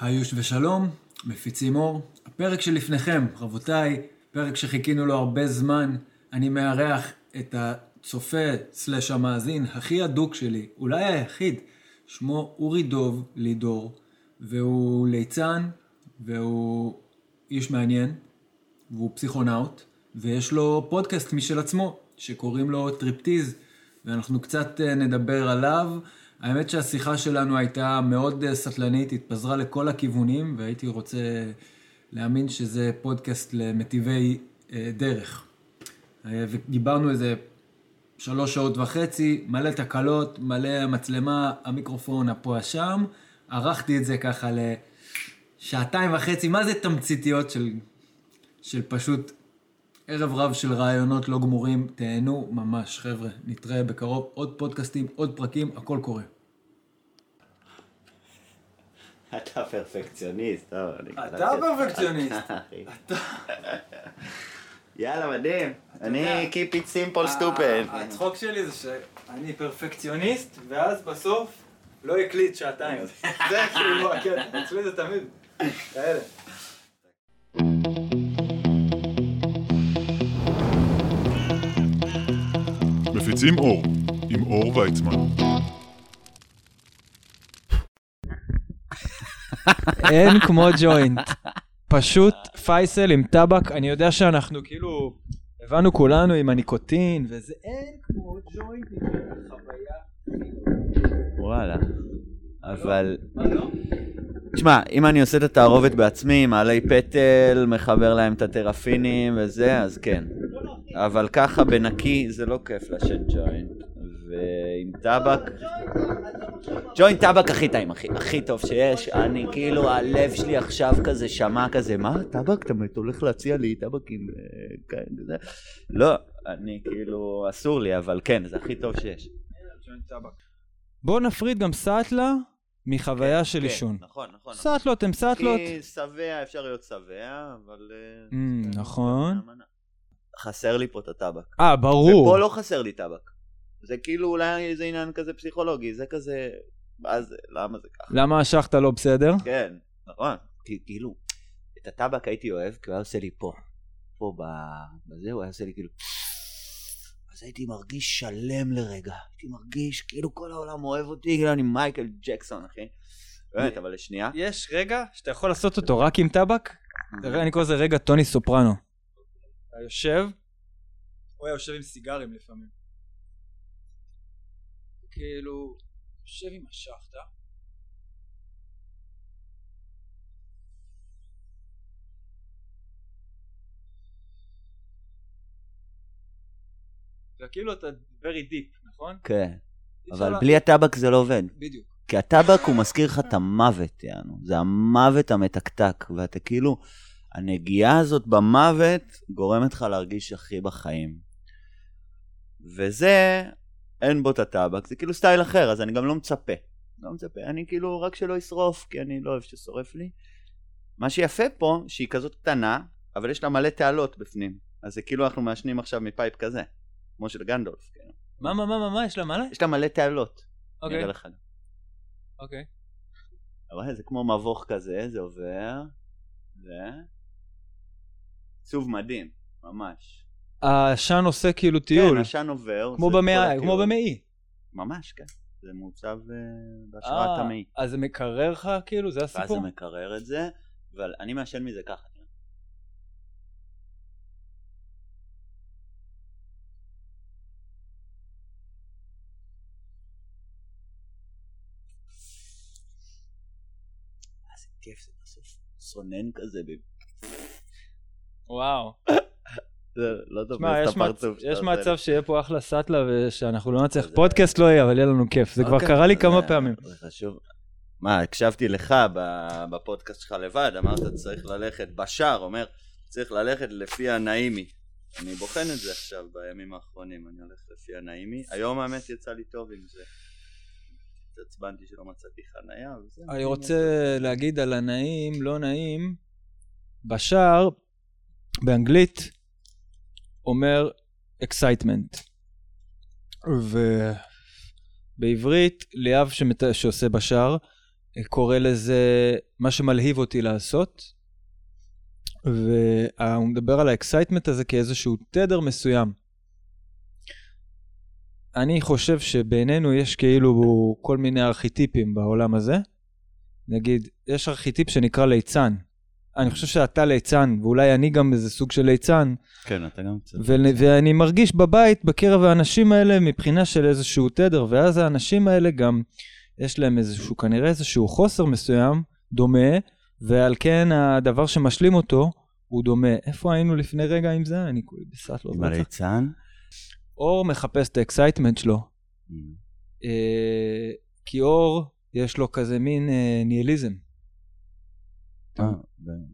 היוש ושלום, מפיצים אור. הפרק שלפניכם, רבותיי, פרק שחיכינו לו הרבה זמן. אני מארח את הצופה slash המאזין הכי אדוק שלי, אולי היחיד, שמו אורי דוב לידור, והוא ליצן, והוא איש מעניין, והוא פסיכונאוט, ויש לו פודקאסט משל עצמו, שקוראים לו טריפטיז, ואנחנו קצת אה, נדבר עליו. האמת שהשיחה שלנו הייתה מאוד אה, סטלנית, התפזרה לכל הכיוונים, והייתי רוצה להאמין שזה פודקאסט למטיבי אה, דרך. אה, ודיברנו איזה שלוש שעות וחצי, מלא תקלות, מלא מצלמה, המיקרופון, הפה השם. ערכתי את זה ככה לשעתיים וחצי, מה זה תמציתיות של, של פשוט ערב רב של רעיונות לא גמורים, תהנו ממש, חבר'ה. נתראה בקרוב, עוד פודקאסטים, עוד פרקים, הכל קורה. אתה פרפקציוניסט, טוב, אני אתה. פרפקציוניסט. אתה. יאללה, מדהים. אני keep it simple stupid. הצחוק שלי זה שאני פרפקציוניסט, ואז בסוף לא הקליט שעתיים. זה כאילו הקטע, אצלי זה תמיד כאלה. מפיצים אור, עם אור ויצמן. אין כמו ג'וינט. פשוט פייסל עם טבק, אני יודע שאנחנו כאילו, הבנו כולנו עם הניקוטין, וזה אין כמו ג'וינט עם החוויה. וואלה. אבל... מה לא? תשמע, אם אני עושה את התערובת בעצמי, מעלי פטל, מחבר להם את הטרפינים וזה, אז כן. אבל ככה בנקי זה לא כיף לשאת ג'וינט. ועם טבק... ג'וינט טבק הכי טעים, הכי, הכי טוב שיש. אני כאילו, הלב שלי עכשיו כזה שמע כזה, מה, טבק? אתה הולך להציע לי טבק עם... אה? לא, אני כאילו, אסור לי, אבל כן, זה הכי טוב שיש. בואו נפריד גם סאטלה מחוויה של כן, עישון. נכון, נכון. נכון. סאטלות הם סאטלות. כי שבע, אפשר להיות שבע, אבל... אה, Mm, זה נכון. חסר לי פה את הטבק. אה, ברור. ופה לא חסר לי טבק. זה כאילו אולי איזה עניין כזה פסיכולוגי, זה כזה... אז למה זה ככה? למה השחת לא בסדר? כן, נכון. כי כאילו, את הטבק הייתי אוהב, כי הוא היה עושה לי פה. פה בזה, הוא היה עושה לי כאילו... אז הייתי מרגיש שלם לרגע. הייתי מרגיש כאילו כל העולם אוהב אותי, כאילו אני מייקל ג'קסון, אחי. באמת, אבל לשנייה. יש רגע שאתה יכול לעשות אותו רק עם טבק? אני קורא לזה רגע טוני סופרנו. אתה יושב, הוא היה יושב עם סיגרים לפעמים. כאילו, יושב עם השחטה. וכאילו אתה very deep, נכון? כן. אבל לה- בלי הטבק זה לא עובד. בדיוק. כי הטבק הוא מזכיר לך את המוות, יענו. זה המוות המתקתק, ואתה כאילו, הנגיעה הזאת במוות גורמת לך להרגיש הכי בחיים. וזה, אין בו את הטבק, זה כאילו סטייל אחר, אז אני גם לא מצפה. לא מצפה, אני כאילו רק שלא ישרוף, כי אני לא אוהב ששורף לי. מה שיפה פה, שהיא כזאת קטנה, אבל יש לה מלא תעלות בפנים. אז זה כאילו אנחנו מעשנים עכשיו מפייפ כזה, כמו של גנדולף. כן. מה, מה, מה, מה, מה, יש לה מלא? יש לה מלא תעלות. אני אוקיי, אראה לך. אוקיי. אתה רואה? זה כמו מבוך כזה, זה עובר, ו... עיצוב מדהים, ממש. העשן עושה כאילו טיול, כן, עשן עובר. כמו במאה, כמו. במעי. ממש, כן. זה מעוצב אה, בהשראת אה, המעי. אז זה מקרר לך כאילו? זה ואז זה הסיפור? מקרר את זה, אבל אני מעשן מזה ככה. כיף זה בסוף. סונן כזה. וואו. לא תשמע, את הפרצוף שאתה יש. מצב שיהיה פה אחלה סאטלה ושאנחנו לא נצליח. פודקאסט לא יהיה, אבל יהיה לנו כיף. זה כבר אוקיי, קרה לי כמה פעמים. זה חשוב. מה, הקשבתי לך בפודקאסט שלך לבד, אמרת צריך ללכת, בשאר אומר, צריך ללכת לפי הנעימי. אני בוחן את זה עכשיו בימים האחרונים, אני הולך לפי הנעימי. היום האמת יצא לי טוב עם זה. התעצבנתי שלא מצאתי חנייה, וזה. אני רוצה להגיד על הנעים, לא נעים. בשער, באנגלית, אומר excitement. ובעברית, ליאב שמת... שעושה בשער, קורא לזה מה שמלהיב אותי לעשות, והוא מדבר על ה excitement הזה כאיזשהו תדר מסוים. אני חושב שבינינו יש כאילו כל מיני ארכיטיפים בעולם הזה. נגיד, יש ארכיטיפ שנקרא ליצן. אני חושב שאתה ליצן, ואולי אני גם איזה סוג של ליצן, כן, אתה גם קצת. ו- ואני מרגיש בבית בקרב האנשים האלה מבחינה של איזשהו תדר, ואז האנשים האלה גם, יש להם איזשהו, כנראה איזשהו חוסר מסוים, דומה, ועל כן הדבר שמשלים אותו, הוא דומה. איפה היינו לפני רגע עם זה? אני כולי בסטלו. עם הליצן? אור מחפש את ה excitement שלו, Mm. אה, כי אור, יש לו כזה מין אה, ניהיליזם. אה,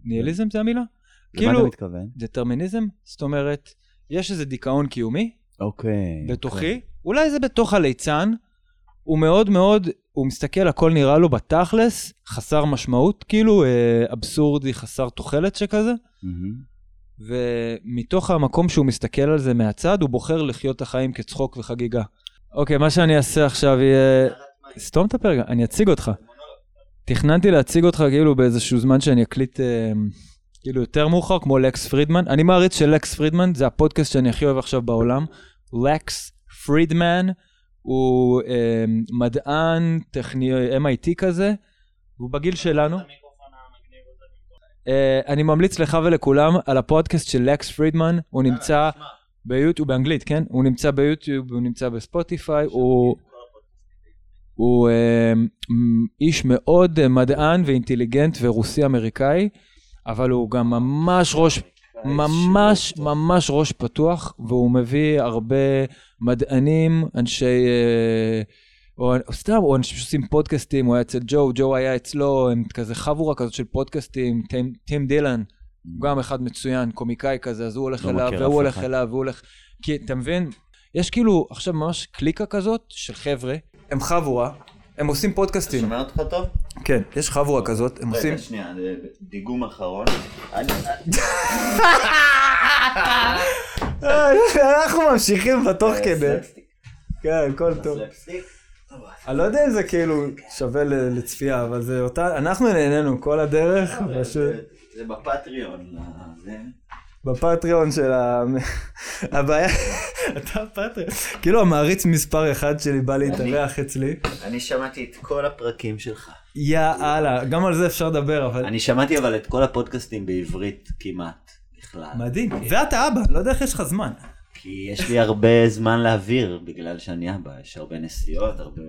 ניהיליזם זה המילה? למה אתה כאילו, מתכוון? דטרמיניזם? זאת אומרת, יש איזה דיכאון קיומי אוקיי. בתוכי, אולי זה בתוך הליצן, הוא מאוד מאוד, הוא מסתכל, הכל נראה לו בתכלס, חסר משמעות, כאילו אה, אבסורדי, חסר תוחלת שכזה, מהמם. ומתוך המקום שהוא מסתכל על זה מהצד, הוא בוחר לחיות את החיים כצחוק וחגיגה. אוקיי, מה שאני אעשה עכשיו יהיה... סתום את הפרק, אני אציג אותך. תכננתי להציג אותך כאילו באיזשהו זמן שאני אקליט אה, כאילו יותר מאוחר, כמו לקס פרידמן. אני מעריץ של לקס פרידמן, זה הפודקאסט שאני הכי אוהב עכשיו בעולם. לקס פרידמן הוא אה, מדען טכני MIT כזה, הוא בגיל שלנו. אה, אני ממליץ לך ולכולם על הפודקאסט של לקס פרידמן, הוא נמצא ביוטיוב, באנגלית, כן? הוא נמצא ביוטיוב, הוא נמצא בספוטיפיי, הוא... הוא מ- איש מאוד אה, מדען ואינטליגנט ורוסי אמריקאי, אבל הוא גם ממש ראש, ממש ממש ראש פתוח, והוא מביא הרבה מדענים, אנשי, אה, או או סתם, או אנשים שעושים פודקאסטים, הוא היה אצל ג'ו, ג'ו היה אצלו, הם כזה חבורה כזאת של פודקאסטים, טים, טים דילן, הוא גם אחד מצוין, קומיקאי כזה, אז הוא הולך לא אליו, והוא הולך אחד. אליו, והוא הולך... כי אתה מבין, יש כאילו עכשיו ממש קליקה כזאת של חבר'ה, הם חבורה, הם עושים פודקאסטים. שומע אותך טוב? כן, יש חבורה כזאת, הם עושים... רגע, שנייה, דיגום אחרון. אנחנו ממשיכים בתוך כדי. סלפסטיק. כן, הכל טוב. אני לא יודע אם זה כאילו שווה ל- לצפייה, אבל זה אותה... אנחנו נהנינו כל הדרך, פשוט זה- בפטריון. זה- בפטריון של ה... הבעיה... אתה פטריון. כאילו המעריץ מספר אחד שלי בא להתארח אצלי. אני שמעתי את כל הפרקים שלך. יאללה, גם על זה אפשר לדבר, אבל... אני שמעתי אבל את כל הפודקאסטים בעברית כמעט בכלל. מדהים. ואתה אבא, לא יודע איך יש לך זמן. כי יש לי הרבה זמן להעביר בגלל שאני אבא, יש הרבה נסיעות, הרבה...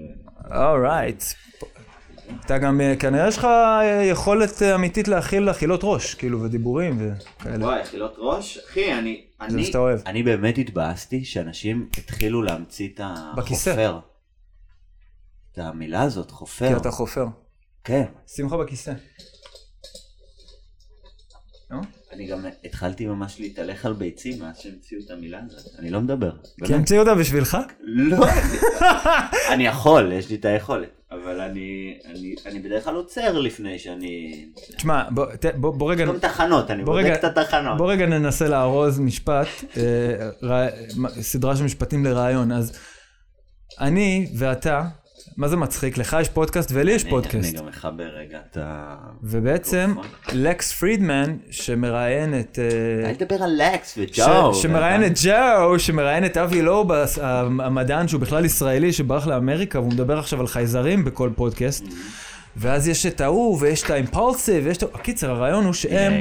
אורייט. אתה גם, אה, כנראה יש לך אה, יכולת אה, אמיתית להכיל אכילות ראש, כאילו, ודיבורים וכאלה. וואי, אכילות ראש? אחי, אני... מה אני- שאתה אוהב. אני באמת התבאסתי שאנשים התחילו להמציא את בכיסא. החופר. את המילה הזאת, חופר. כי אתה חופר. כן. שים לך בכיסא. לא? אני גם התחלתי ממש להתהלך על ביצים מאז שהמציאו את המילה הזאת. אני לא מדבר. כי. המציאו אותה בשבילך? לא. אני יכול, יש לי את היכולת. אבל אני, אני, אני בדרך כלל עוצר לפני שאני... תשמע, בוא, ת- בוא, בוא רגע... גם תחנות, אני בודק רגע- את התחנות. בוא רגע ננסה לארוז משפט, אה, סדרה של משפטים לרעיון. אז אני ואתה, מה זה מצחיק? לך יש פודקאסט ולי יש פודקאסט. אני גם מכבה רגע את ה... ובעצם. לקס פרידמן, שמראיין את... אה, אל תדבר על לקס וג'ו. שמראיין את ג'ו, שמראיין את אבי לובס, המדען שהוא בכלל ישראלי שברח לאמריקה, והוא מדבר עכשיו על חייזרים בכל פודקאסט. ואז יש את ההוא, ויש את האימפולסיב, ויש את... הקיצר, הרעיון הוא שהם.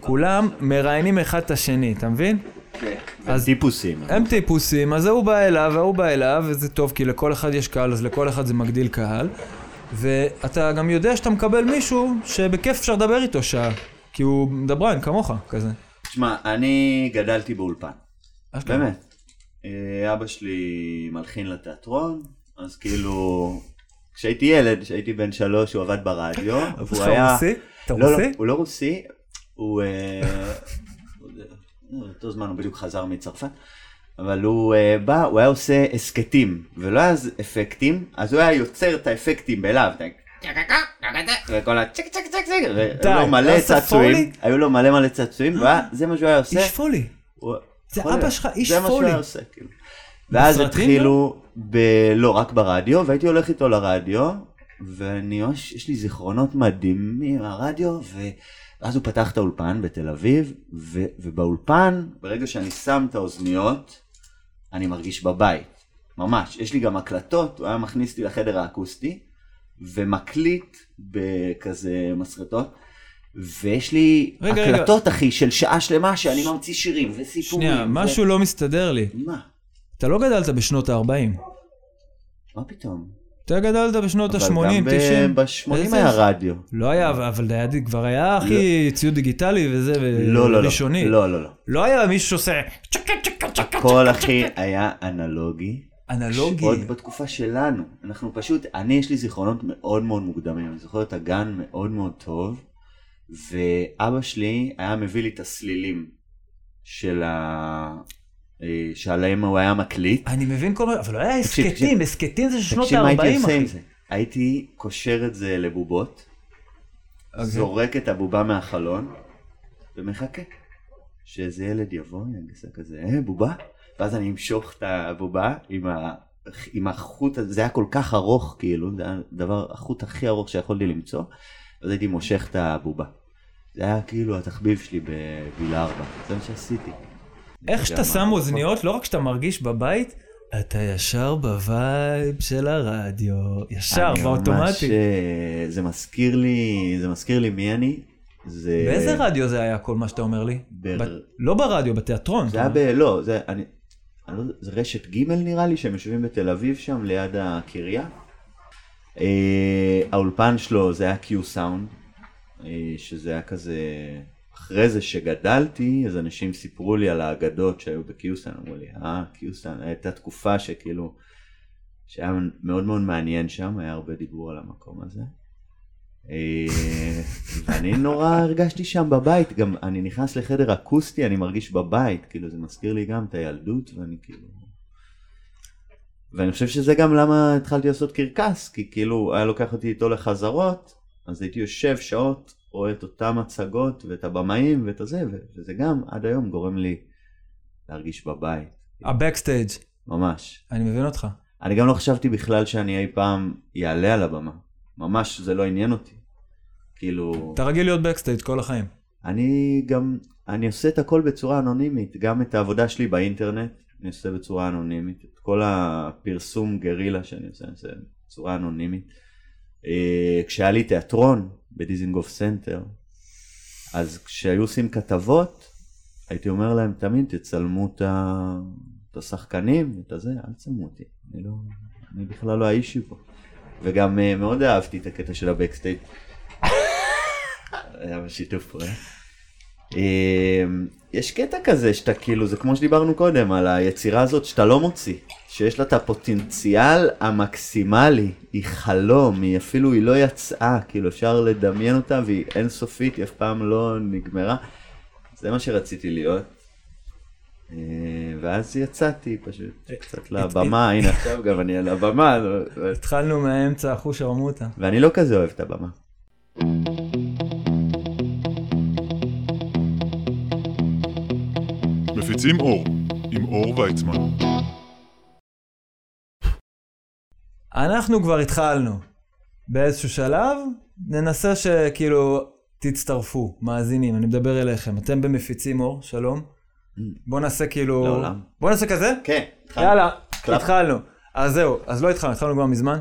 כולם מראיינים אחד את השני, אתה מבין? כן. אז- אז טיפוסים. הם טיפוסים, אז ההוא בא אליו, וההוא בא אליו, וזה טוב, כי לכל אחד יש קהל, אז לכל אחד זה מגדיל קהל. ואתה גם יודע שאתה מקבל מישהו שבכיף אפשר לדבר איתו שעה. כי הוא מדברן, כמוך, כזה. תשמע, אני גדלתי באולפן. אשכרה. באמת. אה, אבא שלי מלחין לתיאטרון, אז כאילו... כשהייתי ילד, כשהייתי בן שלוש, הוא עבד ברדיו. שלך היה- רוסי? אתה לא, לא, רוסי? הוא לא רוסי, הוא... אה, באותו זמן הוא בדיוק חזר מצרפת. אבל הוא אה, בא, הוא היה עושה הסכתים, ולא היה אז אפקטים, אז הוא היה יוצר את האפקטים. אתה- וכל ה... צ'ק צ'ק צ'ק והיו לו מלא עשה צעצועים, פולי? היו לו מלא מלא צעצועים, וזה מה שהוא היה עושה. איש פולי. זה אבא. שלך איש זה מה שהוא פולי. היה עושה, כאילו. ואז התחילו. לא, רק ברדיו, והייתי הולך איתו לרדיו, ואני ממש, יש לי זיכרונות מדהימים מהרדיו, ואז הוא פתח את האולפן בתל אביב, ו... ובאולפן, ברגע שאני שם את האוזניות, אני מרגיש בבית. ממש. יש לי גם הקלטות, הוא היה מכניס אותי לחדר האקוסטי, ומקליט בכזה מסרטות. ויש לי רגע, רגע. הקלטות, אחי, של שעה שלמה שאני ממציא שירים וסיפורים. שנייה, ו- משהו לא מסתדר לי. מה? אתה לא גדלת בשנות ה-40. מה פתאום? אתה גדלת בשנות ה-80, 90. אבל גם ב-80 איזה- היה רדיו. לא היה, אבל- כבר היה, אחי, ציוד דיגיטלי וזה, לא, לא, לא. ראשוני. לא, לא, לא. לא היה מישהו שעושה צ'קה צ'קה צ'קה הכל, אחי, היה אנלוגי. אנלוגי. עוד בתקופה שלנו. אנחנו פשוט, אני יש לי זיכרונות מאוד מאוד מוקדמים. אני זוכר את הגן מאוד מאוד טוב, ואבא שלי היה מביא לי את הסלילים של ה... אה, שעליהם הוא היה מקליט. אני מבין כל מה, אבל לא היה הסכתים. הסכתים זה שנות תקשיב מה הייתי ה-40, עושה עם אחי. זה. הייתי קושר את זה לבובות, אוקיי. זורק את הבובה מהחלון, ומחכה. שאיזה ילד יבוא, יעשה כזה, אה, בובה? ואז אני אמשוך את הבובה עם, ה... עם החוט הזה, זה היה כל כך ארוך, כאילו, זה היה הדבר, החוט הכי ארוך שיכולתי למצוא, אז הייתי מושך את הבובה. זה היה כאילו התחביב שלי בגיל ארבע, זה מה שעשיתי. איך שאתה שם אוזניות, לא רק שאתה מרגיש בבית, אתה ישר בווייב של הרדיו, ישר, באוטומטי. אה, זה מזכיר לי, זה מזכיר לי מי אני. זה... באיזה רדיו זה היה כל מה שאתה אומר לי? בר- ב- לא ברדיו, בתיאטרון. זה היה ב... לא, זה, אני, אני לא, יודע, זה רשת ג' נראה לי, שהם יושבים בתל אביב שם, ליד הקריה. אה, האולפן שלו זה היה קיו סאונד, אה, שזה היה כזה... אחרי זה שגדלתי, אז אנשים סיפרו לי על האגדות שהיו בקיוסן, אמרו לי, אה, קיוסן, הייתה תקופה שכאילו, שהיה מאוד מאוד מעניין שם, היה הרבה דיבור על המקום הזה. אה, ואני נורא הרגשתי שם בבית, גם אני נכנס לחדר אקוסטי, אני מרגיש בבית, כאילו זה מזכיר לי גם את הילדות, ואני כאילו... ואני חושב שזה גם למה התחלתי לעשות קרקס, כי כאילו היה לוקח אותי איתו לחזרות, אז הייתי יושב שעות, רואה את אותם הצגות ואת הבמאים ואת הזה, וזה גם עד היום גורם לי להרגיש בבית, הבקסטייג', ממש. אני מבין אותך. אני גם לא חשבתי בכלל שאני אי פעם יעלה על הבמה, ממש זה לא עניין אותי. כאילו, אתה רגיל להיות backstage כל החיים. אני גם, אני עושה את הכל בצורה אנונימית, גם את העבודה שלי באינטרנט, אני עושה בצורה אנונימית, את כל הפרסום גרילה שאני עושה, אני עושה בצורה אנונימית. אה, כשהיה לי תיאטרון בדיזינגוף סנטר, אז כשהיו עושים כתבות, הייתי אומר להם תמיד תצלמו את, ה... את השחקנים, את הזה, אל תצלמו אותי, אני לא, אני בכלל לא האישי פה. וגם אה, מאוד אהבתי את הקטע של הבקסטייט. היה בשיתוף פעולה. אמ, יש קטע כזה שאתה כאילו, זה כמו שדיברנו קודם, על היצירה הזאת שאתה לא מוציא, שיש לה את הפוטנציאל המקסימלי, היא חלום, היא אפילו, היא לא יצאה, כאילו אפשר לדמיין אותה והיא אינסופית, היא אף פעם לא נגמרה. זה מה שרציתי להיות. אה, ואז יצאתי פשוט קצת לבמה, הנה עכשיו גם אני על הבמה, ו- התחלנו מהאמצע, אחוש שרמוטה. ואני לא כזה אוהב את הבמה. מפיצים אור, עם אור ויצמן. אנחנו כבר התחלנו. באיזשהו שלב, ננסה שכאילו תצטרפו, מאזינים, אני מדבר אליכם. אתם במפיצים אור, שלום. בוא נעשה כאילו... לעולם. בוא נעשה כזה? כן, התחלנו. יאללה, קלאפ. התחלנו. אז זהו, אז לא התחלנו, התחלנו כבר מזמן.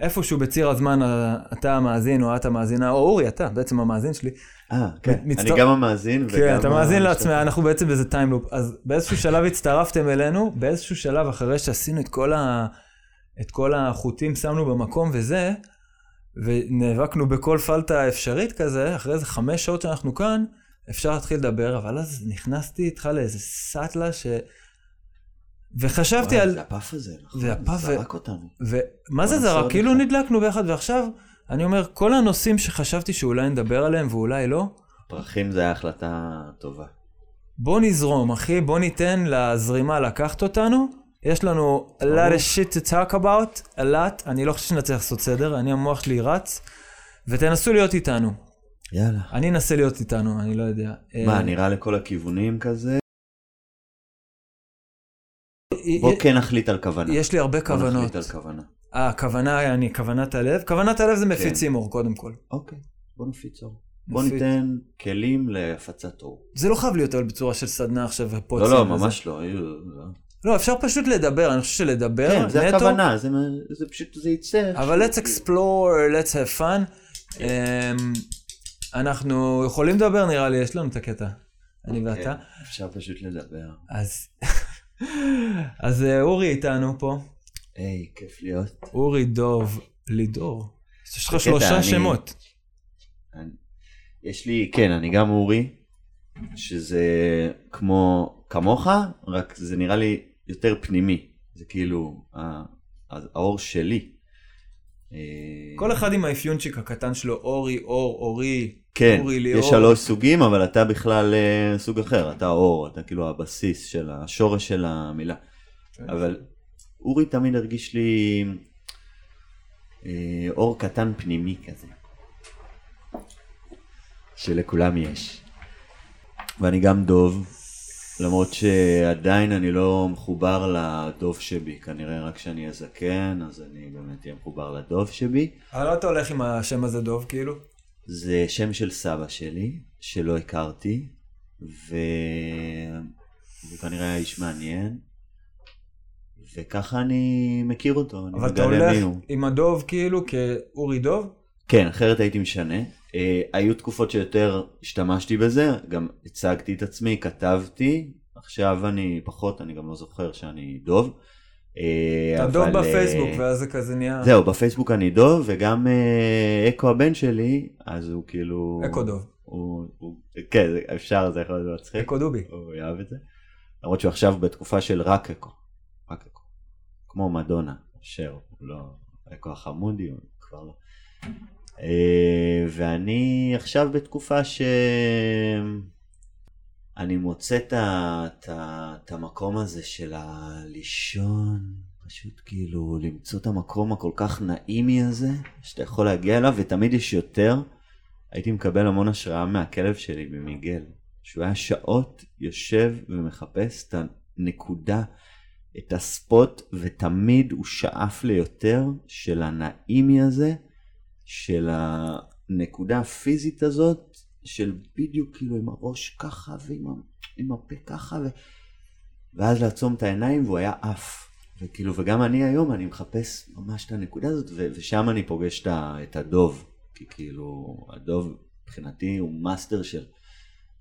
איפשהו בציר הזמן אה, אתה המאזין או את המאזינה, או אורי, אתה בעצם המאזין שלי. אה, כן, מצטר- אני גם המאזין וגם... כן, אתה מאזין לעצמך, אנחנו בעצם באיזה time loop. אז באיזשהו שלב הצטרפתם אלינו, באיזשהו שלב אחרי שעשינו את כל, ה... את כל החוטים, שמנו במקום וזה, ונאבקנו בכל פלטה אפשרית כזה, אחרי איזה חמש שעות שאנחנו כאן, אפשר להתחיל לדבר, אבל אז נכנסתי איתך לאיזה סאטלה ש... וחשבתי וואי, על... זה הפאף הזה, נכון? זה הפאף ו- זרק אותנו. ומה זה זרק? כאילו אחד. נדלקנו ביחד, ועכשיו, אני אומר, כל הנושאים שחשבתי שאולי נדבר עליהם ואולי לא, פרחים זה החלטה טובה. בוא נזרום, אחי, בוא ניתן לזרימה לקחת אותנו. יש לנו a lot of shit to talk about, a lot, אני לא חושב שנצליח לעשות סדר, אני המוח שלי רץ, ותנסו להיות איתנו. יאללה. אני אנסה להיות איתנו, אני לא יודע. מה, אה, נראה לכל הכיוונים כזה? בוא כן נחליט על כוונה. יש לי הרבה בוא כוונות. נחליט על כוונה. אה, הכוונה, אני, כוונת הלב? כוונת הלב זה מפיצים אור, קודם כל. אוקיי, בוא נפיץ אור. בוא. ניתן כלים להפצת אור. זה לא חייב להיות אבל בצורה של סדנה עכשיו. לא, לא. ממש לא. לא. אפשר פשוט לדבר, אני חושב שלדבר, כן, זה נטו, הכוונה, זה זה פשוט, זה יצא. אבל let's explore, let's have fun. אמ, אנחנו יכולים לדבר נראה לי, יש לנו את הקטע. אני כן, ואתה. אפשר פשוט לדבר. אז, אז אה, אורי איתנו פה. היי, כיף להיות. אורי דוב לידור. יש לך שלושה אני- שמות. אני- יש לי, כן, אני גם אורי, שזה כמו, כמוך, רק זה נראה לי יותר פנימי. זה כאילו, האור שלי. אה, כל אחד עם האפיונצ'יק הקטן שלו, אורי, אור, אורי, כן, אורי ליאור. יש שלוש סוגים, אבל אתה בכלל אה, סוג אחר, אתה אור, אתה כאילו הבסיס של השורש של המילה. כן. אבל אורי תמיד הרגיש לי אה, אור קטן פנימי כזה, שלכולם יש. ואני גם דוב, למרות שעדיין אני לא מחובר לדוב שבי, כנראה רק כשאני אהיה זקן, אז אני באמת אהיה מחובר לדוב שבי. אבל לא אתה הולך עם השם הזה דוב, כאילו? זה שם של סבא שלי, שלא הכרתי, ו... והוא כנראה היה איש מעניין, וככה אני מכיר אותו, אני אבל אתה מגלה מי הולך הוא. עם הדוב כאילו כאורי דוב? כן, אחרת הייתי משנה. אה, היו תקופות שיותר השתמשתי בזה, גם הצגתי את עצמי, כתבתי, עכשיו אני פחות, אני גם לא זוכר שאני דוב. אה, אתה דוב אה, בפייסבוק, ואז זה כזה נהיה... זהו, בפייסבוק אני דוב, וגם אקו הבן שלי, אז הוא כאילו... אקו דוב. הוא, הוא, כן, אפשר, זה יכול להיות מצחיק. אקו דובי. הוא יאהב את זה. למרות שהוא עכשיו בתקופה של רק אקו. רק אקו. כמו מדונה, שר, הוא לא... אקו החמודי, הוא כבר לא. אה, ואני עכשיו בתקופה ש... אני מוצא את, המקום הזה של הלישון, פשוט כאילו למצוא את המקום הכל כך נעימי הזה, שאתה יכול להגיע אליו, ותמיד יש יותר. הייתי מקבל המון השראה מהכלב שלי במיגל, שהוא היה שעות יושב ומחפש את הנקודה, את ה spot, ותמיד הוא שאף ליותר של הנעימי הזה, של הנקודה הפיזית הזאת, של בדיוק כאילו עם הראש ככה ועם עם הפה ככה, ו... ואז לעצום את העיניים והוא היה עף. וכאילו, וגם אני היום, אני מחפש ממש את הנקודה הזאת, ו- ושם אני פוגש את, את הדוב. כי כאילו, הדוב מבחינתי הוא מאסטר של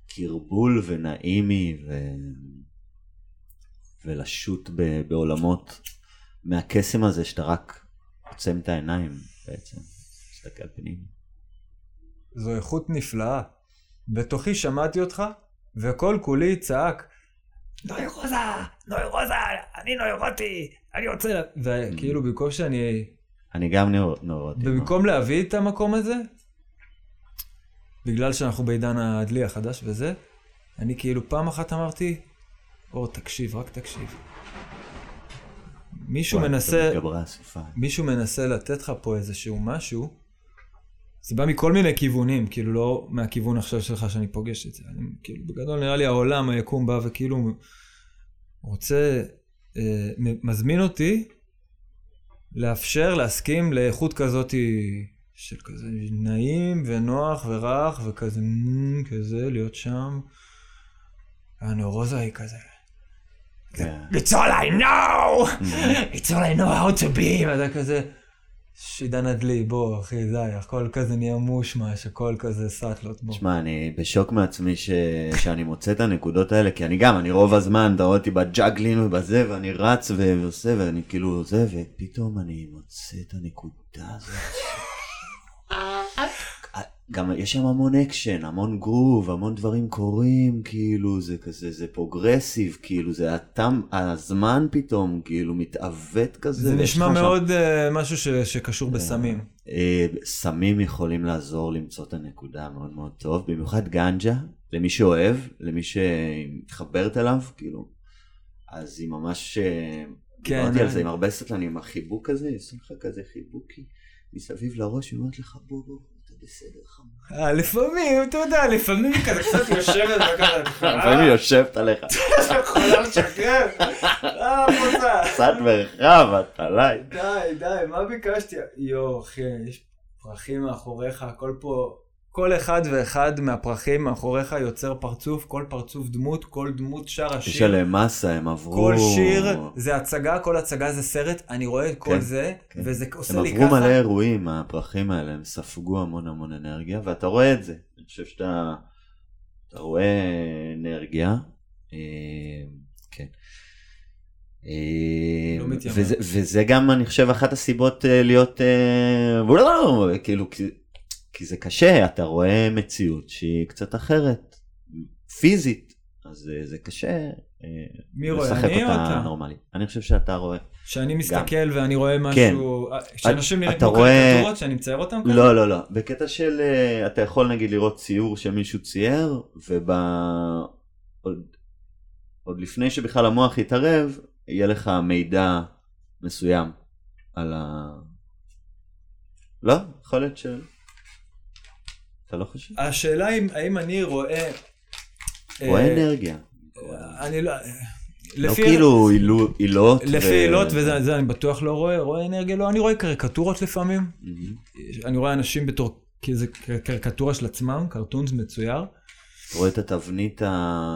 קרבול ונעימי, ו... ולשוט ב- בעולמות מהקסם הזה שאתה רק עוצם את העיניים בעצם, מסתכל פנימה. זו איכות נפלאה. בתוכי שמעתי אותך, וכל כולי צעק, נוי רוזה, נוי רוזה, אני נוירוטי, אני רוצה... וכאילו במקום שאני... אני גם נורוטי. במקום להביא את המקום הזה, בגלל שאנחנו בעידן הדלי החדש וזה, אני כאילו פעם אחת אמרתי, אור, תקשיב, רק תקשיב. מישהו מנסה. מישהו מנסה לתת לך פה איזשהו משהו, זה בא מכל מיני כיוונים, כאילו לא מהכיוון עכשיו שלך שאני פוגש את זה. אני, כאילו, בגדול נראה לי העולם, היקום בא וכאילו רוצה, אה, מזמין אותי לאפשר, להסכים לאיכות כזאת של כזה נעים ונוח ורך וכזה, "מ, כזה, להיות שם. הנאורוזה היא כזה. כן. It's all I know! It's all I know how to be! ואתה כזה, שידן הדלי, בוא אחי, די, הכל כזה נהיה מושמש, הכל כזה סאטלות, בוא. תשמע, אני בשוק מעצמי ש... שאני מוצא את הנקודות האלה, כי אני גם, אני רוב הזמן, אתה רואה אותי בג'אגלין ובזה, ואני רץ ו- ועושה, ואני כאילו זה, ופתאום אני מוצא את הנקודה הזאת. גם יש שם המון אקשן, המון גרוב, המון דברים קורים, כאילו, זה כזה, זה פרוגרסיב, כאילו, זה התם, הזמן פתאום, כאילו, מתעוות כזה. זה נשמע לך שם- מאוד אה, משהו ש- שקשור בסמים. אה, סמים יכולים לעזור למצוא את הנקודה מאוד מאוד טוב, במיוחד גנג'ה, למי שאוהב, למי שמתחברת אליו, כאילו, אז היא ממש, אה, כן, דיברתי על אה. זה עם הרבה סטלנים, החיבוק הזה, יש לך כזה חיבוקי מסביב לראש, היא אומרת לך בוא בוא, בסדר חמוד. אה, לפעמים, אתה יודע, לפעמים כזה קצת יושבת וככה, לפעמים היא יושבת עליך. אתה יכולה לשחרר? אה, מוצא. קצת מרחב, את עליי. די, די, מה ביקשתי? יואו, אחי, יש פרחים מאחוריך, הכל פה... כל אחד ואחד מהפרחים מאחוריך יוצר פרצוף, כל פרצוף דמות, כל דמות שרה יש שיר. עליהם מסה, הם עברו... כל שיר זה הצגה, כל הצגה זה סרט, אני רואה את כל כן, זה, כן. וזה עושה הם לי עברו ככה. מלא אירועים, הפרחים האלה, הם ספגו המון המון אנרגיה, ואתה רואה את זה. אני חושב שאתה אתה רואה אנרגיה. אה, כן. אה, לא. וזה, וזה גם, אני חושב, אחת הסיבות אה, להיות... כאילו, כי, זה קשה, אתה רואה מציאות שהיא קצת אחרת, פיזית, אז אה, זה קשה. אה, מי רואה, לשחק אני או אתה? נורמלי. אני חושב שאתה רואה. שאני מסתכל ואני רואה משהו, אה, שאנשים נראים כמו רואה- קריקטורות, שאני מצייר אותם ככה? לא, לא, לא. בקטע של, אתה יכול נגיד לראות ציור שמישהו צייר, וב... עוד, עוד לפני שבכלל המוח יתערב, יהיה לך מידע מסוים על ה... לא? יכול להיות ש... אתה לא חושב? השאלה היא האם אני רואה... רואה אה, אנרגיה. אני לא... לא כאילו עילו- עילות. לפי עילות וזה זה אני בטוח לא רואה, רואה אנרגיה, לא, אני רואה קריקטורות לפעמים. אני רואה אנשים בתור, כאיזה קריקטורה של עצמם, קרטונס מצויר. רואה את התבנית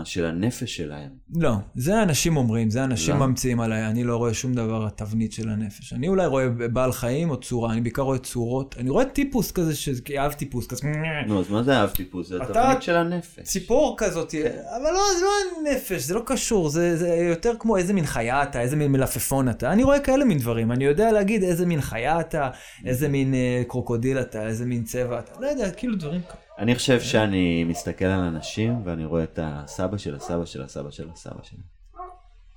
של הנפש שלהם. לא, זה אנשים אומרים, זה אנשים למה? ממציאים עליי, אני לא רואה שום דבר התבנית של הנפש. אני אולי רואה בעל חיים או צורה, אני בעיקר רואה צורות, אני רואה טיפוס כזה, כי אהב טיפוס כזה, נו, אז מה זה אהב טיפוס? זה התבנית של הנפש. ציפור כזאת, אבל לא, זה לא הנפש, זה לא קשור, זה, זה יותר כמו איזה מין חיה אתה, איזה מין מלפפון אתה. אני רואה כאלה מין דברים, אני יודע להגיד איזה מין חיה אתה, איזה מין אה, קרוקודיל אתה, איזה מין צבע אתה, לא יודע, כאילו דברים כאלה. אני חושב שאני מסתכל על אנשים ואני רואה את הסבא של הסבא של הסבא של הסבא שלי.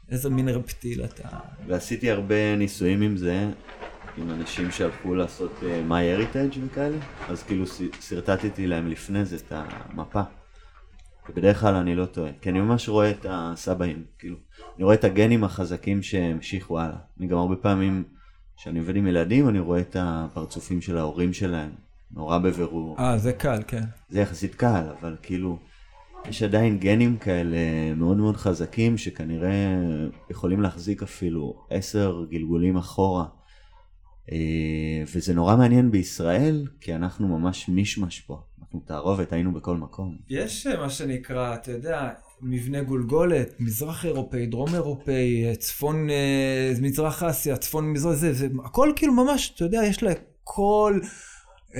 איזה מין רפטיל אתה. ועשיתי הרבה ניסויים עם זה, עם אנשים שהלכו לעשות אה, my heritage וכאלה, אז כאילו שרטטתי להם לפני זה את המפה. ובדרך כלל אני לא טועה, כי אני ממש רואה את הסבאים, כאילו, אני רואה את הגנים החזקים שהמשיכו הלאה. אני גם הרבה פעמים, כשאני עובד עם ילדים, אני רואה את הפרצופים של ההורים שלהם, נורא בבירור. אה, זה קל, כן. זה יחסית קל, אבל כאילו, יש עדיין גנים כאלה מאוד מאוד חזקים, שכנראה יכולים להחזיק אפילו עשר גלגולים אחורה. אה, וזה נורא מעניין בישראל, כי אנחנו ממש מישמש פה. אנחנו תערובת, היינו בכל מקום. יש אה, מה שנקרא, אתה יודע, מבנה גולגולת, מזרח אירופאי, דרום אירופאי, אה, צפון, מזרח אסיה, צפון מזרח, זה, זה, הכל כאילו ממש, אתה יודע, יש לה כל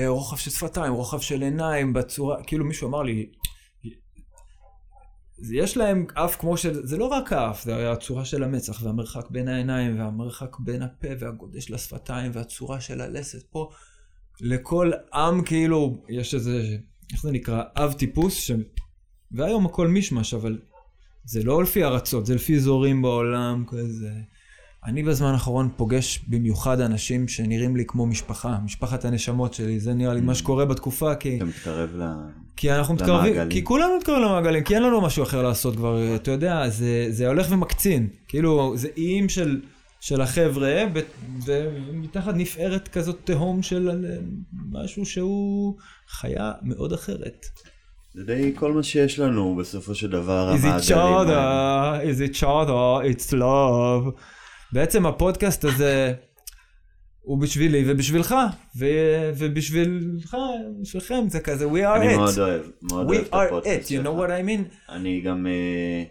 רוחב של שפתיים, רוחב של עיניים, בצורה, כאילו מישהו אמר לי, יש להם אף כמו של, זה לא רק האף, זה הצורה של המצח והמרחק בין העיניים והמרחק בין הפה והגודל של השפתיים והצורה של הלסת פה. לכל עם כאילו יש איזה, איך זה נקרא, אב טיפוס, ש... והיום הכל מישמש, אבל זה לא לפי ארצות, זה לפי אזורים בעולם כזה. אני בזמן האחרון פוגש במיוחד אנשים שנראים לי כמו משפחה, משפחת הנשמות שלי, זה נראה לי מה שקורה בתקופה, כי... אתה מתקרב ל... כי אנחנו מתקרבים. כי כולנו מתקרבים למעגלים, כי אין לנו משהו אחר לעשות כבר, אתה יודע, זה, זה הולך ומקצין. כאילו, זה איים של, של החבר'ה, ומתחת נפערת כזאת תהום של משהו שהוא חיה מאוד אחרת. זה די כל מה שיש לנו בסופו של דבר, Is it המעגלים chada, is it chada, it's love. בעצם הפודקאסט הזה הוא בשבילי ובשבילך, ו- ובשבילך, בשבילכם זה כזה, we are אני it. מאוד אוהב, מאוד אוהב We את are הפודקאסט it, you שלך. know what I mean? אני גם, אה,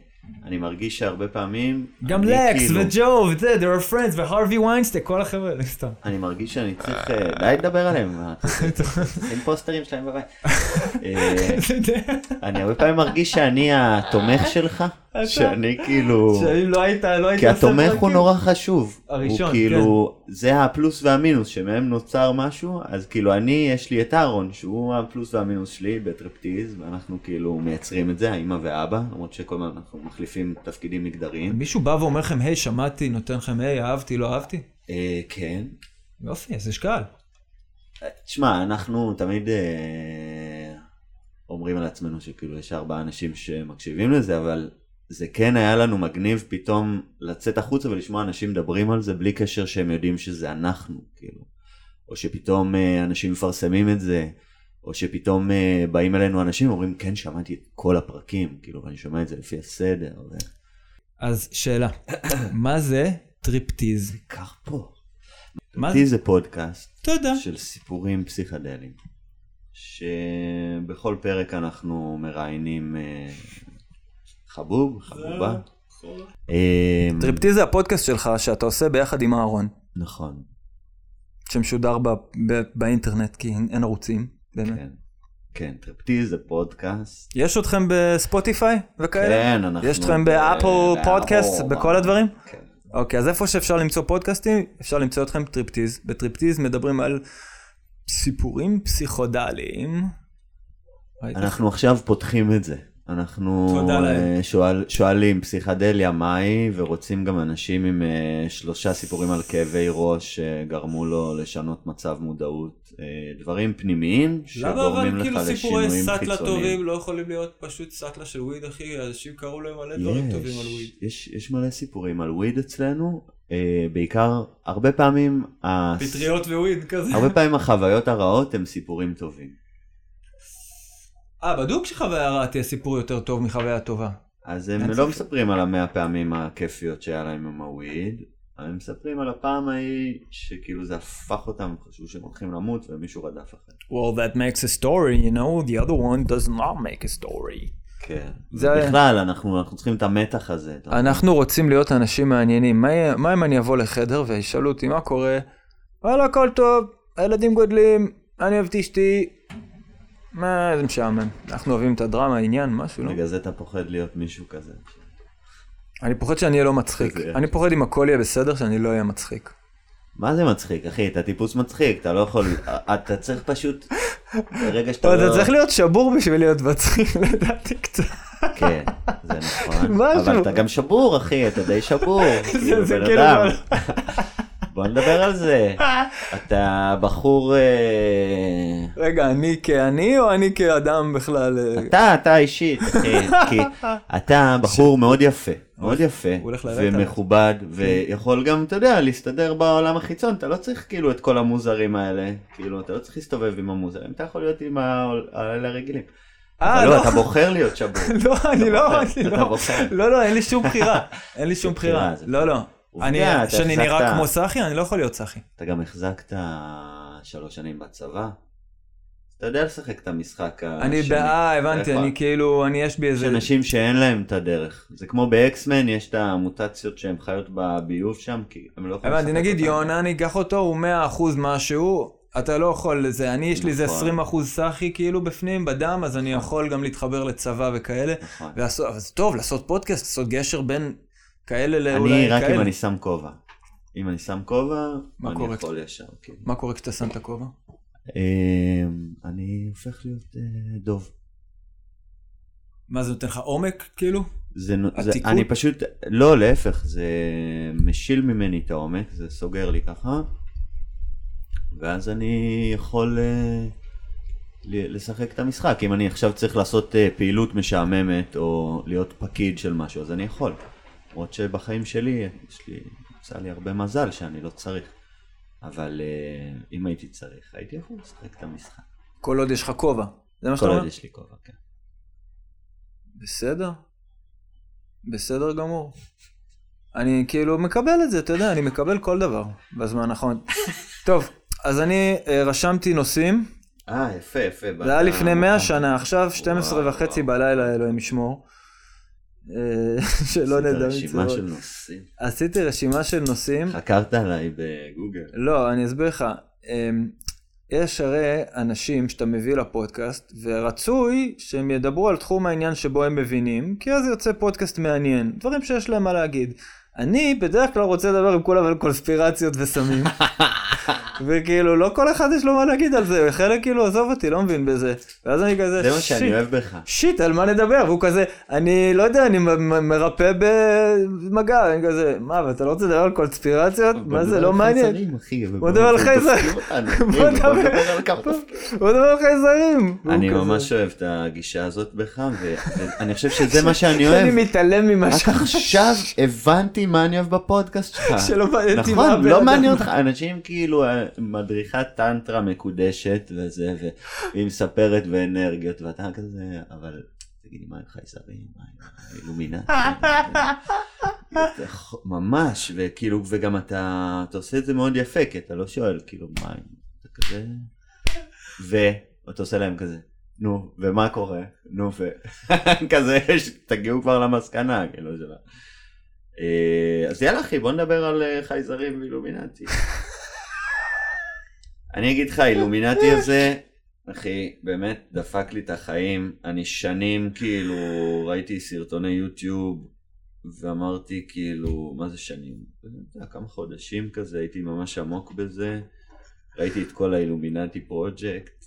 אני מרגיש שהרבה פעמים, גם אני לקס כאילו- וג'ו וזה, they are friends והרווי ויינסטי, כל החבר'ה, לא, סתם. אני מרגיש שאני צריך, אה, די לדבר עליהם, רוצה? שים פוסטרים שלהם בבית. אה, אני הרבה פעמים מרגיש שאני התומך שלך, שאני כאילו, שאם לא היית, לא היית כי התומך הוא פרקים. נורא חשוב. הראשון, הוא כאילו, זה הפלוס והמינוס שמהם נוצר משהו, אז כאילו אני, יש לי את אהרון, שהוא הפלוס והמינוס שלי בטרפטיז, ואנחנו כאילו מייצרים את זה, האמא ואבא, למרות שכל הזמן אנחנו מחליפים תפקידים מגדריים. מישהו בא ואומר לכם, היי, שמעתי, נותן לכם, היי, אהבתי, לא אהבתי? אה, כן. יופי, אז יש קהל. תשמע, אנחנו תמיד אה, אומרים על עצמנו שכאילו יש ארבעה אנשים שמקשיבים לזה, אבל זה כן היה לנו מגניב פתאום לצאת החוצה ולשמוע אנשים מדברים על זה בלי קשר שהם יודעים שזה אנחנו, כאילו. או שפתאום אה, אנשים מפרסמים את זה, או שפתאום אה, באים אלינו אנשים ואומרים, כן, שמעתי את כל הפרקים, כאילו, ואני שומע את זה לפי הסדר. ו... אז שאלה, מה זה טריפטיז? כך פה. מה אותי זה פודקאסט תודה. של סיפורים פסיכדליים, שבכל פרק אנחנו מראיינים אה, חבוב, חבובה. אה, טריפטיז זה הפודקאסט שלך שאתה עושה ביחד עם אהרון, נכון, שמשודר ב- ב- באינטרנט כי אין ערוצים, באמת. כן. כן, טריפטיז זה פודקאסט. יש אתכם בספוטיפיי וכאלה? כן, אנחנו... יש אתכם באפל, פודקאסט, בכל הדברים? כן. אוקיי, אז איפה שאפשר למצוא פודקאסטים, אפשר למצוא אתכם טריפטיז. בטריפטיז מדברים על סיפורים פסיכודליים. אנחנו עכשיו פותחים את זה. אנחנו. אה, שואל, שואלים פסיכדליה מהי, ורוצים גם אנשים עם אה, שלושה סיפורים על כאבי ראש שגרמו לו לשנות מצב מודעות. אה, דברים פנימיים שגורמים לך כאילו לשינויים חיצוניים. לא יכולים להיות פשוט סאטלה של weed, אחי? אנשים קראו להם מלא יש, יש, יש מלא סיפורים על וויד אצלנו, אה, בעיקר, הרבה פעמים, הס- פטריות וויד כזה. הרבה פעמים החוויות הרעות הם סיפורים טובים. אה, בדוק שחוויה רעה תהיה סיפור יותר טוב מחוויה טובה. אז הם לא. מספרים על המאה פעמים הכיפיות שהיה להם עם הוויד, הם מספרים על הפעם ההיא שכאילו זה הפך אותם, חשבו שהם הולכים למות ומישהו רדף אחריהם. Well, that makes a story, you know, the other one does not make a story. כן. זה- בכלל, אנחנו, אנחנו צריכים את המתח הזה. אנחנו רוצים להיות אנשים מעניינים. מה, מה אם אני אבוא לחדר וישאלו אותי מה קורה? וואלה, הכל טוב, הילדים גודלים, אני אוהב את אשתי. מה, זה משעמם. אנחנו אוהבים את הדרמה, העניין, משהו, לא? בגלל זה אתה פוחד להיות מישהו כזה. אני פוחד שאני אהיה לא מצחיק. אני פוחד אם הכל יהיה בסדר, שאני לא אהיה מצחיק. מה זה מצחיק, אחי? אתה טיפוס מצחיק, אתה לא יכול... אתה צריך פשוט... ברגע שאתה לא... אתה צריך להיות שבור בשביל להיות מצחיק, לדעתי קצת. כן, זה נכון. משהו. אבל אתה גם שבור, אחי, אתה די שבור. זה כאילו. בוא נדבר על זה. אתה בחור... אה, רגע, אני כעני או אני כאדם בכלל? אה? אתה, אתה אישית, אחי, כי אתה בחור מאוד יפה, מאוד יפה. ומכובד, ויכול גם, אתה יודע, להסתדר בעולם החיצון, אתה לא צריך כאילו את כל המוזרים האלה, כאילו, אתה לא צריך להסתובב עם המוזרים, אתה יכול להיות עם האלה הרגילים. אה, אבל לא. לא, אתה בוחר להיות שבור. לא, אני לא, אני לא. לא, לא, אין לי שום בחירה, אין לי שום בחירה, לא, לא. אני, שאני נראה כמו צחי, אני לא יכול להיות צחי. אתה גם החזקת שלוש שנים בצבא. אתה יודע לשחק את המשחק השני. אני, ב- אה, הבנתי? אני כאילו, אני, יש בי יש איזה, אנשים שאין להם את הדרך. זה כמו באקסמן, יש את המוטציות שהן חיות בביוב שם, כי הם לא יכולים הבנתי, נגיד. יונה, אני אקח אותו, הוא 100% משהו, אתה לא יכול, זה, אני, יש לי איזה נכון. 20% סחי כאילו בפנים, בדם, אז אני יכול גם להתחבר לצבא וכאלה. נכון. זה טוב, לעשות פודקאסט, לעשות גשר בין כאלה לאולי אני כאלה. רק אם אני שם כובע. אם אני שם כובע, אני קורה? יכול ישר. כן. מה קורה כשאתה שם את הכובע? אמ, אני הופך להיות אה, דוב. מה זה נותן לך עומק, כאילו? זה, זה? אני פשוט, לא להפך, זה משיל ממני את העומק, זה סוגר לי ככה, ואז אני יכול אה, ל- לשחק את המשחק. אם אני עכשיו צריך לעשות אה, פעילות משעממת או להיות פקיד של משהו, אז אני יכול. למרות שבחיים שלי, יש לי, יצא לי הרבה מזל שאני לא צריך. אבל אה, אם הייתי צריך, הייתי יכול לשחק את המשחק. כל עוד יש לך כובע. זה מה שאתה כל אומר? עוד יש לי כובע, כן. בסדר. בסדר גמור. אני כאילו מקבל את זה, אתה יודע, אני מקבל כל דבר בזמן האחרון. טוב, אז אני אה, רשמתי נושאים, אה, יפה, יפה. זה היה לפני 100 באת- שנה, עכשיו 12 וואו, וחצי. בלילה, אלוהים ישמור. אה, שלא עשית נדע רשימה מצוות. של נושאים. עשיתי רשימה של נושאים. חקרת עליי בגוגל. לא, אני אסביר לך. אמ, יש הרי אנשים שאתה מביא לפודקאסט, ורצוי שהם ידברו על תחום העניין שבו הם מבינים, כי אז יוצא פודקאסט מעניין, דברים שיש להם מה להגיד. אני בדרך כלל רוצה לדבר עם כולם על קונספירציות וסמים. וכאילו, לא כל אחד יש לו מה להגיד על זה, חלק כאילו, עזוב אותי, לא מבין בזה. ואז אני כזה, זה מה שאני "שיט, אוהב בך. שיט, על מה נדבר? והוא כזה, אני לא יודע, אני מרפא במגע, אני כזה, מה, ואתה לא רוצה לדבר על קונספירציות? מה זה, לא מעניין. בוא נדבר על חייזרים. בוא נדבר- בוא נדבר על חייזרים. אני ממש אוהב את הגישה הזאת בך, ואני חושב שזה מה שאני אוהב. אני מתעלם ממה רק ש... עכשיו הבנתי מה אני אוהב בפודקאסט שלך. שלא מעניין אותי מה נכון, לא מעניין אותך, אנשים כאילו, אה, מדריכת טנטרה מקודשת וזה, והיא מספרת באנרגיות, ואתה כזה, אבל תגידי, מה עם חייזרים? מה עם ח- ממש, וכאילו, וגם אתה, אתה עושה את זה מאוד יפה, כי אתה לא שואל, כאילו, מה עם, אתה כזה, ואתה עושה להם כזה, נו, ומה קורה? נו, ו... כזה, ש- תגיעו כבר למסקנה, כאילו, שלה. אה, אז יאללה אחי, בוא נדבר על אה, חייזרים ואילומינטי. אני אגיד לך, אילומינטי הזה, אחי, באמת דפק לי את החיים. אני שנים כאילו ראיתי סרטוני יוטיוב ואמרתי כאילו, מה זה שנים? לא כמה חודשים כזה, הייתי ממש עמוק בזה. ראיתי את כל האילומינטי פרויקט,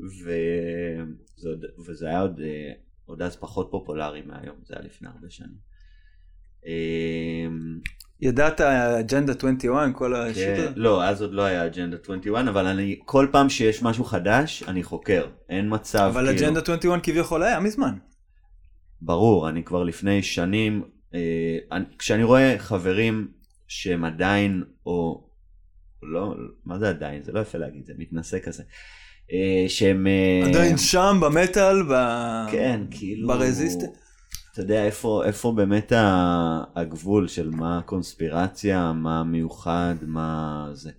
וזה, וזה היה עוד, אה, עוד אז פחות פופולרי מהיום, זה היה לפני הרבה שנים. אמ, ידעת אג'נדה 21, כל השיט כן, הזה? לא, אז עוד לא היה אג'נדה 21, אבל אני, כל פעם שיש משהו חדש, אני חוקר. אין מצב, אבל כאילו... אג'נדה 21 כביכול היה מזמן. ברור, אני כבר לפני שנים, אה, אני, כשאני רואה חברים שהם עדיין, או לא, מה זה עדיין? זה לא יפה להגיד, זה מתנשא כזה. אה, שהם... אה, עדיין שם במטאל, ב... כן, כאילו... ברזיסט? אתה יודע, איפה, איפה באמת הגבול של מה הקונספירציה, מה מיוחד, מה זה.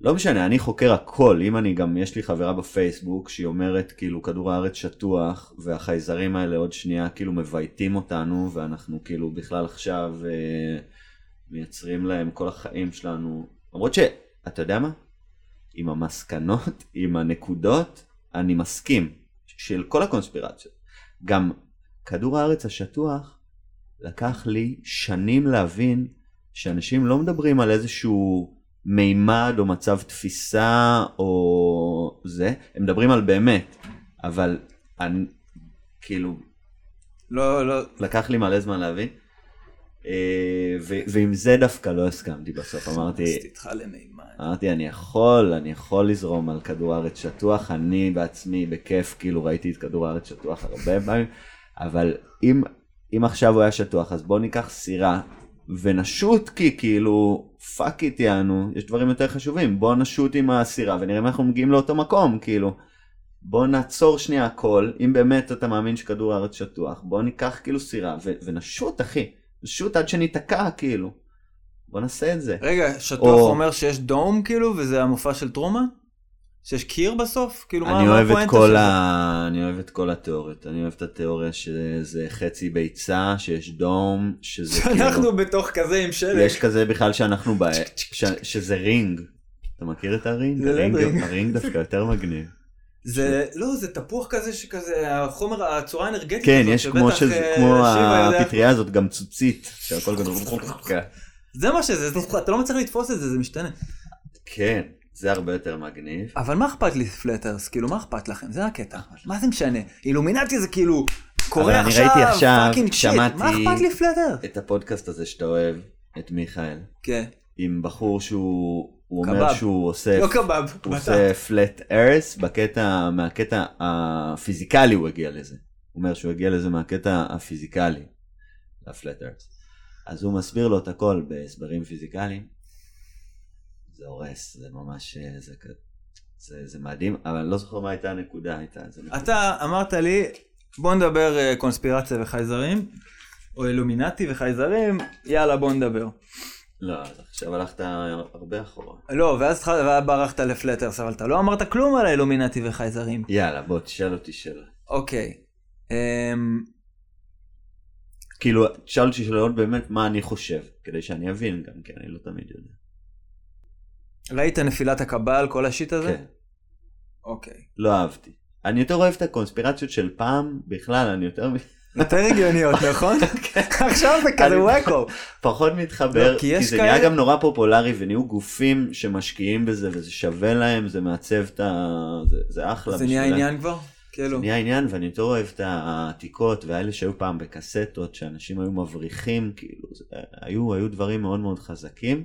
לא משנה, אני חוקר הכל. אם אני גם, יש לי חברה בפייסבוק שהיא אומרת, כאילו, כדור הארץ שטוח, והחייזרים האלה עוד שנייה כאילו מבייתים אותנו, ואנחנו כאילו בכלל עכשיו אה, מייצרים להם כל החיים שלנו. למרות שאתה יודע מה? עם המסקנות, עם הנקודות, אני מסכים. של כל הקונספירציות. גם כדור הארץ השטוח, לקח לי שנים להבין שאנשים לא מדברים על איזשהו מימד או מצב תפיסה או זה, הם מדברים על באמת, אבל אני, כאילו, לא, לא. לקח לי מלא זמן להבין. אה, ו- ועם זה דווקא לא הסכמתי בסוף, אמרתי. אמרתי אני יכול, אני יכול לזרום על כדור הארץ שטוח, אני בעצמי בכיף כאילו ראיתי את כדור הארץ שטוח הרבה פעמים, אבל אם, אם עכשיו הוא היה שטוח אז בוא ניקח סירה ונשוט כי כאילו fuck it יענו, יש דברים יותר חשובים, בוא נשוט עם הסירה ונראה אם אנחנו מגיעים לאותו מקום כאילו. בוא נעצור שנייה הכל, אם באמת אתה מאמין שכדור הארץ שטוח, בוא ניקח כאילו סירה ו- ונשוט אחי, נשוט עד שניתקע כאילו. בוא נעשה את זה. רגע, שטוח או- אומר שיש דום כאילו, וזה המופע של טרומן? שיש קיר בסוף? כאילו, מה אני מה הפואנטה כל של זה? ה... אני אוהב את כל התיאוריות. אני אוהב את התיאוריה שזה חצי ביצה, שיש דום, שזה כאילו... אנחנו בתוך כזה עם שלג. יש כזה בכלל שאנחנו ב... ש... שזה רינג. אתה מכיר את ה ring? זה לא ה ring, ring. ה ring דווקא יותר מגניב. זה, לא, זה תפוח כזה שכזה, החומר, הצורה האנרגטית כן, הזאת, יש כמו שזה, אה, כמו הפטריה הזאת, גם צוצית, שהכל כזה... זה מה שזה, זה- אתה לא מצליח לתפוס את זה, זה משתנה. כן, זה הרבה יותר מגניב. אבל מה אכפת לי flat earth? כאילו, מה אכפת לכם? זה הקטע. מה זה משנה? אילומינטי זה כאילו, קורה עכשיו, fucking shit. מה אכפת לי flat earth? את הפודקאסט הזה שאתה אוהב, את מיכאל, כן, עם בחור שהוא... הוא אומר. שהוא עושה לא קבב. הוא. עושה flat earth בקטע, מהקטע הפיזיקלי הוא הגיע לזה. הוא אומר שהוא הגיע לזה מהקטע הפיזיקלי, ל flat earth. אז הוא מסביר לו את הכל בהסברים פיזיקליים. זה הורס, זה ממש, אה, זה, זה, זה מדהים, אבל אני לא זוכר מה הייתה הנקודה, הייתה איזה נקודה. אתה אמרת לי, בוא נדבר אה, קונספירציה וחייזרים, או אילומינטי וחייזרים, יאללה בוא נדבר. לא, אז עכשיו הלכת הרבה אחורה. לא, ואז ברחת לפלטרס, אבל אתה לא אמרת כלום על האילומינטי וחייזרים. יאללה, בוא, תשאל אותי שאלה. אוקיי. אמ, כאילו, תשאל אותי שאלות באמת מה אני חושב, כדי שאני אבין גם, כן, אני לא תמיד יודע. ראית נפילת הקבל, כל השיט הזה? כן. אוקיי. לא אהבתי. אני יותר אוהב את הקונספירציות של פעם, בכלל, אני יותר... יותר הגיוניות, נכון? עכשיו זה כזה וואקו. פחות מתחבר, לא, כי זה נהיה גם נורא פופולרי ונהיו גופים שמשקיעים בזה וזה שווה להם, זה מעצב את ה... זה, אחלה. זה נהיה. עניין כבר? כאילו. זה נהיה עניין ואני יותר אוהב את העתיקות והאלה שהיו פעם בקסטות, שאנשים היו מבריחים, כאילו, היו דברים מאוד מאוד חזקים,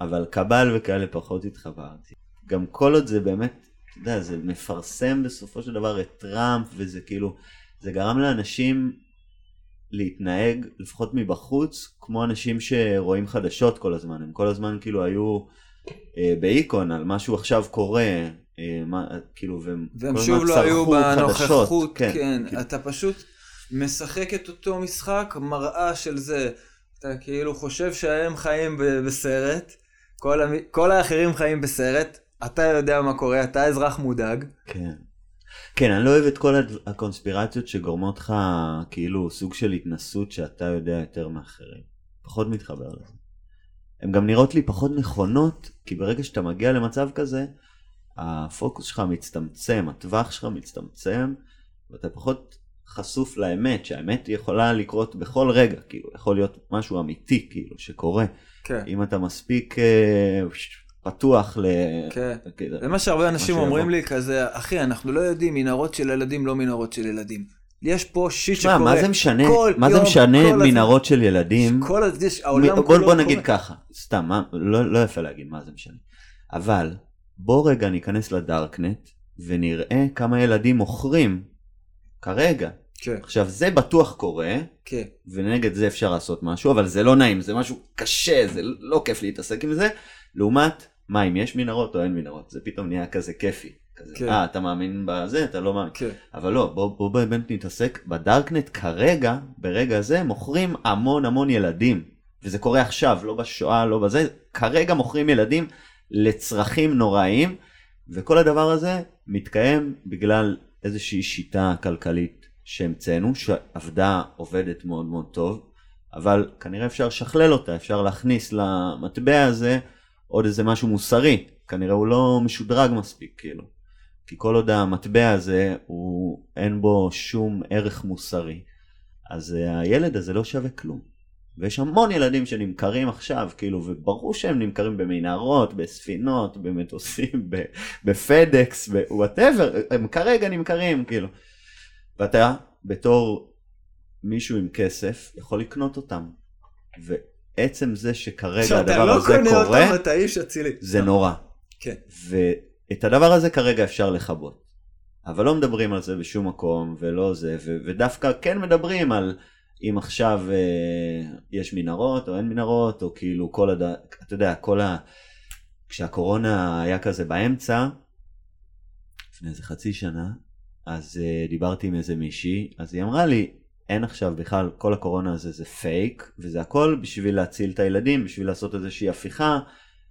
אבל קבל וכאלה פחות התחברתי. גם כל עוד זה באמת, אתה יודע, זה מפרסם בסופו של דבר את טראמפ, וזה כאילו, זה גרם לאנשים להתנהג, לפחות מבחוץ, כמו אנשים שרואים חדשות כל הזמן. הם כל הזמן כאילו היו אה, באיקון על משהו עכשיו קורה, אה, מה, כאילו, והם והם כל שוב הזמן לא היו צרחו חדשות. בנוכחות, כן, כאילו, אתה פשוט משחק את אותו משחק, מראה של זה. אתה כאילו חושב שהם חיים בסרט, כל, המ... כל האחרים חיים בסרט, אתה יודע מה קורה, אתה אזרח מודאג. כן. כן, אני לא אוהב את כל הקונספירציות שגורמות לך כאילו סוג של התנסות שאתה יודע יותר מאחרים. פחות מתחבר לזה. הן גם נראות לי פחות נכונות, כי ברגע שאתה מגיע למצב כזה, הפוקוס שלך מצטמצם, הטווח שלך מצטמצם, ואתה פחות חשוף לאמת, שהאמת יכולה לקרות בכל רגע, כאילו, יכול להיות משהו אמיתי, כאילו, שקורה. כן. אם אתה מספיק אה, פתוח ל... כן. כאילו, זה מה שהרבה אנשים שיבוא. אומרים לי כזה, אחי, אנחנו לא יודעים מנהרות של ילדים, לא מנהרות של ילדים. יש פה שיט שקורה. מה זה משנה, כל מה זה יום, משנה כל. מנהרות של ילדים? כל הזמן, יש- העולם בוא, כולו בוא נגיד קורה. ככה, סתם, מה, לא, לא יפה להגיד מה זה משנה. אבל בוא רגע ניכנס לדארקנט ונראה כמה ילדים מוכרים כרגע. כן, עכשיו זה בטוח קורה, כן. ונגד זה אפשר לעשות משהו, אבל זה לא נעים, זה משהו קשה, זה לא כיף להתעסק עם זה. לעומת, מה אם יש מנהרות או אין מנהרות, זה פתאום נהיה כזה כיפי. כזה, כן. אה, אתה מאמין בזה, אתה לא מאמין. כן. אבל לא, בוא, בוא באמת נתעסק בדארקנט כרגע, ברגע זה, מוכרים המון המון ילדים. וזה קורה עכשיו, לא בשואה, לא בזה, כרגע מוכרים ילדים לצרכים נוראיים, וכל הדבר הזה מתקיים בגלל איזושהי שיטה כלכלית שהמצאנו, שעבדה, עובדת מאוד מאוד טוב, אבל כנראה אפשר לשכלל אותה, אפשר להכניס למטבע הזה עוד איזה משהו מוסרי, כנראה הוא לא משודרג מספיק, כאילו. כי כל עוד המטבע הזה, הוא, אין בו שום ערך מוסרי, אז אה, הילד הזה לא שווה כלום. ויש המון ילדים שנמכרים עכשיו, כאילו, וברור שהם נמכרים במנהרות, בספינות, במטוסים, בפדקס, בוואטאבר, הם כרגע נמכרים, כאילו. ואתה, בתור מישהו עם כסף, יכול לקנות אותם. ועצם זה שכרגע הדבר לא הזה קורה, אותם, אתה איש אצילי. זה נורא. כן. ואת הדבר הזה כרגע אפשר לכבות. אבל לא מדברים על זה בשום מקום, ולא זה, ו- ודווקא כן מדברים על אם עכשיו אה, יש מנהרות או אין מנהרות, או כאילו כל הד... אתה יודע, כל ה... כשהקורונה היה כזה באמצע, לפני איזה חצי שנה, אז אה, דיברתי עם איזה מישהי, אז היא אמרה לי, אין עכשיו בכלל, כל הקורונה הזה זה פייק, וזה הכל בשביל להציל את הילדים, בשביל לעשות איזושהי הפיכה,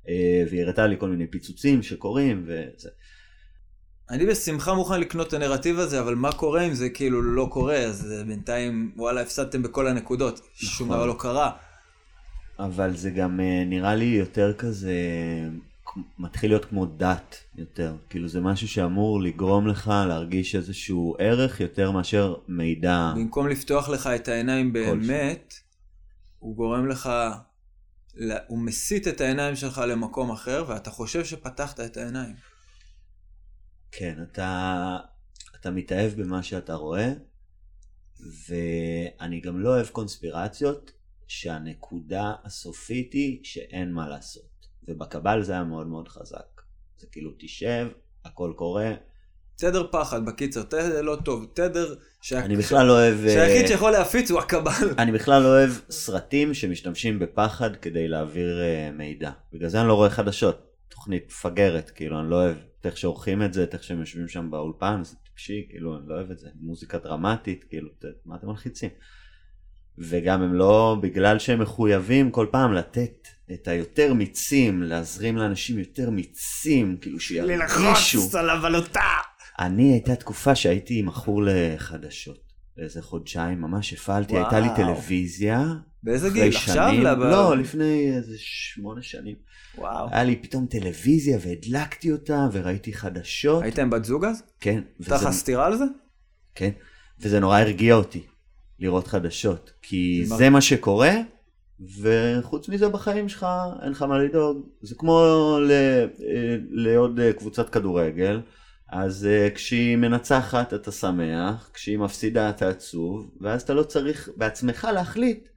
אה, והיא הראתה לי כל מיני פיצוצים שקורים, וזה. אני בשמחה מוכן לקנות את הנרטיב הזה, אבל מה קורה אם זה כאילו לא קורה, אז אה, בינתיים, וואלה, הפסדתם בכל הנקודות. שום נכון. דבר לא קרה. אבל זה גם אה, נראה לי יותר כזה, מתחיל להיות כמו דת יותר. כאילו זה משהו שאמור לגרום לך להרגיש איזשהו ערך יותר מאשר מידע. במקום לפתוח לך את העיניים באמת, הוא גורם לך, הוא מסיט את העיניים שלך למקום אחר, ואתה חושב שפתחת את העיניים. כן, אתה, אתה מתאהב במה שאתה רואה, ואני גם לא אוהב קונספירציות שהנקודה הסופית היא שאין מה לעשות. ובקבל זה היה מאוד מאוד חזק. זה כאילו תשב, הכל קורה. תדר פחד, בקיצר, תדר לא טוב, תדר שה... אני בכלל לא אוהב... אה, שהיחיד שיכול להפיץ הוא הקבל. אני בכלל לא אוהב סרטים שמשתמשים בפחד כדי להעביר uh, מידע. בגלל זה אני לא רואה חדשות. תוכנית מפגרת, כאילו, אני לא אוהב את איך שעורכים את זה, את איך שהם יושבים שם באולפן, זה טיפשי, כאילו, אני לא אוהב את זה. מוזיקה דרמטית, כאילו, ת, מה אתם מלחיצים? וגם הם לא, בגלל שהם מחויבים כל פעם לתת את היותר מיצים, להזרים לאנשים יותר מיצים, כאילו שירגישו. על הבלוטה. אני הייתה תקופה שהייתי מכור לחדשות. איזה חודשיים ממש הפעלתי, וואו. הייתה לי טלוויזיה. באיזה גיל? עכשיו? שנים, לב- לא, לפני איזה שמונה שנים. וואו. היה לי פתאום טלוויזיה והדלקתי אותה וראיתי חדשות. היית עם בת זוג אז? כן, הייתה לך סטירה על זה? כן, וזה נורא הרגיע אותי לראות חדשות, כי מה? זה מה שקורה, וחוץ מזה בחיים שלך אין לך מה לדאוג. זה כמו ל, אה, לעוד אה, קבוצת כדורגל, אז אה, כשהיא מנצחת אתה שמח, כשהיא מפסידה אתה עצוב, ואז אתה לא צריך בעצמך להחליט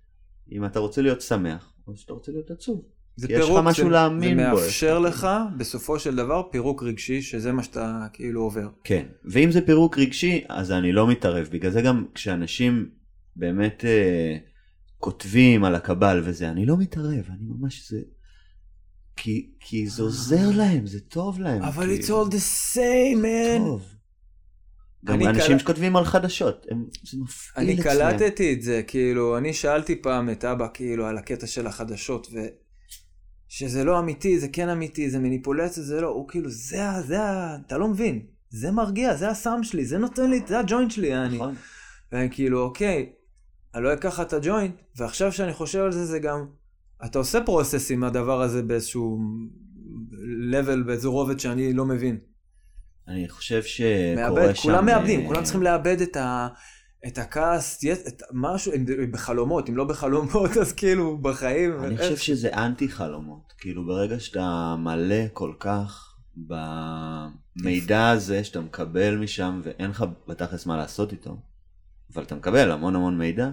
אם אתה רוצה להיות שמח או שאתה רוצה להיות עצוב. זה כי יש לך פירוק, משהו זה- להאמין זה בו, מאפשר יש לך- בסופו של דבר, פירוק רגשי, שזה מה שאתה כאילו עובר. כן, ואם זה פירוק רגשי, אז אני לא מתערב. בגלל זה גם כשאנשים באמת אה, כותבים על הקבל וזה, אני לא מתערב, אני ממש זה... כי, כי זה עוזר להם, זה טוב להם. אבל it's all the same, man. טוב. גם אני אנשים קל- שכותבים על חדשות, הם, זה מפעיל אני אצלם. קלטתי את זה, כאילו, אני שאלתי פעם את אבא, כאילו, על הקטע של החדשות, ו... שזה לא אמיתי, זה כן אמיתי, זה מניפולציה, זה לא, הוא כאילו, זה ה... זה ה... אתה לא מבין. זה מרגיע, זה הסם שלי, זה נותן לי, זה הג'וינט שלי, אני. נכון. ואני כאילו, אוקיי, אני לא אקח את הג'וינט, ועכשיו שאני חושב על זה, זה גם... אתה עושה process עם הדבר הזה באיזשהו level, באיזו רובד שאני לא מבין. אני חושב שקורה שם... כולם מאבדים, אה, כולם צריכים לאבד את, ה, את הכעס, את משהו, בחלומות, אם לא בחלומות, אז כאילו בחיים. אני חושב שזה אנטי חלומות. כאילו ברגע שאתה מלא כל כך במידע הזה שאתה מקבל משם ואין לך בתכלס מה לעשות איתו, אבל אתה מקבל המון המון מידע,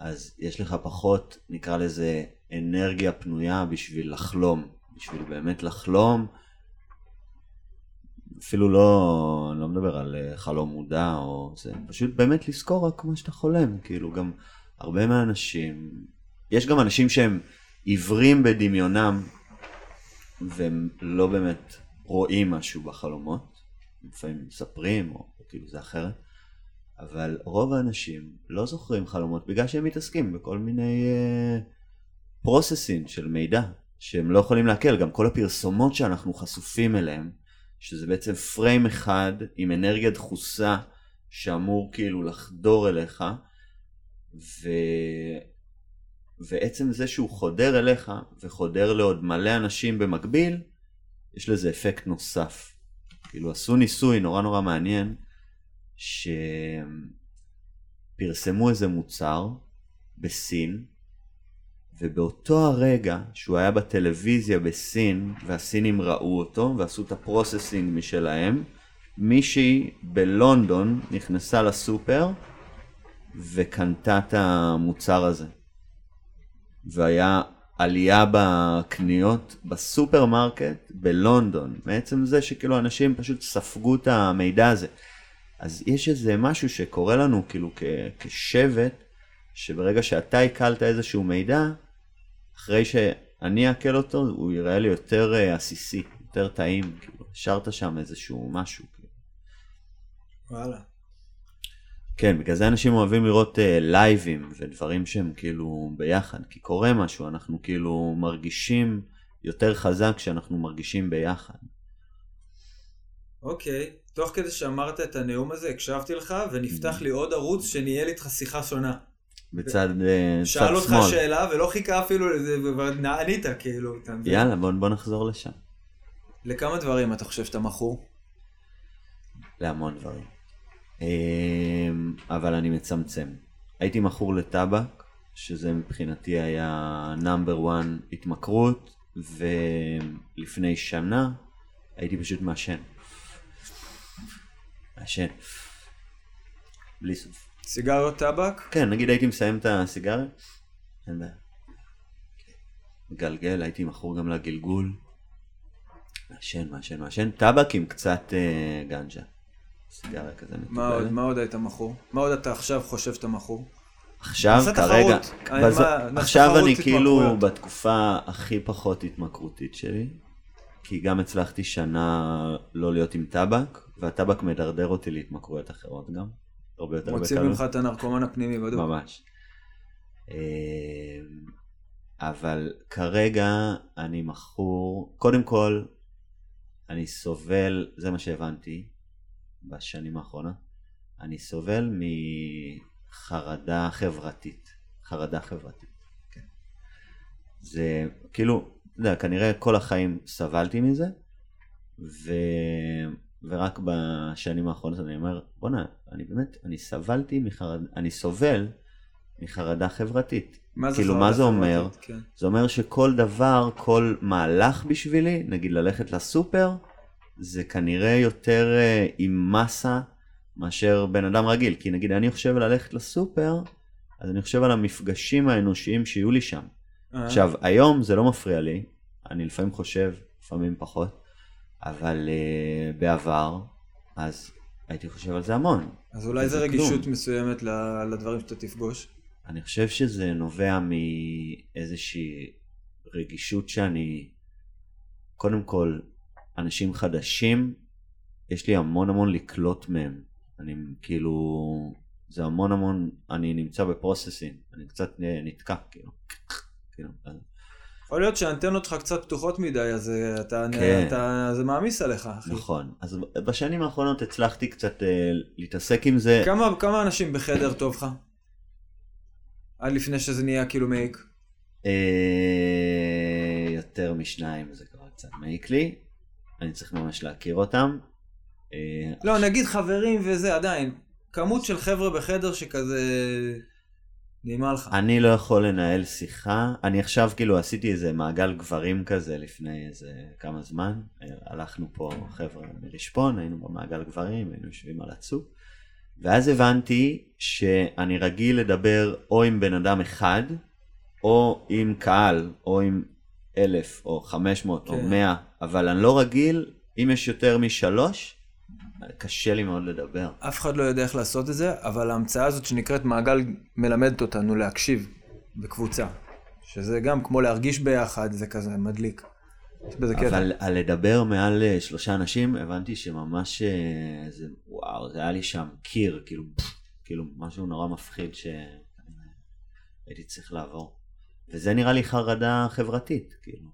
אז יש לך פחות, נקרא לזה, אנרגיה פנויה בשביל לחלום. בשביל באמת לחלום. אפילו לא, לא מדבר על אה, חלום מודע או זה, פשוט באמת לזכור רק מה שאתה חולם. כאילו גם הרבה מהאנשים, יש גם אנשים שהם עיוורים בדמיונם והם לא באמת רואים משהו בחלומות, לפעמים מספרים או כאילו זה אחרת, אבל רוב האנשים לא זוכרים חלומות בגלל שהם מתעסקים בכל מיני פרוססים של מידע שהם לא יכולים לעכל, גם כל הפרסומות שאנחנו חשופים אליהם, שזה בעצם פריים אחד עם אנרגיה דחוסה שאמור כאילו לחדור אליך, ו... ועצם זה שהוא חודר אליך וחודר לעוד מלא אנשים במקביל, יש לזה אפקט נוסף. כאילו עשו ניסוי נורא נורא מעניין, שפרסמו איזה מוצר בסין, ובאותו הרגע שהוא היה בטלוויזיה בסין, והסינים ראו אותו ועשו את הפרוססינג משלהם, מישהי בלונדון נכנסה לסופר וקנתה את המוצר הזה. והיה עלייה בקניות בסופרמרקט בלונדון, מעצם זה שכאילו אנשים פשוט ספגו את המידע הזה. אז יש איזה משהו שקורה לנו כאילו כשבט, שברגע שאתה עיכלת איזשהו מידע, אחרי שאני אעכל אותו, הוא יראה לי יותר אה, עסיסי, יותר טעים, כאילו, השארת שם איזשהו משהו. כאילו. וואלה. כן, בגלל זה אנשים אוהבים לראות uh, לייבים ודברים שהם כאילו ביחד, כי קורה משהו, אנחנו כאילו מרגישים יותר חזק כשאנחנו מרגישים ביחד. אוקיי, תוך כדי שאמרת את הנאום הזה, הקשבתי לך, ונפתח לי עוד ערוץ שניהל איתך שיחה שונה. בצד, uh, שאל צד אותך שמאל. שאלה ולא חיכה אפילו לזה, וענית כאילו. יאללה, בוא, בוא נחזור לשם. לכמה דברים אתה חושב שאתה מכור? להמון דברים. אמ, אבל אני מצמצם. הייתי מכור לטבק, שזה מבחינתי היה נאמבר 1 התמכרות, ולפני שנה הייתי פשוט מעשן. מעשן. בלי סוף. סיגריות טבק? כן, נגיד הייתי מסיים את הסיגריה, אין בעיה. מגלגל, הייתי מכור גם לגלגול. מעשן, מעשן, מעשן. טבק עם קצת אה, גנג'ה. סיגריה כזה מה עוד, מקובלת. מה עוד היית מכור? מה עוד אתה עכשיו חושב שאתה מכור? עכשיו, כרגע, בז- מה- עכשיו אני כאילו. בתקופה הכי פחות התמכרותית שלי, כי גם הצלחתי שנה לא להיות עם טבק, והטבק מדרדר אותי להתמכרויות אחרות גם, הרבה יותר בקלות. ממך את הנרקומן הפנימי בדיוק. ממש. אמ, אבל כרגע אני מכור, קודם כל, אני סובל, זה מה שהבנתי בשנים האחרונות, אני סובל מחרדה חברתית. חרדה חברתית. כן. זה כאילו, אתה יודע, כנראה כל החיים סבלתי מזה, ו... ורק בשנים האחרונות אני אומר, בואנה, אני באמת, אני סבלתי מחרדה, אני סובל מחרדה חברתית. מה זה כאילו, מה זה אומר? כן. זה אומר שכל דבר, כל מהלך בשבילי, נגיד ללכת לסופר, זה כנראה יותר אה, עם מסה מאשר בן אדם רגיל. כי נגיד אני חושב ללכת לסופר, אז אני חושב על המפגשים האנושיים שיהיו לי שם. אה, עכשיו, היום זה לא מפריע לי, אני לפעמים חושב, לפעמים פחות, אבל uh, בעבר, אז הייתי חושב על זה המון. אז אולי זה רגישות כלום. מסוימת לדברים שאתה תפגוש. אני חושב שזה נובע מאיזושהי רגישות שאני קודם כל, אנשים חדשים, יש לי המון המון לקלוט מהם. אני כאילו, זה המון המון, אני נמצא בפרוססים, אני קצת אה, נתקע, כאילו. כאילו, יכול להיות שהאנטנות שלך קצת פתוחות מדי, אז אה, אתה, כן. אתה, זה מעמיס עליך, אחי. נכון. אז בשנים האחרונות הצלחתי קצת אה, להתעסק עם זה. כמה, כמה אנשים בחדר טוב לך? עד לפני שזה נהיה כאילו מעיק. אה, יותר משניים זה כבר קצת מעיק לי. אני צריך ממש להכיר אותם. אה, לא, נגיד חברים וזה, עדיין. כמות של חבר'ה בחדר שכזה... נעימה לך. אני לא יכול לנהל שיחה. אני עכשיו כאילו עשיתי איזה מעגל גברים כזה לפני איזה כמה זמן. הלכנו פה חבר'ה מרשפון, היינו במעגל גברים, היינו יושבים על הצוק. ואז הבנתי שאני רגיל לדבר או עם בן אדם אחד, או עם קהל, או עם אלף, או חמש מאות, או כן. מאה, אבל אני לא רגיל, אם יש יותר משלוש, קשה לי מאוד לדבר. אף אחד לא יודע איך לעשות את זה, אבל ההמצאה הזאת שנקראת מעגל מלמדת אותנו להקשיב בקבוצה. שזה גם כמו להרגיש ביחד, זה כזה מדליק. יש בזה קטע. אבל על לדבר מעל אה, שלושה אנשים, הבנתי שממש, אה, זה, וואו, זה היה לי שם קיר, כאילו, כאילו, משהו נורא מפחיד שהייתי צריך לעבור. וזה נראה לי חרדה חברתית, כאילו.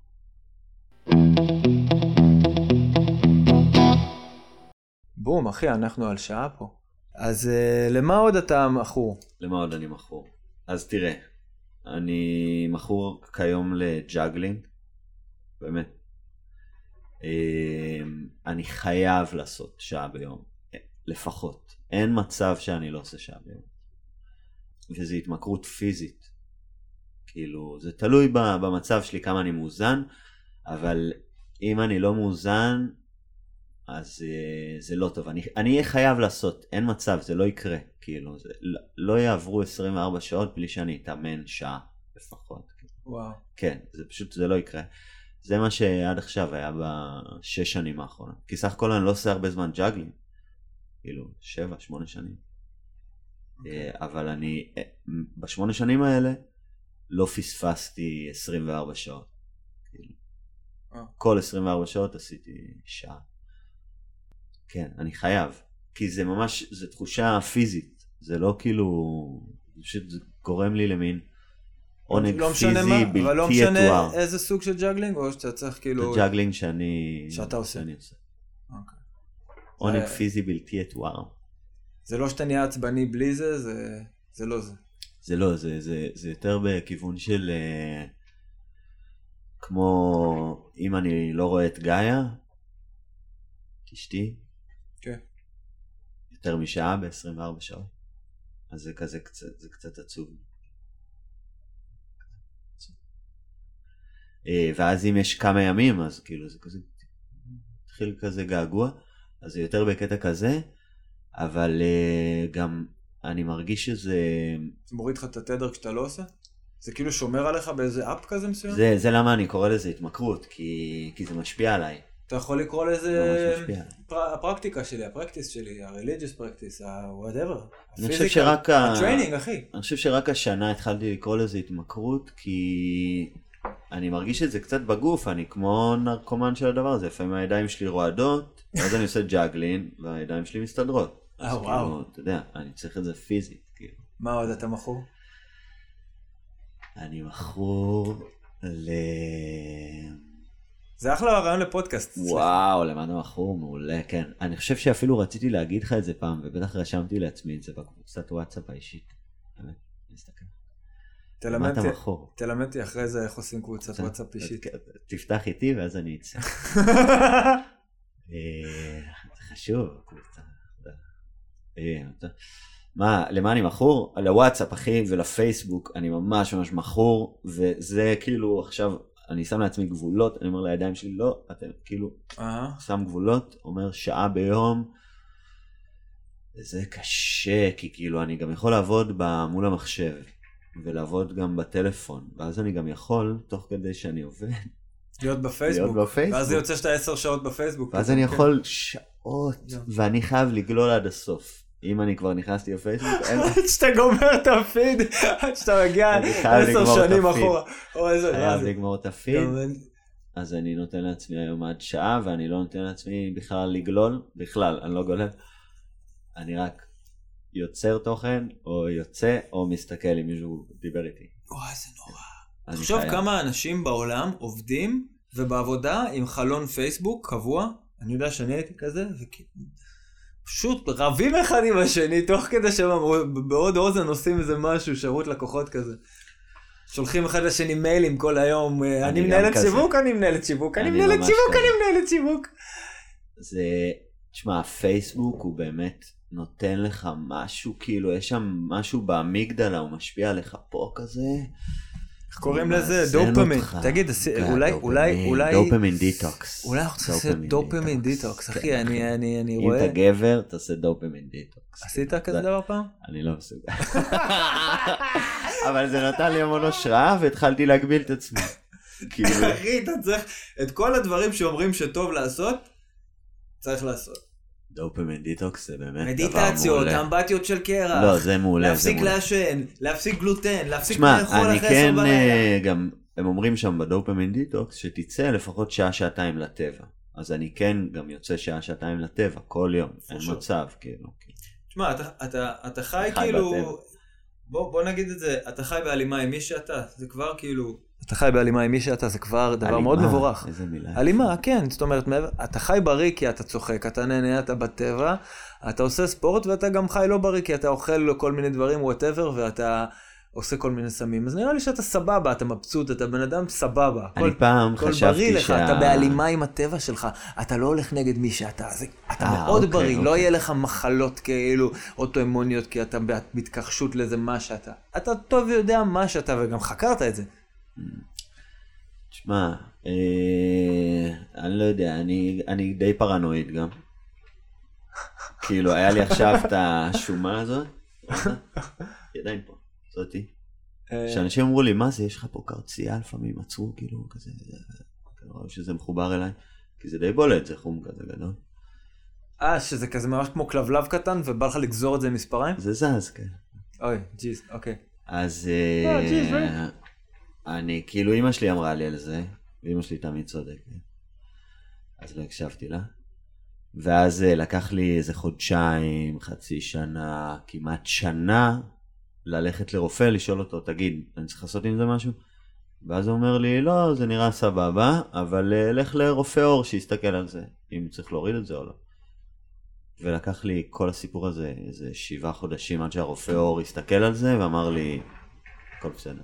בום, אחי, אנחנו על שעה פה. אז uh, למה עוד אתה מכור? למה עוד אני מכור? אז תראה, אני מכור כיום ל juggling, באמת. אה, אני חייב לעשות שעה ביום, לפחות. אין מצב שאני לא עושה שעה ביום. וזו התמכרות פיזית. כאילו, זה תלוי ב- במצב שלי כמה אני מאוזן, אבל אם אני לא מאוזן, אז uh, זה לא טוב. אני אני אהיה חייב לעשות, אין מצב, זה לא יקרה. כאילו, זה, לא, לא יעברו 24 שעות בלי שאני אתאמן שעה לפחות. וואו. כן, זה פשוט, זה לא יקרה. זה מה שעד עכשיו היה בשש שנים האחרונות. כי סך הכל אני לא עושה הרבה זמן juggling. כאילו, שבע, שמונה שנים. אה, אבל אני, אה, בשמונה שנים האלה, לא פספסתי 24 שעות. כאילו. אה. כל 24 שעות עשיתי שעה. כן, אני חייב. כי זה ממש, זה תחושה פיזית. זה לא כאילו, פשוט זה גורם לי למין עונג לא פיזי מה, בלתי אבל לא יתואר. משנה איזה סוג של juggling, או שאתה צריך כאילו... זה juggling שאני... שאתה עושה. שאני עושה. אוקיי. עונג זה- פיזי בלתי יתואר. זה לא שאתה נהיה עצבני בלי זה, זה, זה לא זה. זה לא, זה, זה, זה יותר בכיוון של... אה, כמו אם אני לא רואה את גאיה, את אשתי. יותר משעה ב-24 שעות. אז זה כזה קצת, זה קצת עצוב. אה, ואז אם יש כמה ימים, אז כאילו זה כזה, התחיל כזה געגוע, אז זה יותר בקטע כזה, אבל אה, גם אני מרגיש שזה, זה מוריד לך את התדר כשאתה לא עושה? זה כאילו שומר עליך באיזה up כזה מסוים? זה, זה למה אני קורא לזה התמכרות, כי, כי זה משפיע עליי. אתה יכול לקרוא לזה. פר- הפרקטיקה שלי, ה practice שלי, ה-religious practice, ה-whatever. אני חושב שרק ה- ה training, אחי. אני חושב שרק השנה התחלתי לקרוא לזה התמכרות, כי אני מרגיש את זה קצת בגוף, אני כמו נרקומן של הדבר הזה, לפעמים הידיים שלי רועדות, ואז אני עושה juggling, והידיים שלי מסתדרות. אה, וואו. כאילו, אתה יודע, אני צריך את זה פיזית, כאילו. מה עוד אתה מכור? אני מכור ל... זה אחלה רעיון לפודקאסט. וואו, למה אתה מכור? מעולה, כן. אני חושב שאפילו רציתי להגיד לך את זה פעם, ובטח רשמתי לעצמי את זה בקבוצת וואטסאפ האישית. באמת, נסתכל. תלמד אותי- אחרי זה איך עושים קבוצת. וואטסאפ אישית. אז תפתח איתי ואז אני אצא. אה, חשוב. אה, מה, למה אני מכור? לוואטסאפ אחי ולפייסבוק אני ממש ממש מכור וזה כאילו עכשיו אני שם לעצמי גבולות אני אומר לידיים שלי לא אתם כאילו אה, שם גבולות אומר שעה ביום. וזה קשה כי כאילו אני גם יכול לעבוד מול המחשב ולעבוד גם בטלפון ואז אני גם יכול תוך כדי שאני עובד להיות בפייסבוק. להיות בפייסבוק. ואז זה יוצא שאתה עשר שעות בפייסבוק. ואז אני כן. יכול שעות זהו. ואני חייב לגלול עד הסוף. אם אני כבר נכנסתי לפייסבוק, אין... עד שאתה גומר את הפיד, עד שאתה מגיע עשר שנים. אחורה. חייב? לגמור את הפיד. אז אני נותן לעצמי היום עד שעה, ואני לא נותן לעצמי בכלל לגלול, בכלל, אני לא גולל. אני רק יוצר תוכן, או יוצא, או מסתכל אם מישהו דיבר איתי. וואי, זה נורא. תחשוב. כמה אנשים בעולם עובדים ובעבודה עם חלון פייסבוק קבוע. אני יודע שאני הייתי כזה, ופשוט רבים אחד עם השני, תוך כדי שהם אמרו- בעוד אוזן עושים איזה משהו, שירות לקוחות כזה. שולחים אחד לשני מיילים כל היום, אה, אני מנהלת. שיווק, אני מנהלת שיווק, אני מנהלת שיווק. אני מנהלת שיווק. זה, תשמע, הפייסבוק הוא באמת נותן לך משהו, כאילו, יש שם משהו באמיגדלה, הוא משפיע עליך פה כזה. איך קוראים לזה? דופמין. תגיד, אולי, אולי, אולי, dopamine detox. אולי אנחנו צריכים לעשות dopamine detox, אחי, כן, אני, אני, אני אם רואה... אתה גבר, תעשה dopamine detox. עשית כזה זה- דבר פעם? אני לא מסוגל. אבל זה נתן לי המון השראה והתחלתי להגביל את עצמי. כאילו, אחי, אתה צריך את כל הדברים שאומרים שטוב לעשות, צריך לעשות. dopamine detox זה באמת דבר מדיטציות, מעולה. אמבטיות של קרח, לא, זה מעולה, להפסיק. לעשן, להפסיק גלוטן, להפסיק לאכול אני אחרי כן, עשר בלילה. אה, גם, הם אומרים שם ב dopamine detox, שתצא לפחות שעה-שעתיים לטבע. אז אני כן גם יוצא שעה-שעתיים לטבע, כל יום, sure. מצב, כאילו. תשמע, אתה, אתה, אתה חי חי כאילו... בוא, בוא נגיד את זה, אתה חי בהלימה עם מי שאתה, זה כבר כאילו... אתה חי בהלימה עם מי שאתה, זה כבר דבר מאוד הלימה, מבורך. איזה מילה. הלימה, כן, זאת אומרת, אתה חי בריא כי אתה צוחק, אתה נהנה, אתה בטבע, אתה עושה ספורט ואתה גם חי לא בריא כי אתה אוכל כל מיני דברים, whatever, ואתה עושה כל מיני סמים. אז נראה לי שאתה סבבה, אתה מבסוט, אתה בן אדם סבבה. אני הכל- פעם בריא חשבתי לך, שה... אתה בהלימה עם הטבע שלך, אתה לא הולך נגד מי שאתה, זה, אתה אה, מאוד אוקיי, בריא, לא אוקיי. יהיה לך מחלות כאילו אוטואימוניות כי אתה בהתכחשות לזה מה שאתה. אתה טוב ויודע מה שאתה וגם חקרת את זה. תשמע, אה, אני לא יודע, אני, אני די פרנואיד גם. כאילו, היה לי עכשיו את השומה הזאת, היא עדיין פה, זאתי. אה, שאנשים אמרו לי, מה זה, יש לך פה קרצייה לפעמים, עצרו, כאילו, כזה, רואה שזה מחובר אליי, כי זה די בולט, זה חום כזה גדול. אה, שזה כזה ממש כמו כלבלב קטן ובא לך לגזור את זה עם מספריים? זה זז, כן. אוי, ג'יז, אוקיי. אז אה, ג'יז, אה, אני, כאילו, אימא שלי אמרה לי על זה, ואימא שלי תמיד צודקת. אז לא הקשבתי לה. ואז אה, לקח לי איזה חודשיים, חצי שנה, כמעט שנה, ללכת לרופא, לשאול אותו, תגיד, אני צריך לעשות עם זה משהו? ואז הוא אומר לי, לא, זה נראה סבבה, אבל אה, לך לרופא עור שיסתכל על זה, אם צריך להוריד את זה או לא. ולקח לי כל הסיפור הזה איזה שבעה חודשים עד שהרופא עור הסתכל על זה ואמר לי, הכל בסדר,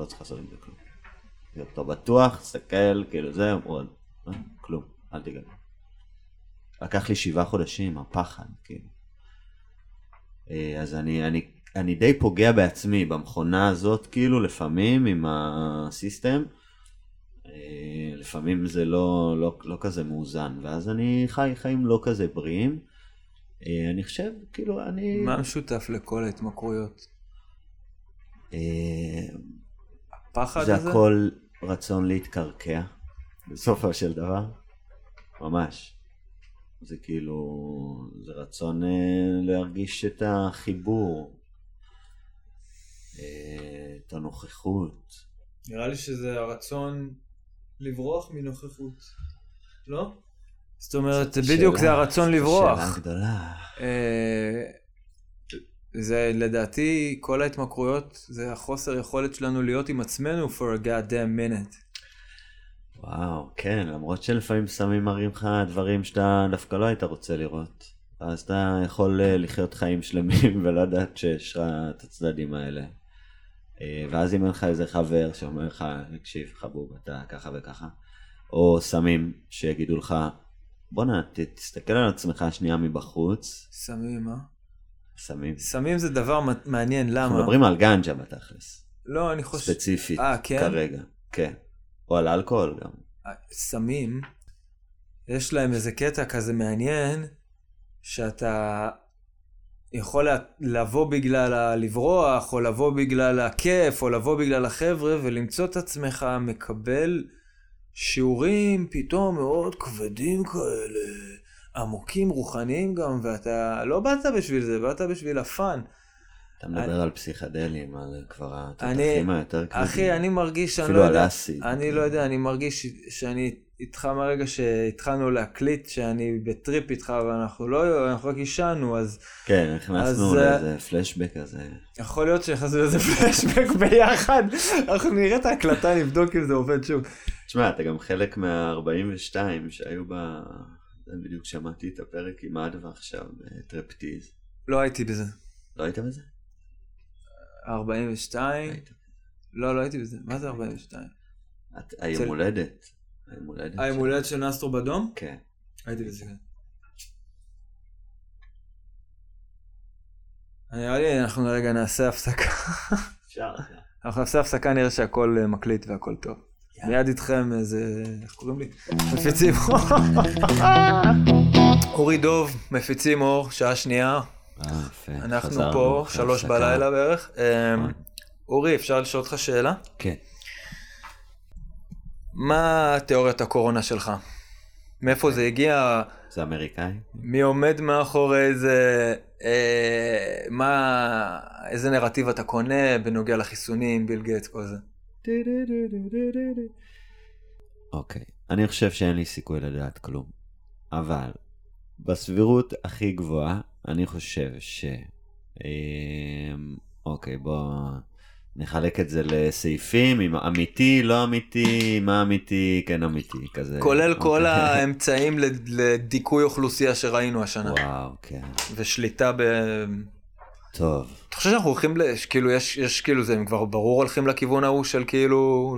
לא צריך לעשות עם זה כלום. אתה בטוח, תסתכל, כאילו זה, עוד, אה, כלום, אל תיגע. לקח לי שבעה חודשים, הפחד, כאילו. אה, אז אני, אני, אני די פוגע בעצמי במכונה הזאת, כאילו, לפעמים עם הסיסטם. אה, לפעמים זה לא, לא, לא כזה מאוזן, ואז אני חי חיים לא כזה בריאים. אני חושב, כאילו, אני... מה משותף לכל ההתמכרויות? הפחד זה הזה? הכל רצון להתקרקע, בסופו של דבר. ממש. זה כאילו, זה רצון אה, להרגיש את החיבור, אה, את הנוכחות. נראה לי שזה הרצון לברוח מנוכחות. לא? זאת אומרת, זאת בדיוק שאלה- זה הרצון לברוח. שאלה גדולה. אה, זה לדעתי, כל ההתמכרויות, זה החוסר יכולת שלנו להיות עם עצמנו for a goddamn minute. וואו, כן, למרות שלפעמים סמים מראים לך דברים שאתה דווקא לא היית רוצה לראות. אז אתה יכול אה, לחיות חיים שלמים ולדעת שיש לך את הצדדים האלה. אה, ואז אם אין לך איזה חבר שאומר לך, תקשיב, חבוב, אתה ככה וככה, או סמים שיגידו לך, בואנה, תסתכל על עצמך שנייה מבחוץ, סמים, אה? סמים. סמים זה דבר מעניין, אנחנו למה? מדברים על גנג'ה בתכלס, לא, אני חושב... ספציפית, אה, כן? כרגע, כן. או על אלכוהול גם. סמים, יש להם איזה קטע כזה מעניין, שאתה יכול לבוא בגלל הלברוח, או לבוא בגלל הכיף, או לבוא בגלל החבר'ה, ולמצוא את עצמך מקבל שיעורים פתאום מאוד כבדים כאלה, עמוקים, רוחניים גם, ואתה לא באת בשביל זה, באת בשביל הפאן. אתה מדבר על פסיכדלים, על כבר אני, התותחים היותר כבדים. אחי, אני מרגיש שאני אפילו לא על יודע, אסיד. אני לא יודע, אני מרגיש שאני איתך מהרגע שהתחלנו להקליט, שאני בטריפ איתך ואנחנו לא, אנחנו רק עישנו, אז כן, נכנסנו אז, לאיזה פלשבק כזה. יכול להיות שנכנסנו לאיזה פלשבק ביחד, אנחנו נראה את ההקלטה, נבדוק אם זה עובד שוב. תשמע, אתה גם חלק מה-42 שהיו ב... בדיוק שמעתי את הפרק עם אדווה עכשיו, בטרפטיז. לא הייתי בזה. לא היית בזה? 42? היית. לא, לא הייתי בזה. מה זה 42? את- היום הולדת. היום הולדת. היום הולדת של נסטרו בדום? כן. הייתי בזה. כן. נראה לי אנחנו רגע נעשה הפסקה. אפשר. אנחנו נעשה הפסקה, נראה שהכל אה, מקליט והכל טוב. מיד איתכם איזה, איך קוראים לי? מפיצים אור. אורי דוב, מפיצים אור, שעה שנייה. אה. אנחנו פה, שלוש. בלילה בערך. אמ, אורי, אפשר לשאול אותך שאלה? כן. מה תיאוריית הקורונה שלך? מאיפה זה הגיע? זה אמריקאי? מי עומד מאחורי זה? אה, מה, איזה נרטיב אתה קונה בנוגע לחיסונים, ביל גייטס, כל זה? אוקיי. אני חושב שאין לי סיכוי לדעת כלום. אבל, בסבירות הכי גבוהה, אני חושב ש... אמ, אוקיי, בוא נחלק את זה לסעיפים, עם אמיתי, לא אמיתי, מה אמיתי, כן אמיתי, כזה. כולל כל אוקיי. האמצעים לד- לדיכוי אוכלוסייה שראינו השנה. וואו, כן. ושליטה ב... טוב. אתה חושב שאנחנו הולכים ל... כאילו, יש, יש כאילו, זה הם כבר ברור הולכים לכיוון ההוא של כאילו...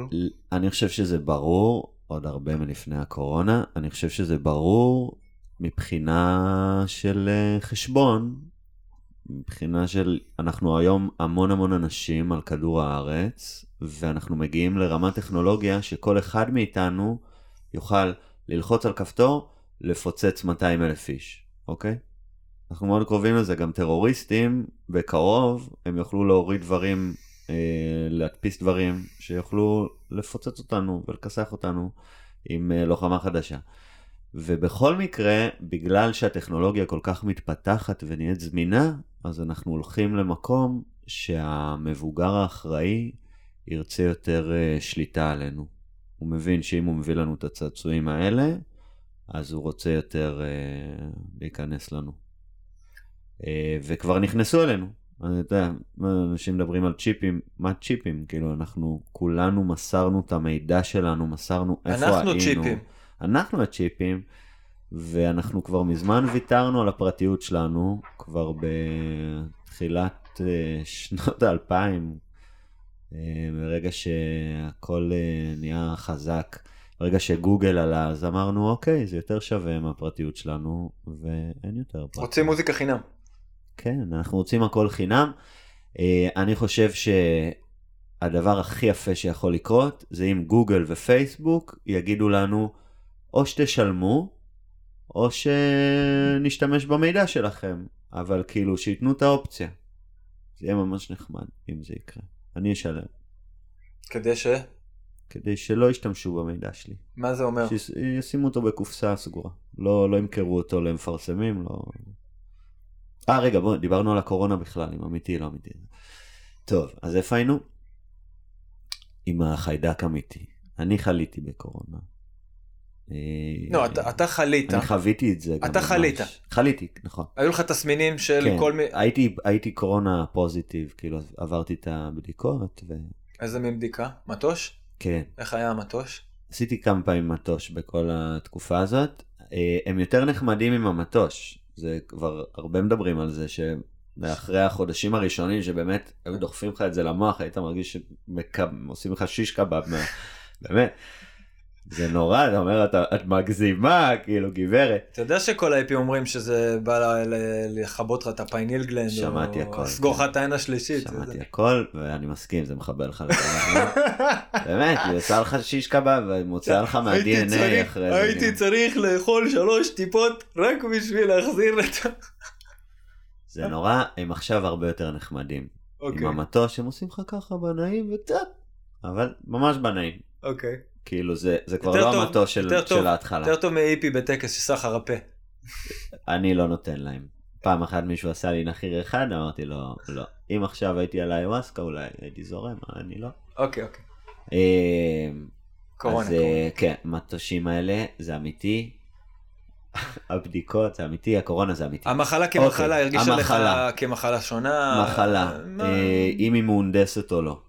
אני חושב שזה ברור, עוד הרבה מלפני הקורונה, אני חושב שזה ברור מבחינה של אה, חשבון, מבחינה של, אנחנו היום המון המון אנשים על כדור הארץ, ואנחנו מגיעים לרמת טכנולוגיה שכל אחד מאיתנו יוכל ללחוץ על כפתור, לפוצץ 200 אלף איש, אוקיי? אנחנו מאוד קרובים לזה, גם טרוריסטים בקרוב, הם יוכלו להוריד דברים, אה, להדפיס דברים, שיוכלו לפוצץ אותנו ולכסח אותנו עם אה, לוחמה חדשה. ובכל מקרה, בגלל שהטכנולוגיה כל כך מתפתחת ונהיית זמינה, אז אנחנו הולכים למקום שהמבוגר האחראי ירצה יותר אה, שליטה עלינו. הוא מבין שאם הוא מביא לנו את הצעצועים האלה, אז הוא רוצה יותר אה, להיכנס לנו. אה, וכבר נכנסו אלינו. אני יודע, אנשים מדברים על צ'יפים, מה צ'יפים? כאילו, אנחנו כולנו מסרנו את המידע שלנו, מסרנו איפה אנחנו היינו. צ'יפים. אנחנו הצ'יפים, ואנחנו כבר מזמן ויתרנו על הפרטיות שלנו, כבר בתחילת אה, שנות האלפיים, אה, ברגע שהכל נהיה חזק, ברגע שגוגל עלה, אז אמרנו, אוקיי, זה יותר שווה מהפרטיות שלנו, ואין יותר פרטיות. רוצים מוזיקה חינם. כן, אנחנו רוצים הכל חינם. אה, אני חושב שהדבר הכי יפה שיכול לקרות, זה אם גוגל ופייסבוק יגידו לנו, או שתשלמו, או שנשתמש במידע שלכם, אבל כאילו שייתנו את האופציה. זה יהיה ממש נחמד אם זה יקרה. אני אשלם, כדי ש... כדי שלא ישתמשו במידע שלי. מה זה אומר? שישימו אותו בקופסה סגורה. לא, לא ימכרו אותו למפרסמים, לא... אה, רגע, בוא, דיברנו על הקורונה בכלל, אם אמיתי, לא אמיתי. טוב, אז איפה היינו? עם החיידק אמיתי. אני חליתי בקורונה. אה, לא, אתה, אתה חלית. אני חוויתי את זה. אתה ממש. חלית. חליתי, נכון. היו לך תסמינים של כן, כל מיני... הייתי, הייתי קורונה פוזיטיב, כאילו עברתי את הבדיקות, וכן. איזה מין בדיקה? מטוש? איך היה המטוש? עשיתי כמה פעמים מטוש בכל התקופה הזאת. אה, הם יותר נחמדים עם המטוש. זה כבר הרבה מדברים על זה שאחרי החודשים הראשונים שבאמת היו דוחפים לך את זה למוח, היית מרגיש שעושים לך שיש. מה... באמת. זה נורא, אתה אומר, אתה, את מגזימה, כאילו, גברת. אתה יודע שכל האפים אומרים שזה בא לכבות לך את הפייניל גלנד, שמעתי או הכל, לסגור לך כן. את העין השלישית. שמעתי הכל, ואני מסכים, זה מחבל לך באמת, היא עושה לך שיש קבב, ומוציאה לך מה-DNA אחרי זה. הייתי. צריך לאכול שלוש טיפות רק בשביל להחזיר את ה... זה נורא, הם עכשיו הרבה יותר נחמדים. אוקיי, עם המטוש, הם עושים לך ככה בנעים וקצת, אבל ממש בנעים. אוקיי. כאילו זה, זה כבר לא טוב, המטוש של, טוב, של ההתחלה. יותר טוב מאיפי בטקס של סחר הפה. אני לא נותן להם. פעם אחת מישהו עשה לי נחיר אחד, אמרתי לו, לא. אם עכשיו הייתי על האיווסקה, אולי הייתי זורם, אבל אני לא. אוקיי, אוקיי. אה, קורונה, אז אה, כן, מטושים האלה, זה אמיתי. הבדיקות זה אמיתי, הקורונה זה אמיתי. המחלה כמחלה, אוקיי, הרגישה לך. כמחלה שונה? מחלה, אה, אם היא מהונדסת או לא.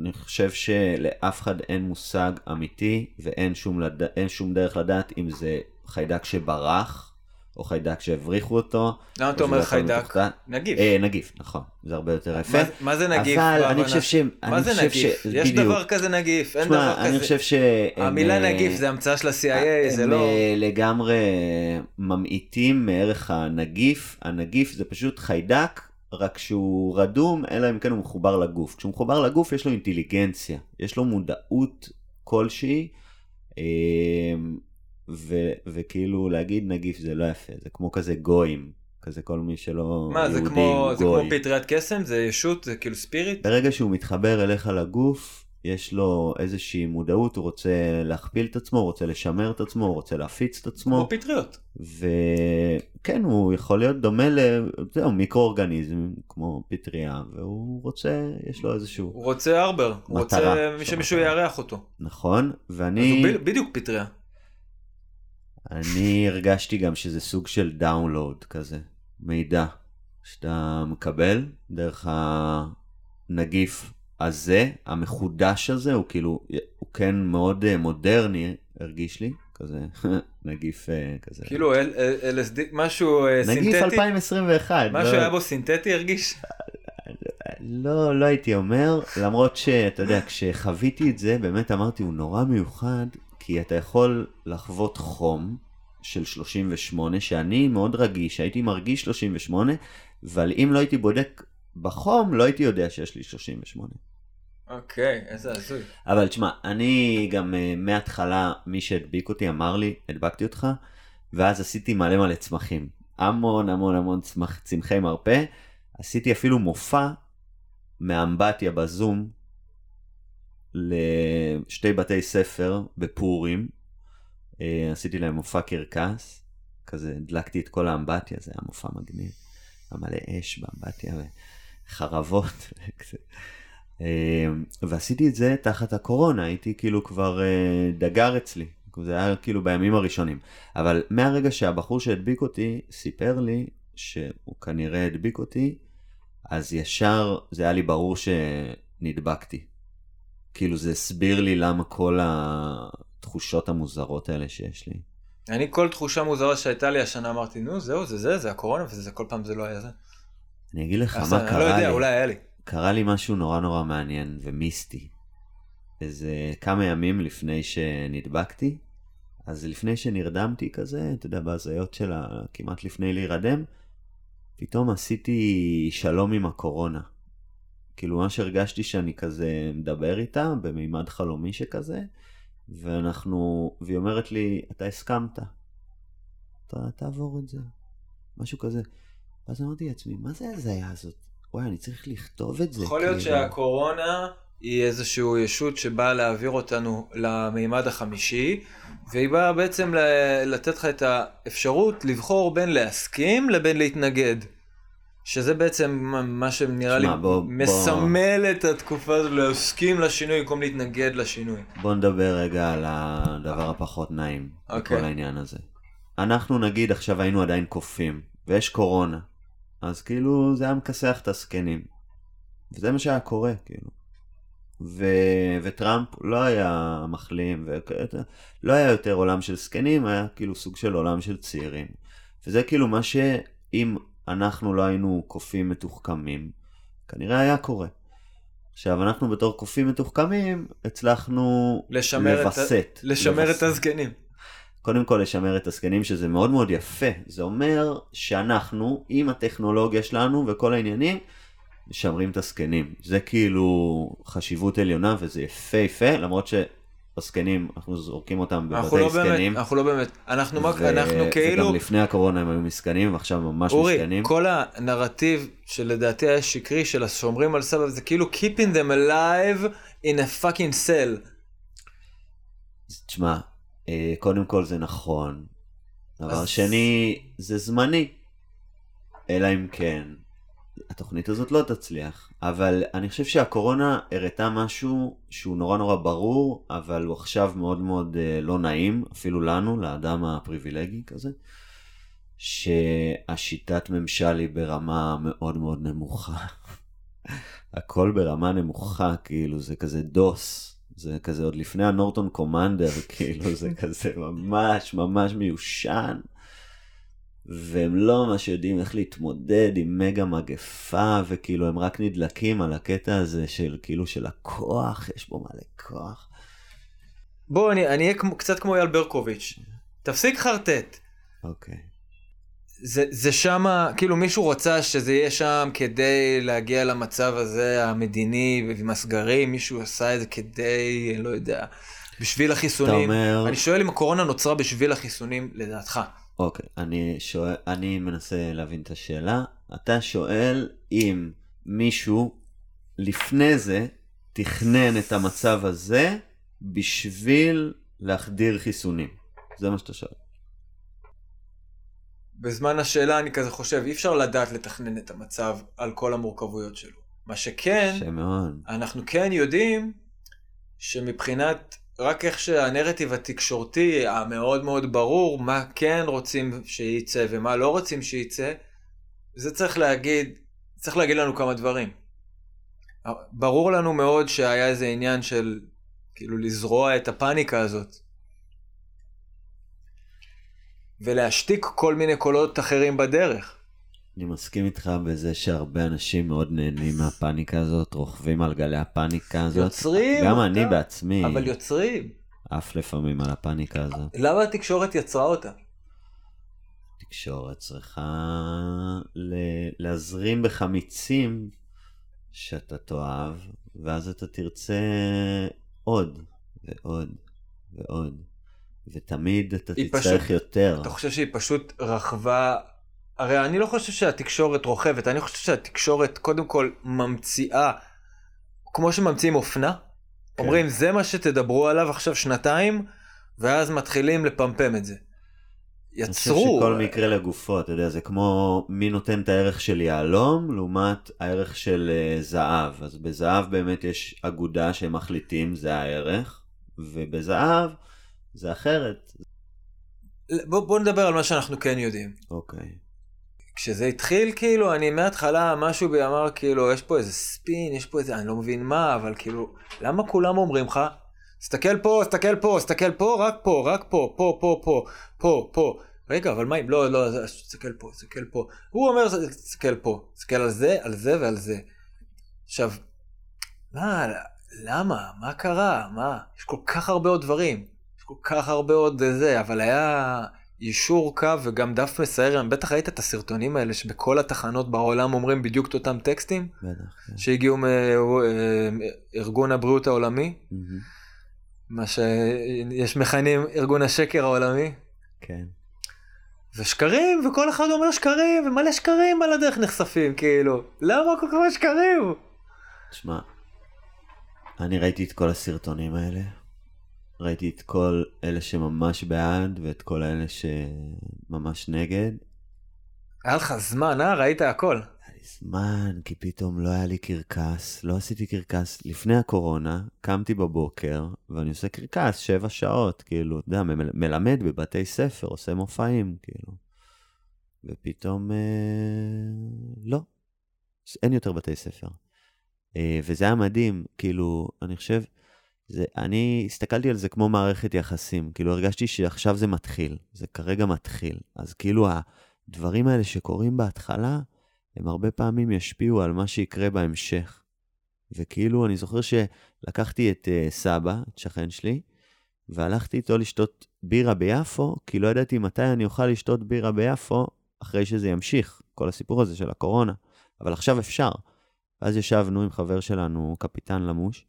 אני חושב שלאף אחד אין מושג אמיתי ואין שום, לד... שום דרך לדעת אם זה חיידק שברח או חיידק שהבריחו אותו. למה אתה או אומר הכל חיידק? נגיף. אה, נגיף, נכון, זה הרבה יותר יפה. מה- מה זה נגיף? אבל? אני חושב ש... מה אני זה נגיף? ש... יש בדיוק. דבר כזה נגיף, אין תשמע, דבר אני כזה. חושב ש... המילה הם, אה, נגיף זה המצאה של ה-CIA, זה הם לא... אה, לגמרי ממעיטים מערך הנגיף. הנגיף זה פשוט חיידק, רק שהוא רדום, אלא אם כן הוא מחובר לגוף. כשהוא מחובר לגוף יש לו אינטליגנציה, יש לו מודעות כלשהי, אה, ו- וכאילו להגיד נגיף זה לא יפה, זה כמו כזה גויים, כזה כל מי שלא מה, זה יהודי כמו הוא זה כמו גוי. פטריית קסם? זה ישות? זה כאילו ספיריט? ברגע שהוא מתחבר אליך לגוף, יש לו איזושהי מודעות, הוא רוצה להכפיל את עצמו, הוא רוצה לשמר את עצמו, הוא רוצה להפיץ את עצמו. כמו פטריות. וכן, הוא יכול להיות דומה ל... זהו, מיקרואורגניזם, כמו פטריה, והוא רוצה, יש לו איזשהו... הוא רוצה ארבר, הוא רוצה. שמישהו יארח אותו. נכון, אז ואני הוא ב- בדיוק פטריה. אני הרגשתי גם שזה סוג של דאונלואוד כזה, מידע שאתה מקבל דרך הנגיף הזה, המחודש הזה, הוא כאילו, הוא כן מאוד אה, מודרני, הרגיש לי, כזה, נגיף אה, כזה. כאילו LSD, משהו אה, נגיף סינתטי? 2021. משהו לא- היה בו סינתטי הרגיש? לא, לא הייתי אומר, למרות שאתה יודע, כשחוויתי את זה, באמת אמרתי, הוא נורא מיוחד, כי אתה יכול לחוות חום של 38, שאני מאוד רגיש, הייתי מרגיש 38, אבל אם לא הייתי בודק בחום, לא הייתי יודע שיש לי 38. אוקיי, איזה הזוי. אבל תשמע, אני גם uh, מההתחלה, מי שהדביק אותי אמר לי, הדבקתי אותך, ואז עשיתי מלא מלא צמחים. המון המון המון צמח, צמחי מרפא. עשיתי אפילו מופע מאמבטיה בזום לשתי בתי ספר בפורים. Uh, עשיתי להם מופע קרקס, כזה הדלקתי את כל האמבטיה, זה היה מופע מגניב. היה מלא אש באמבטיה וחרבות. וכזה. אה, ועשיתי את זה תחת הקורונה, הייתי כאילו כבר אה, דגר אצלי, זה היה כאילו בימים הראשונים. אבל מהרגע שהבחור שהדביק אותי סיפר לי שהוא כנראה הדביק אותי, אז ישר זה היה לי ברור שנדבקתי. כאילו זה הסביר לי למה כל התחושות המוזרות האלה שיש לי. אני כל תחושה מוזרה שהייתה לי השנה אמרתי, נו זהו, זה זה, זה הקורונה, וזה כל פעם זה לא היה זה. אני אגיד לך מה אני קרה לא יודע, לי. אולי היה לי. קרה לי משהו נורא נורא מעניין ומיסטי. איזה כמה ימים לפני שנדבקתי, אז לפני שנרדמתי כזה, אתה יודע, בהזיות של ה... כמעט לפני להירדם, פתאום עשיתי שלום עם הקורונה. כאילו ממש הרגשתי שאני כזה מדבר איתה במימד חלומי שכזה, ואנחנו, והיא אומרת לי, אתה הסכמת, אתה תעבור את זה, משהו כזה. ואז אמרתי לעצמי, מה זה ההזיה הזאת? וואי, אני צריך לכתוב את זה. יכול להיות כאילו." שהקורונה היא איזושהי ישות שבאה להעביר אותנו למימד החמישי, והיא באה בעצם ל- לתת לך את האפשרות לבחור בין להסכים לבין להתנגד. שזה בעצם מה- שנראה לי בוא- בוא- מסמל את התקופה הזו להסכים לשינוי במקום להתנגד לשינוי. בוא נדבר רגע על הדבר הפחות נעים אוקיי. בכל העניין הזה. אנחנו נגיד עכשיו היינו עדיין קופים, ויש קורונה, אז כאילו זה היה מכסח את הזקנים. וזה מה שהיה קורה, כאילו. ו... וטראמפ לא היה מחלים, ו... לא היה יותר עולם של זקנים, היה כאילו סוג של עולם של צעירים. וזה כאילו מה שאם אנחנו לא היינו קופים מתוחכמים, כנראה היה קורה. עכשיו, אנחנו בתור קופים מתוחכמים, הצלחנו לשמר את ה- לווסת. לשמר את לווסת. הזקנים. קודם כל לשמר את הזקנים, שזה מאוד מאוד יפה. זה אומר שאנחנו, עם הטכנולוגיה שלנו וכל העניינים, משמרים את הזקנים. זה כאילו חשיבות עליונה וזה יפהפה, למרות שבזקנים, אנחנו זורקים אותם אנחנו בבתי לא באמת, זקנים. אנחנו לא באמת, אנחנו מה- ו- אנחנו כאילו, וגם לפני הקורונה הם היו מסכנים, ועכשיו ממש אורי, מסכנים. כל הנרטיב שלדעתי היה שקרי של השומרים על סבב זה כאילו keeping them alive in a fucking cell. תשמע, קודם כל זה נכון. דבר אז- שני, זה זמני. אלא אם כן, התוכנית הזאת לא תצליח. אבל אני חושב שהקורונה הראתה משהו שהוא נורא נורא ברור, אבל הוא עכשיו מאוד מאוד אה, לא נעים, אפילו לנו, לאדם הפריבילגי כזה, שהשיטת ממשל היא ברמה מאוד מאוד נמוכה. הכל ברמה נמוכה, כאילו, זה כזה דוס. זה כזה עוד לפני הנורטון קומנדר, כאילו, זה כזה ממש ממש מיושן. והם לא ממש יודעים איך להתמודד עם מגה מגפה, וכאילו הם רק נדלקים על הקטע הזה של כאילו של הכוח, יש בו מלא כוח. בוא, אני אהיה קצת כמו אייל ברקוביץ'. תפסיק חרטט. אוקיי. זה, זה שמה, כאילו מישהו רצה שזה יהיה שם כדי להגיע למצב הזה המדיני עם הסגרים, מישהו עשה את זה כדי, לא יודע, בשביל החיסונים. אומר, אני שואל אם הקורונה נוצרה בשביל החיסונים, לדעתך. אוקיי, אני שואל, אני מנסה להבין את השאלה. אתה שואל אם מישהו לפני זה תכנן את המצב הזה בשביל להחדיר חיסונים. זה מה שאתה שואל. בזמן השאלה אני כזה חושב, אי אפשר לדעת לתכנן את המצב על כל המורכבויות שלו. מה שכן, מאוד. אנחנו כן יודעים שמבחינת רק איך שהנרטיב התקשורתי המאוד מאוד ברור, מה כן רוצים שייצא ומה לא רוצים שייצא, זה צריך להגיד, צריך להגיד לנו כמה דברים. ברור לנו מאוד שהיה איזה עניין של כאילו לזרוע את הפאניקה הזאת. ולהשתיק כל מיני קולות אחרים בדרך. אני מסכים איתך בזה שהרבה אנשים מאוד נהנים מהפאניקה הזאת, רוכבים על גלי הפאניקה הזאת. יוצרים גם אותה, אני בעצמי אבל יוצרים. עף לפעמים על הפאניקה הזאת. למה התקשורת יצרה אותה? תקשורת צריכה ל- להזרים בך מיצים שאתה תאהב, ואז אתה תרצה עוד ועוד ועוד, ותמיד אתה תצטרך פשוט- יותר. אתה חושב שהיא פשוט רכבה... הרי אני לא חושב שהתקשורת רוכבת, אני חושב שהתקשורת קודם כל ממציאה, כמו שממציאים אופנה, כן. אומרים זה מה שתדברו עליו עכשיו שנתיים, ואז מתחילים לפמפם את זה. אני חושב יצרו, שכל מקרה לגופו, אתה יודע, זה כמו מי נותן את הערך של יהלום לעומת הערך של אה, זהב. אז בזהב באמת יש אגודה שהם מחליטים, זה הערך, ובזהב זה אחרת. בוא, בוא נדבר על מה שאנחנו כן יודעים. אוקיי. כשזה התחיל, כאילו, אני מההתחלה, משהו בי אמר, כאילו, יש פה איזה ספין, יש פה איזה, אני לא מבין מה, אבל כאילו, למה כולם אומרים לך, סתכל פה, סתכל פה, סתכל פה, רק פה, רק פה, פה, פה, פה, פה, פה. רגע, אבל מה אם, לא, לא, תסתכל פה, תסתכל פה. הוא אומר, תסתכל פה, תסתכל על זה, על זה ועל זה. עכשיו, מה, למה? מה קרה? מה? יש כל כך הרבה עוד דברים. כל כך הרבה עוד זה, אבל היה יישור קו וגם דף מסייר, בטח ראית את הסרטונים האלה שבכל התחנות בעולם אומרים בדיוק את אותם טקסטים בטח. כן. שהגיעו מארגון הבריאות העולמי. מה שיש מכנים ארגון השקר העולמי. כן. ושקרים, וכל אחד אומר שקרים, ומלא שקרים על הדרך נחשפים, כאילו. למה כל כך הרבה שקרים? תשמע, אני ראיתי את כל הסרטונים האלה. ראיתי את כל אלה שממש בעד ואת כל אלה שממש נגד. היה לך זמן, אה? ראית הכל. היה לי זמן, כי פתאום לא היה לי קרקס, לא עשיתי קרקס. לפני הקורונה, קמתי בבוקר, ואני עושה קרקס שבע שעות, כאילו, אתה יודע, מל- מלמד בבתי ספר, עושה מופעים, כאילו. ופתאום, אה, לא, אין יותר בתי ספר. אה, וזה היה מדהים, כאילו, אני חושב, זה, אני הסתכלתי על זה כמו מערכת יחסים, כאילו הרגשתי שעכשיו זה מתחיל, זה כרגע מתחיל. אז כאילו הדברים האלה שקורים בהתחלה, הם הרבה פעמים ישפיעו על מה שיקרה בהמשך. וכאילו, אני זוכר שלקחתי את uh, סבא, את שכן שלי, והלכתי איתו לשתות בירה ביפו, כי לא ידעתי מתי אני אוכל לשתות בירה ביפו אחרי שזה ימשיך, כל הסיפור הזה של הקורונה. אבל עכשיו אפשר. ואז ישבנו עם חבר שלנו, קפיטן למוש,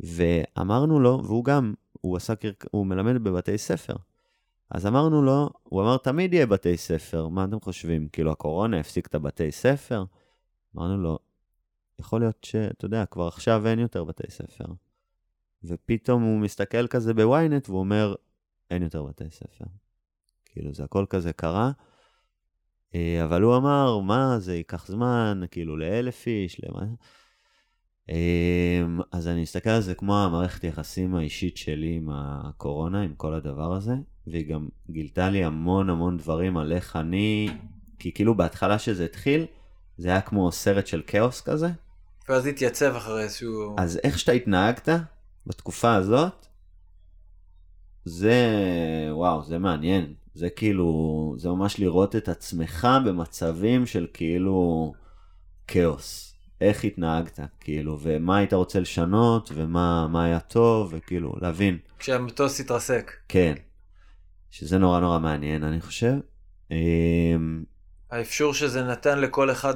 ואמרנו לו, והוא גם, הוא עשה. הוא מלמד בבתי ספר. אז אמרנו לו, הוא אמר, תמיד יהיה בתי ספר, מה אתם חושבים? כאילו, הקורונה הפסיק את הבתי ספר? אמרנו לו, יכול להיות שאתה יודע, כבר עכשיו אין יותר בתי ספר. ופתאום הוא מסתכל כזה בוויינט והוא אומר, אין יותר בתי ספר. כאילו, זה הכל כזה קרה, אה, אבל הוא אמר, מה, זה ייקח זמן, כאילו לאלף איש, למה... אמ, אז אני מסתכל על זה כמו המערכת יחסים האישית שלי עם הקורונה, עם כל הדבר הזה, והיא גם גילתה לי המון המון דברים על איך אני, כי כאילו בהתחלה שזה התחיל, זה היה כמו סרט של כאוס כזה. ואז התייצב אחרי איזשהו... אז איך שאתה התנהגת בתקופה הזאת, זה, וואו, זה מעניין. זה כאילו, זה ממש לראות את עצמך במצבים של כאילו כאוס. איך התנהגת, כאילו, ומה היית רוצה לשנות, ומה מה היה טוב, וכאילו, להבין. כשהמטוס התרסק. כן. שזה נורא נורא מעניין, אני חושב. אמ, האפשור שזה נתן לכל אחד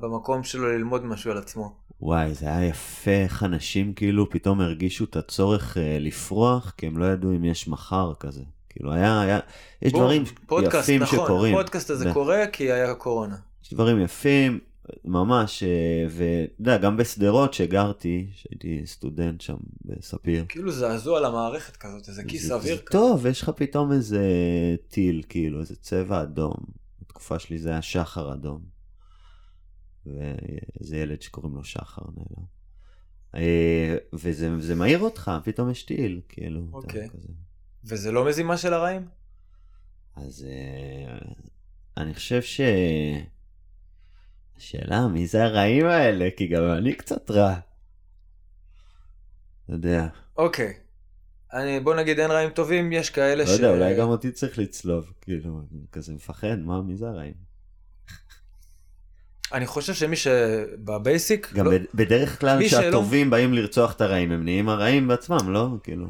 במקום שלו ללמוד משהו על עצמו. וואי, זה היה יפה איך אנשים כאילו פתאום הרגישו את הצורך אה, לפרוח, כי הם לא ידעו אם יש מחר כזה. כאילו, היה, היה, יש בום, דברים פודקאסט, יפים נכון, שקורים. הפודקאסט הזה זה- קורה כי היה קורונה. יש דברים יפים, ממש, אה, ואתה יודע, גם בשדרות שגרתי, שהייתי סטודנט שם בספיר. כאילו זעזוע למערכת כזאת, איזה כיס אוויר זה כזה. טוב, יש לך פתאום איזה טיל, כאילו, איזה צבע אדום. בתקופה שלי זה היה שחר אדום. ואיזה ילד שקוראים לו שחר נעלם. אה, וזה זה מעיר אותך, פתאום יש טיל, כאילו. אוקיי. כזה. וזה לא מזימה של הרעים? אז אה, אני חושב ש... השאלה, מי זה הרעים האלה? כי גם אני קצת רע. אתה יודע, אוקיי. אני, בוא נגיד אין רעים טובים, יש כאלה לא יודע, אולי גם אותי צריך לצלוב. כאילו, אני כזה מפחד, מה, מי זה הרעים? אני חושב שמי שבבייסיק, גם לא... בד- בדרך כלל שלא- כשהטובים באים לרצוח את הרעים, הם נהיים הרעים בעצמם, לא? כאילו...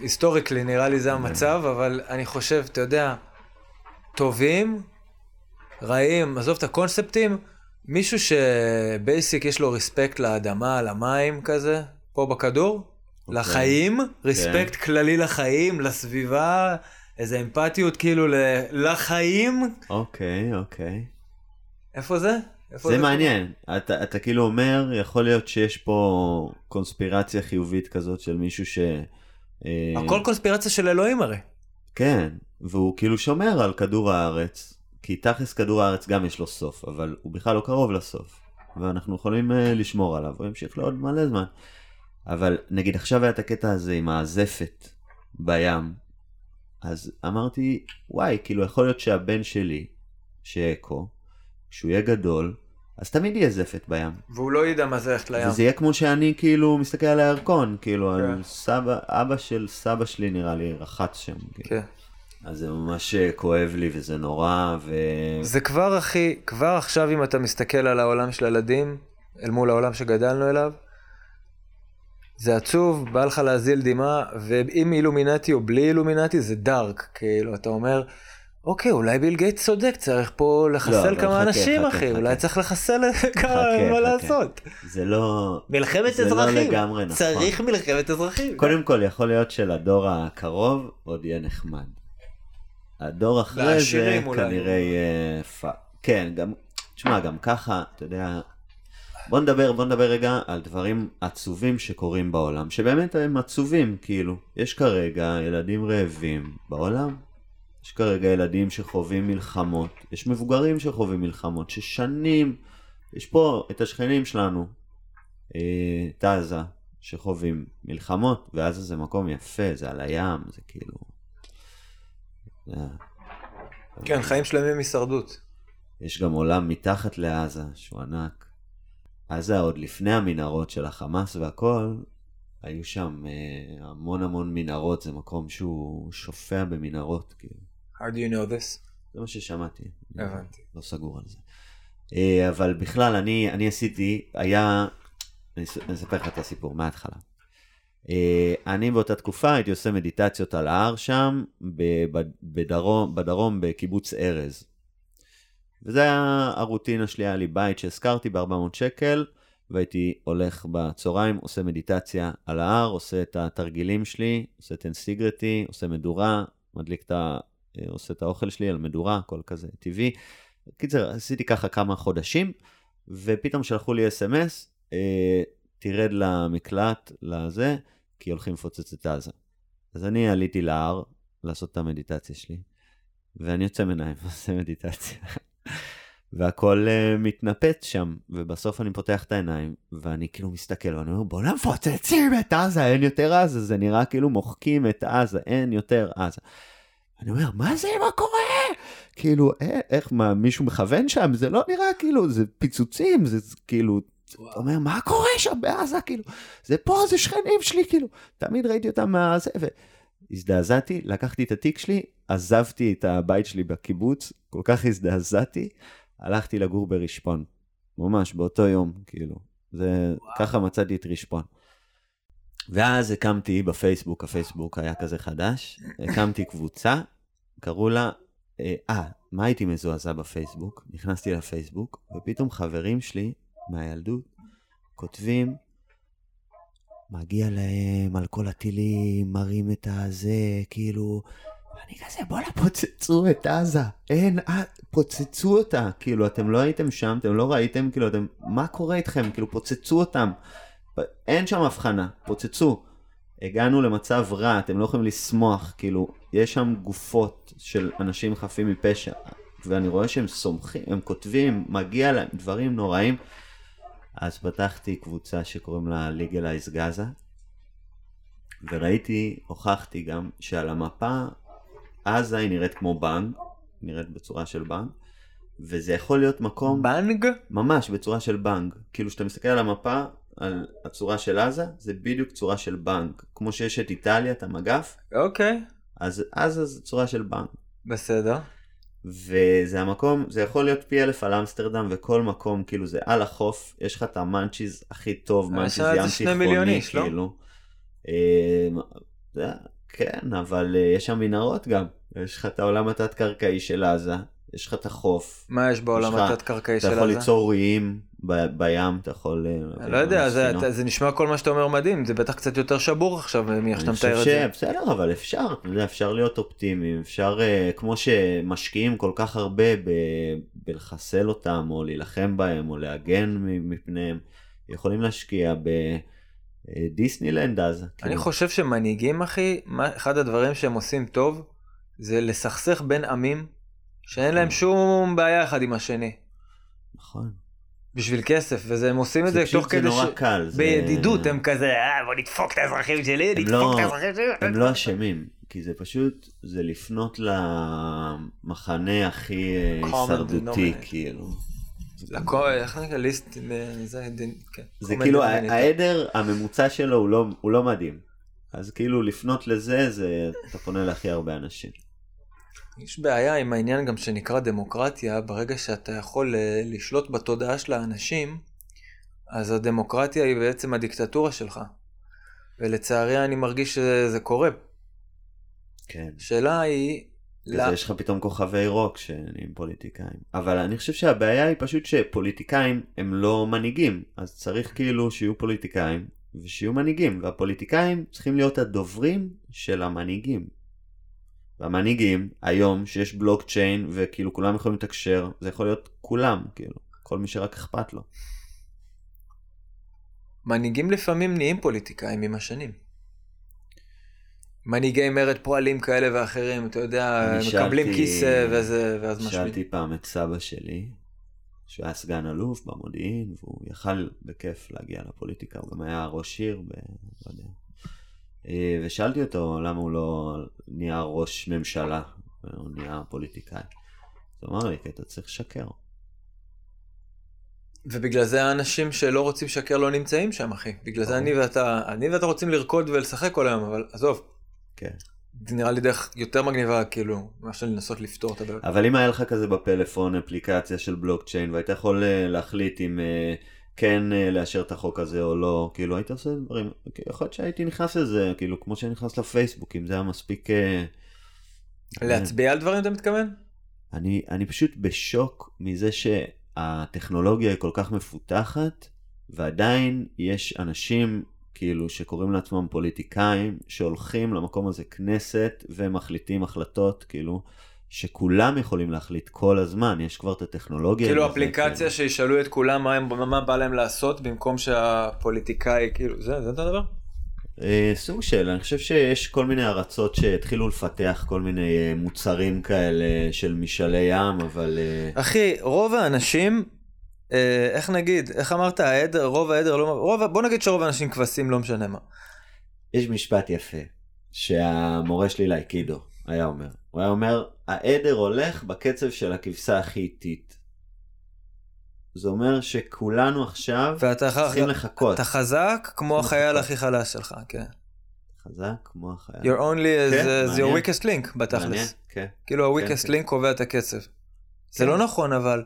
היסטוריקלי נראה לי זה המצב, אבל אני חושב, אתה יודע, טובים, רעים, עזוב את הקונספטים, מישהו שבייסיק יש לו רספקט לאדמה, למים כזה, פה בכדור, אוקיי. לחיים, רספקט כללי לחיים, לסביבה, איזה אמפתיות כאילו ל- לחיים. אוקיי, אוקיי. איפה זה? איפה זה מעניין. אתה, אתה כאילו אומר, יכול להיות שיש פה קונספירציה חיובית כזאת של מישהו ש... אה, הכל קונספירציה של אלוהים הרי. כן, והוא כאילו שומר על כדור הארץ, כי תכלס כדור הארץ גם יש לו סוף, אבל הוא בכלל לא קרוב לסוף. ואנחנו יכולים uh, לשמור עליו, הוא ימשיך לעוד מלא זמן. אבל נגיד עכשיו היה את הקטע הזה עם הזפת בים, אז אמרתי, וואי, כאילו יכול להיות שהבן שלי, שאקו, כשהוא יהיה גדול, אז תמיד יהיה זפת בים. והוא לא ידע מה זה ללכת לים. וזה יהיה כמו שאני כאילו מסתכל על הירקון, כאילו כן. סבא, אבא של סבא שלי נראה לי רחץ שם. כאילו. אז זה ממש אה, כואב לי וזה נורא, ו... זה כבר אחי, כבר עכשיו אם אתה מסתכל על העולם של הילדים, אל מול העולם שגדלנו אליו, זה עצוב, בא לך להזיל דמעה, ואם אילומינטי או בלי אילומינטי זה דארק, כאילו, אתה אומר, אוקיי, אולי ביל גייט צודק, צריך פה לחסל אבל כמה חכה, אנשים, חכה, אחי, חכה. אולי צריך לחסל כמה, חכה, מה חכה. לעשות. זה לא... מלחמת זה לא אזרחים, לגמרי נכון. צריך מלחמת אזרחים. קודם כל, יכול להיות שלדור הקרוב עוד יהיה נחמד. הדור אחרי זה אולי. כנראה יהיה fuck. כן, גם... תשמע, גם ככה, אתה יודע... בוא נדבר, בוא נדבר רגע על דברים עצובים שקורים בעולם, שבאמת הם עצובים, כאילו. יש כרגע ילדים רעבים בעולם. יש כרגע ילדים שחווים מלחמות. יש מבוגרים שחווים מלחמות, ששנים... יש פה את השכנים שלנו, אה, את עזה, שחווים מלחמות, ועזה זה מקום יפה, זה על הים, זה כאילו... זה... כן, חיים שלמים הישרדות. יש גם עולם מתחת לעזה, שהוא ענק. עזה עוד לפני המנהרות של החמאס והכל, היו שם אה, המון המון מנהרות, זה מקום שהוא שופע במנהרות, כאילו. How do you know this? זה מה ששמעתי. הבנתי. לא סגור על זה. אה, אבל בכלל, אני, אני עשיתי, היה... אני אספר לך את הסיפור מההתחלה. אה, אני באותה תקופה הייתי עושה מדיטציות על ההר שם, בדרום, בדרום בקיבוץ ארז. וזה היה הרוטינה שלי, היה לי בית שהשכרתי ב-400 שקל, והייתי הולך בצהריים, עושה מדיטציה על ההר, עושה את התרגילים שלי, עושה טנסיגרטי, עושה מדורה, מדליק את ה... אה, עושה את האוכל שלי על מדורה, הכל כזה טבעי. קיצר, עשיתי ככה כמה חודשים, ופתאום שלחו לי אס.אם.אס, אה, תרד למקלט, לזה, כי הולכים לפוצץ את עזה. אז אני עליתי להר לעשות את המדיטציה שלי, ואני יוצא מעיניים ועושה מדיטציה. והכל uh, מתנפץ שם, ובסוף אני פותח את העיניים, ואני כאילו מסתכל, ואני אומר, בוא'נה מפוצצים את עזה, אין יותר עזה, זה נראה כאילו מוחקים את עזה, אין יותר עזה. אני אומר, מה זה, מה קורה? כאילו, אה, איך, מה, מישהו מכוון שם? זה לא נראה כאילו, זה פיצוצים, זה כאילו, אתה אומר, מה קורה שם בעזה? כאילו, זה פה, זה שכנים שלי, כאילו. תמיד ראיתי אותם מהזה, והזדעזעתי, לקחתי את התיק שלי, עזבתי את הבית שלי בקיבוץ, כל כך הזדעזעתי, הלכתי לגור ברשפון. ממש, באותו יום, כאילו. זה, וואו. ככה מצאתי את רשפון. ואז הקמתי בפייסבוק, הפייסבוק היה כזה חדש, הקמתי קבוצה, קראו לה, אה, מה הייתי מזועזע בפייסבוק? נכנסתי לפייסבוק, ופתאום חברים שלי מהילדות כותבים, מגיע להם על כל הטילים, מראים את הזה, כאילו, אני כזה, בואנה, פוצצו את עזה, אין, אה, פוצצו אותה, כאילו, אתם לא הייתם שם, אתם לא ראיתם, כאילו, אתם, מה קורה איתכם? כאילו, פוצצו אותם. אין שם הבחנה, פוצצו. הגענו למצב רע, אתם לא יכולים לשמוח, כאילו, יש שם גופות של אנשים חפים מפשע, ואני רואה שהם סומכים, הם כותבים, מגיע להם דברים נוראים. אז פתחתי קבוצה שקוראים לה Legalize Gaza, וראיתי, הוכחתי גם שעל המפה, עזה היא נראית כמו בנק, נראית בצורה של בנק, וזה יכול להיות מקום... בנג? ממש, בצורה של בנק. כאילו, כשאתה מסתכל על המפה, על הצורה של עזה, זה בדיוק צורה של בנק. כמו שיש את איטליה, את המגף. אוקיי. אז עזה זה צורה של בנק. בסדר. וזה המקום, זה יכול להיות פי אלף על אמסטרדם וכל מקום, כאילו זה על החוף, יש לך את המאנצ'יז הכי טוב, מאנצ'יז ים תיכוני, כאילו. לא? כן, אבל אה, יש שם מנהרות גם, יש לך את העולם התת-קרקעי של עזה, יש לך את החוף. מה יש בעולם התת-קרקעי של עזה? אתה יכול ליצור איים בים, אתה יכול... אה, אני לא יודע, זה, זה נשמע כל מה שאתה אומר מדהים, זה בטח קצת יותר שבור עכשיו מאיך שאתה מתאר את זה. אני חושב שבסדר, אבל אפשר, אתה יודע, אפשר להיות אופטימיים, אפשר, אה, כמו שמשקיעים כל כך הרבה ב, בלחסל אותם, או להילחם בהם, או להגן מפניהם, יכולים להשקיע ב... דיסנילנד אז. אני כאילו. חושב שמנהיגים אחי, אחד הדברים שהם עושים טוב זה לסכסך בין עמים שאין להם. שום בעיה אחד עם השני. נכון. בשביל כסף, והם עושים את זה תוך כדי ש... זה נורא קל. בידידות, הם כזה, אה, בוא נדפוק את האזרחים שלי, נדפוק לא- את האזרחים שלי. הם לא אשמים, כי זה פשוט, זה לפנות למחנה הכי אה, הישרדותי, כאילו. איך נקרא ליסט, כן. זה כאילו העדר הממוצע שלו לא- הוא לא מדהים. אז כאילו לפנות לזה, זה, אתה פונה להכי הרבה אנשים. יש בעיה עם העניין גם שנקרא דמוקרטיה, ברגע שאתה יכול אה, לשלוט בתודעה של האנשים, אז הדמוקרטיה היא בעצם הדיקטטורה שלך. ולצערי אני מרגיש שזה קורה. כן. השאלה היא... זה יש לך פתאום כוכבי רוק שנהיים פוליטיקאים. אבל אני חושב שהבעיה היא פשוט שפוליטיקאים הם לא מנהיגים. אז צריך כאילו שיהיו פוליטיקאים ושיהיו מנהיגים. והפוליטיקאים צריכים להיות הדוברים של המנהיגים. והמנהיגים, היום, שיש בלוקצ'יין, וכאילו כולם יכולים לתקשר, זה יכול להיות כולם, כאילו, כל מי שרק אכפת לו. מנהיגים לפעמים נהיים פוליטיקאים עם השנים. מנהיגי מרד פועלים כאלה ואחרים, אתה יודע, מקבלים שאלתי, כיסא וזה, ואז משמיעים. שאלתי פעם את סבא שלי, שהוא היה סגן אלוף במודיעין, והוא יכל בכיף להגיע לפוליטיקה, הוא גם היה ראש עיר, ב... לא יודע, ושאלתי אותו למה הוא לא נהיה ראש ממשלה, הוא נהיה פוליטיקאי. אז הוא אמר לי, כי אתה צריך לשקר. ובגלל זה האנשים שלא רוצים לשקר לא נמצאים שם, אחי. בגלל זה אני ואתה, אני ואתה רוצים לרקוד ולשחק כל היום, אבל עזוב. כן. זה נראה לי דרך יותר מגניבה, כאילו, מאשר לנסות לפתור את הבעיות. אבל אם היה לך כזה בפלאפון אפליקציה של בלוקצ'יין, והיית יכול אה, להחליט אם uh, כן אה, לאשר את החוק הזה או לא, כאילו היית עושה דברים, יכול להיות שהייתי נכנס לזה, כאילו כמו שאני נכנס לפייסבוק, אם זה היה מספיק... אה, להצביע על דברים אתה מתכוון? אני, אני פשוט בשוק מזה שהטכנולוגיה היא כל כך מפותחת, ועדיין יש אנשים כאילו שקוראים לעצמם פוליטיקאים, שהולכים למקום הזה כנסת ומחליטים החלטות, כאילו, שכולם יכולים להחליט כל הזמן, יש כבר את הטכנולוגיה. כאילו אפליקציה כאילו. שישאלו את כולם מה, הם, מה בא להם לעשות במקום שהפוליטיקאי, כאילו, זה, זה אתה מדבר? אה, סוג של, אני חושב שיש כל מיני ארצות שהתחילו לפתח כל מיני אה, מוצרים כאלה של משאלי ים, אבל... אה, אחי, רוב האנשים, איך נגיד, איך אמרת, העדר, רוב העדר לא... רוב, בוא נגיד שרוב האנשים כבשים, לא משנה מה. יש משפט יפה, שהמורה שלי לאייקידו היה אומר. הוא היה אומר, העדר הולך בקצב של הכבשה הכי איטית. זה אומר שכולנו עכשיו צריכים לחכות. אתה חזק כמו. החייל הכי חלש שלך, כן. חזק כמו החייל. You're only as כן, as your מעניין. weakest link מעניין, בתכלס. כן. כאילו כן, ה-weakest כן. link קובע את הקצב. זה כן. לא נכון אבל.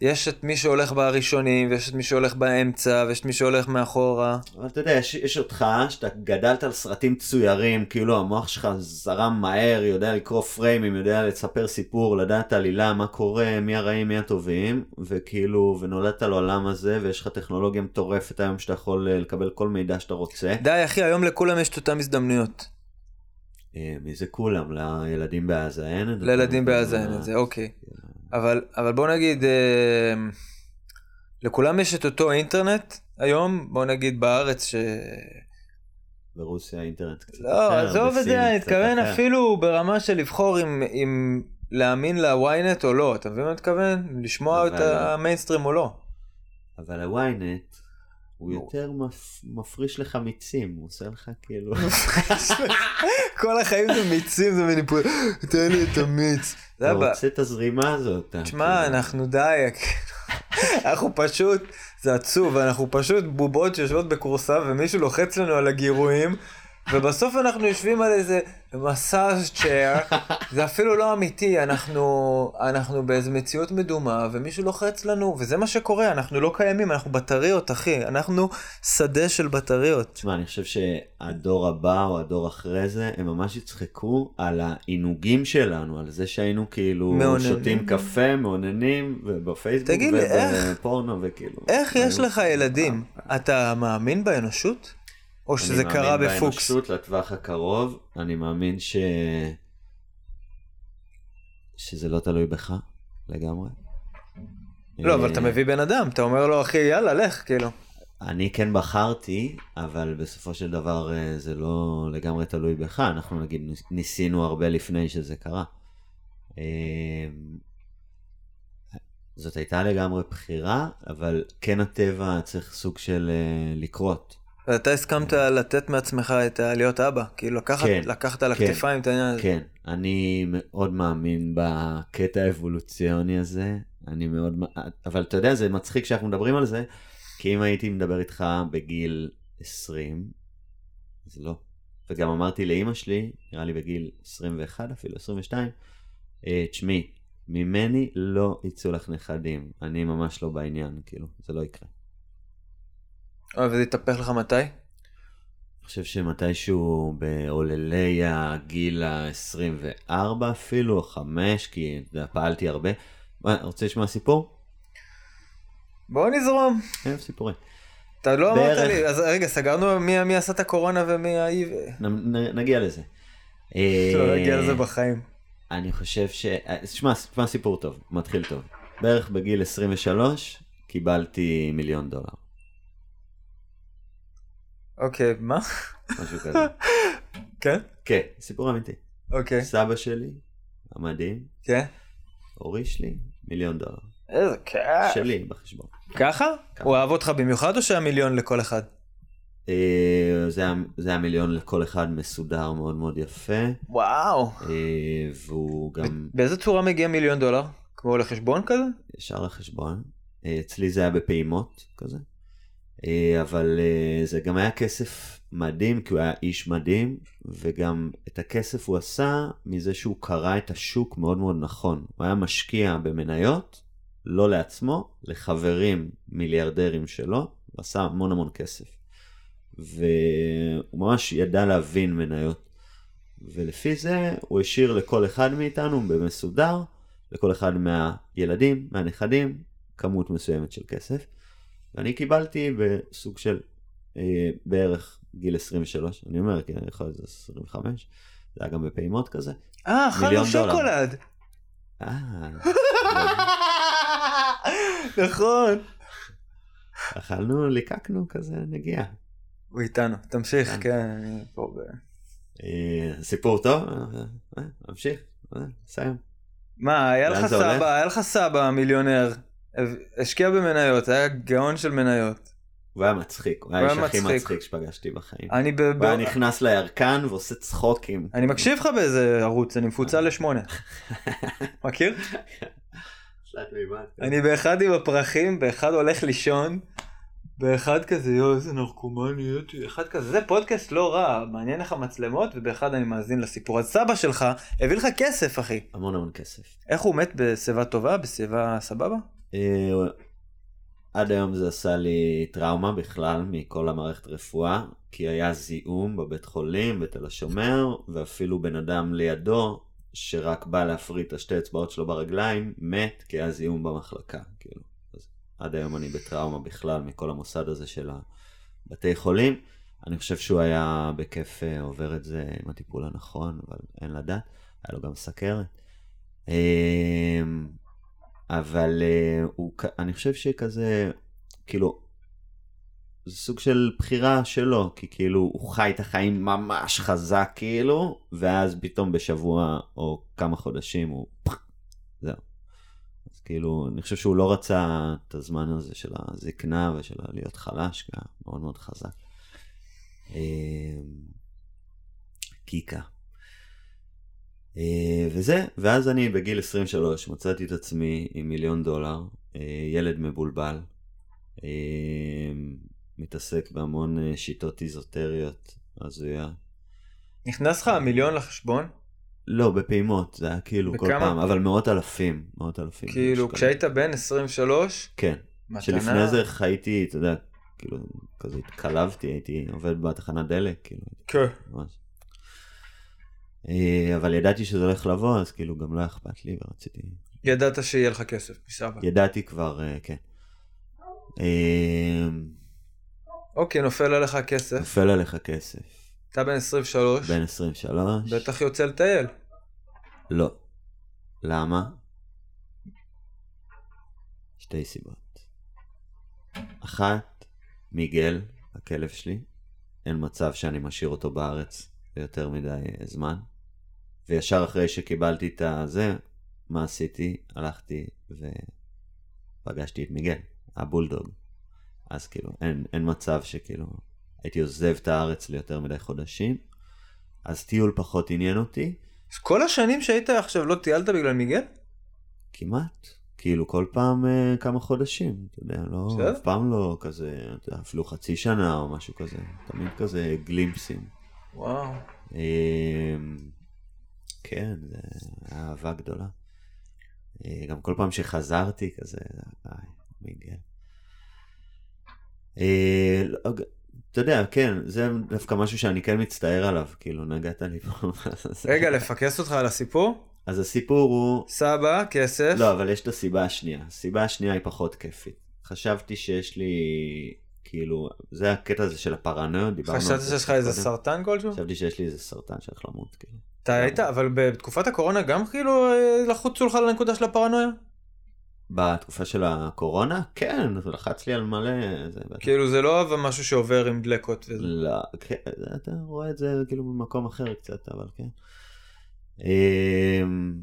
יש את מי שהולך בראשונים, ויש את מי שהולך באמצע, ויש את מי שהולך מאחורה. אבל אתה יודע, יש, יש אותך, שאתה גדלת על סרטים צוירים, כאילו המוח שלך זרם מהר, יודע לקרוא פריימים, יודע לספר סיפור, לדעת עלילה, מה קורה, מי הרעים, מי הטובים, וכאילו, ונולדת לעולם הזה, ויש לך טכנולוגיה מטורפת היום שאתה יכול אה, לקבל כל מידע שאתה רוצה. די אחי, היום לכולם יש את אותם הזדמנויות. אה, מי זה כולם? לילדים בעזה אין את זה? לילדים בעזה אין את זה, אוקיי. אבל, אבל בוא נגיד, אה, לכולם יש את אותו אינטרנט היום, בוא נגיד בארץ ש... ברוסיה האינטרנט קצת לא, אחר, עזוב את זה, אני מתכוון. אפילו ברמה של לבחור אם, אם להאמין ל-ynet או לא, אתה מבין מה אני מתכוון? לשמוע את אבל- המיינסטרים או לא. אבל הוויינט, הוא יותר מפ... מפריש לך מיצים, הוא עושה לך כאילו... כל החיים זה מיצים, זה מניפול, תן לי את המיץ. אתה. רוצה את הזרימה הזאת. תשמע, כאילו- אנחנו די, אנחנו פשוט, זה עצוב, אנחנו פשוט בובות שיושבות בכורסה ומישהו לוחץ לנו על הגירויים, ובסוף אנחנו יושבים על איזה מסאז' צ'ייר, זה אפילו לא אמיתי, אנחנו, אנחנו באיזה מציאות מדומה, ומישהו לוחץ לנו, וזה מה שקורה, אנחנו לא קיימים, אנחנו בטריות, אחי, אנחנו שדה של בטריות. תשמע, אני חושב שהדור הבא או הדור אחרי זה, הם ממש יצחקו על העינוגים שלנו, על זה שהיינו כאילו מאוננים. שותים קפה, מאוננים, ובפייסבוק, תגיד לי, איך- ובפורנו, וכאילו. איך יש לך ילדים? אתה מאמין באנושות? או שזה אני קרה מאמין בפוקס? באנושות לטווח הקרוב, אני מאמין ש... שזה לא תלוי בך, לגמרי. לא, אבל אתה אה, מביא בן אדם, אתה אומר לו, אחי, יאללה, לך, כאילו. אני כן בחרתי, אבל בסופו של דבר אה, זה לא לגמרי תלוי בך, אנחנו נגיד ניס- ניסינו הרבה לפני שזה קרה. אה, זאת הייתה לגמרי בחירה, אבל כן הטבע צריך סוג של לקרות. ואתה הסכמת לתת מעצמך את ה- להיות אבא, כאילו לקחת, כן, לקחת על כן, הכתפיים את העניין הזה. כן, אני מאוד מאמין בקטע האבולוציוני הזה, אני מאוד, אבל אתה יודע, זה מצחיק שאנחנו מדברים על זה, כי אם הייתי מדבר איתך בגיל 20, אז לא. וגם אמרתי לאימא שלי, נראה לי בגיל 21 אפילו, 22, "אה, תשמעי, ממני לא יצאו לך נכדים, אני ממש לא בעניין, כאילו, זה לא יקרה. אבל וזה התהפך לך מתי? אני חושב שמתישהו בעוללי הגיל ה-24 אפילו, או 5, כי פעלתי הרבה. מה, רוצה לשמוע סיפור? בוא נזרום. אין סיפורים. אתה לא אמרת בערך. לי, אז רגע, סגרנו מי מי עשה את הקורונה ומי נ- נגיע לזה. לא נגיע אה, לזה בחיים. אני חושב ש... אה, שמע, שמע סיפור טוב, מתחיל טוב. בערך בגיל 23 קיבלתי מיליון דולר, אוקיי, מה? משהו כזה. כן? כן, סיפור אמיתי. אוקיי. סבא שלי, המדהים, כן? הוריש לי מיליון דולר. איזה כיף. שלי בחשבון. ככה? הוא אהב אותך במיוחד או שהיה מיליון לכל אחד? אה, זה היה- זה היה מיליון לכל אחד מסודר מאוד מאוד יפה, וואו. אה, והוא גם באיזה צורה מגיע מיליון דולר? כמו לחשבון כזה? ישר לחשבון. אה, אצלי זה היה בפעימות כזה. אה, אבל אה, זה גם היה כסף מדהים, כי הוא היה איש מדהים, וגם את הכסף הוא עשה מזה שהוא קרא את השוק מאוד מאוד נכון. הוא היה משקיע במניות, לא לעצמו, לחברים מיליארדרים שלו, הוא עשה המון המון כסף. והוא ממש ידע להבין מניות. ולפי זה הוא השאיר לכל אחד מאיתנו במסודר, לכל אחד מהילדים, מהנכדים, כמות מסוימת של כסף. ואני קיבלתי בסוג של אה, בערך גיל 23, אני אומר, כי יכול להיות שזה 25, זה היה גם בפעימות כזה. אה, אכלנו. שוקולד. אה, נכון. אכלנו, ליקקנו כזה נגיעה. הוא איתנו, תמשיך, כן, אני. אה, סיפור טוב? אה, אה, אה, נסיים. מה, היה לך? סבא, היה לך סבא מיליונר, השקיע במניות, היה גאון של מניות. הוא היה מצחיק, הוא היה האיש הכי מצחיק. שפגשתי בחיים. אני ב... הוא היה נכנס לירקן ועושה צחוקים. אני מקשיב לך באיזה ערוץ, אני מפוצל לשמונה. מכיר? מימד. אני באחד עם הפרחים, באחד הולך לישון, באחד כזה, יואו, איזה נרקומן נהייתי, אחד כזה, זה פודקאסט לא רע, מעניין לך מצלמות, ובאחד אני מאזין לסיפור. אז סבא שלך הביא לך כסף, אחי. המון המון כסף. איך הוא מת בשיבה טובה, בשיבה סבבה? אה, עד היום זה עשה לי טראומה בכלל מכל המערכת רפואה, כי היה זיהום בבית חולים בתל השומר, ואפילו בן אדם לידו, שרק בא להפריד את השתי אצבעות שלו ברגליים, מת כי היה זיהום במחלקה. כאילו. אז עד היום אני בטראומה בכלל מכל המוסד הזה של הבתי חולים. אני חושב שהוא היה בכיף אה, עובר את זה עם הטיפול הנכון, אבל אין לדעת. היה לו גם סכרת. אבל אה, הוא, אני חושב שכזה, כאילו, זה סוג של בחירה שלו, כי כאילו הוא חי את החיים ממש חזק כאילו, ואז פתאום בשבוע או כמה חודשים הוא זהו. אז כאילו, אני חושב שהוא לא רצה את הזמן הזה של הזקנה ושל להיות חלש, היה מאוד מאוד חזק. אה, קיקה. אה, וזה, ואז אני בגיל 23 מצאתי את עצמי עם מיליון דולר, אה, ילד מבולבל, אה, מתעסק בהמון שיטות איזוטריות הזויה. נכנס לך המיליון לחשבון? לא, בפעימות, זה היה כאילו כל בכמה? פעם, אבל מאות אלפים, מאות אלפים. כאילו, שקלים. כשהיית בן 23, כן, מתנה... שלפני זה חייתי, אתה יודע, כאילו, כזה התקלבתי, הייתי עובד בתחנת דלק, כאילו, כן. ממש. אה, אבל ידעתי שזה הולך לבוא, אז כאילו גם לא אכפת לי ורציתי... ידעת שיהיה לך כסף מסבא. ידעתי כבר, אה, כן. אה, אוקיי, נופל עליך כסף. נופל עליך כסף. אתה בן 23, בן 23? בטח יוצא לטייל. לא. למה? שתי סיבות. אחת, מיגל, הכלב שלי, אין מצב שאני משאיר אותו בארץ ליותר מדי זמן. וישר אחרי שקיבלתי את הזה, מה עשיתי? הלכתי ופגשתי את מיגל, הבולדוג. אז כאילו, אין, אין מצב שכאילו הייתי עוזב את הארץ ליותר מדי חודשים. אז טיול פחות עניין אותי. אז כל השנים שהיית עכשיו לא טיילת בגלל מיגל? כמעט. כאילו כל פעם אה, כמה חודשים, אתה יודע, לא, בסדר. אף פעם לא כזה, אתה יודע, אפילו חצי שנה או משהו כזה, תמיד כזה גלימפסים. וואו. אה, כן, זה היה אהבה גדולה. אה, גם כל פעם שחזרתי כזה, איי, מיגל. אה, לא, אתה יודע, כן, זה דווקא משהו שאני כן מצטער עליו, כאילו, נגעת לי פה. רגע, לפקס אותך על הסיפור? אז הסיפור הוא... סבא, כסף. לא, אבל יש את הסיבה השנייה. הסיבה השנייה היא פחות כיפית. חשבתי שיש לי, כאילו, זה הקטע הזה של הפרנויות, דיברנו על חשבת זה שיש לך איזה. סרטן כלשהו? חשבתי שיש לי איזה סרטן שהולך למות, כאילו. אתה היית, אבל בתקופת הקורונה גם כאילו אה, לחוצו לך לנקודה של הפרנויה? בתקופה של הקורונה? כן, זה לחץ לי על מלא... זה. כאילו זה לא משהו שעובר עם דלקות וזה. לא, כן, אתה רואה את זה כאילו במקום אחר קצת, אבל כן. אמ,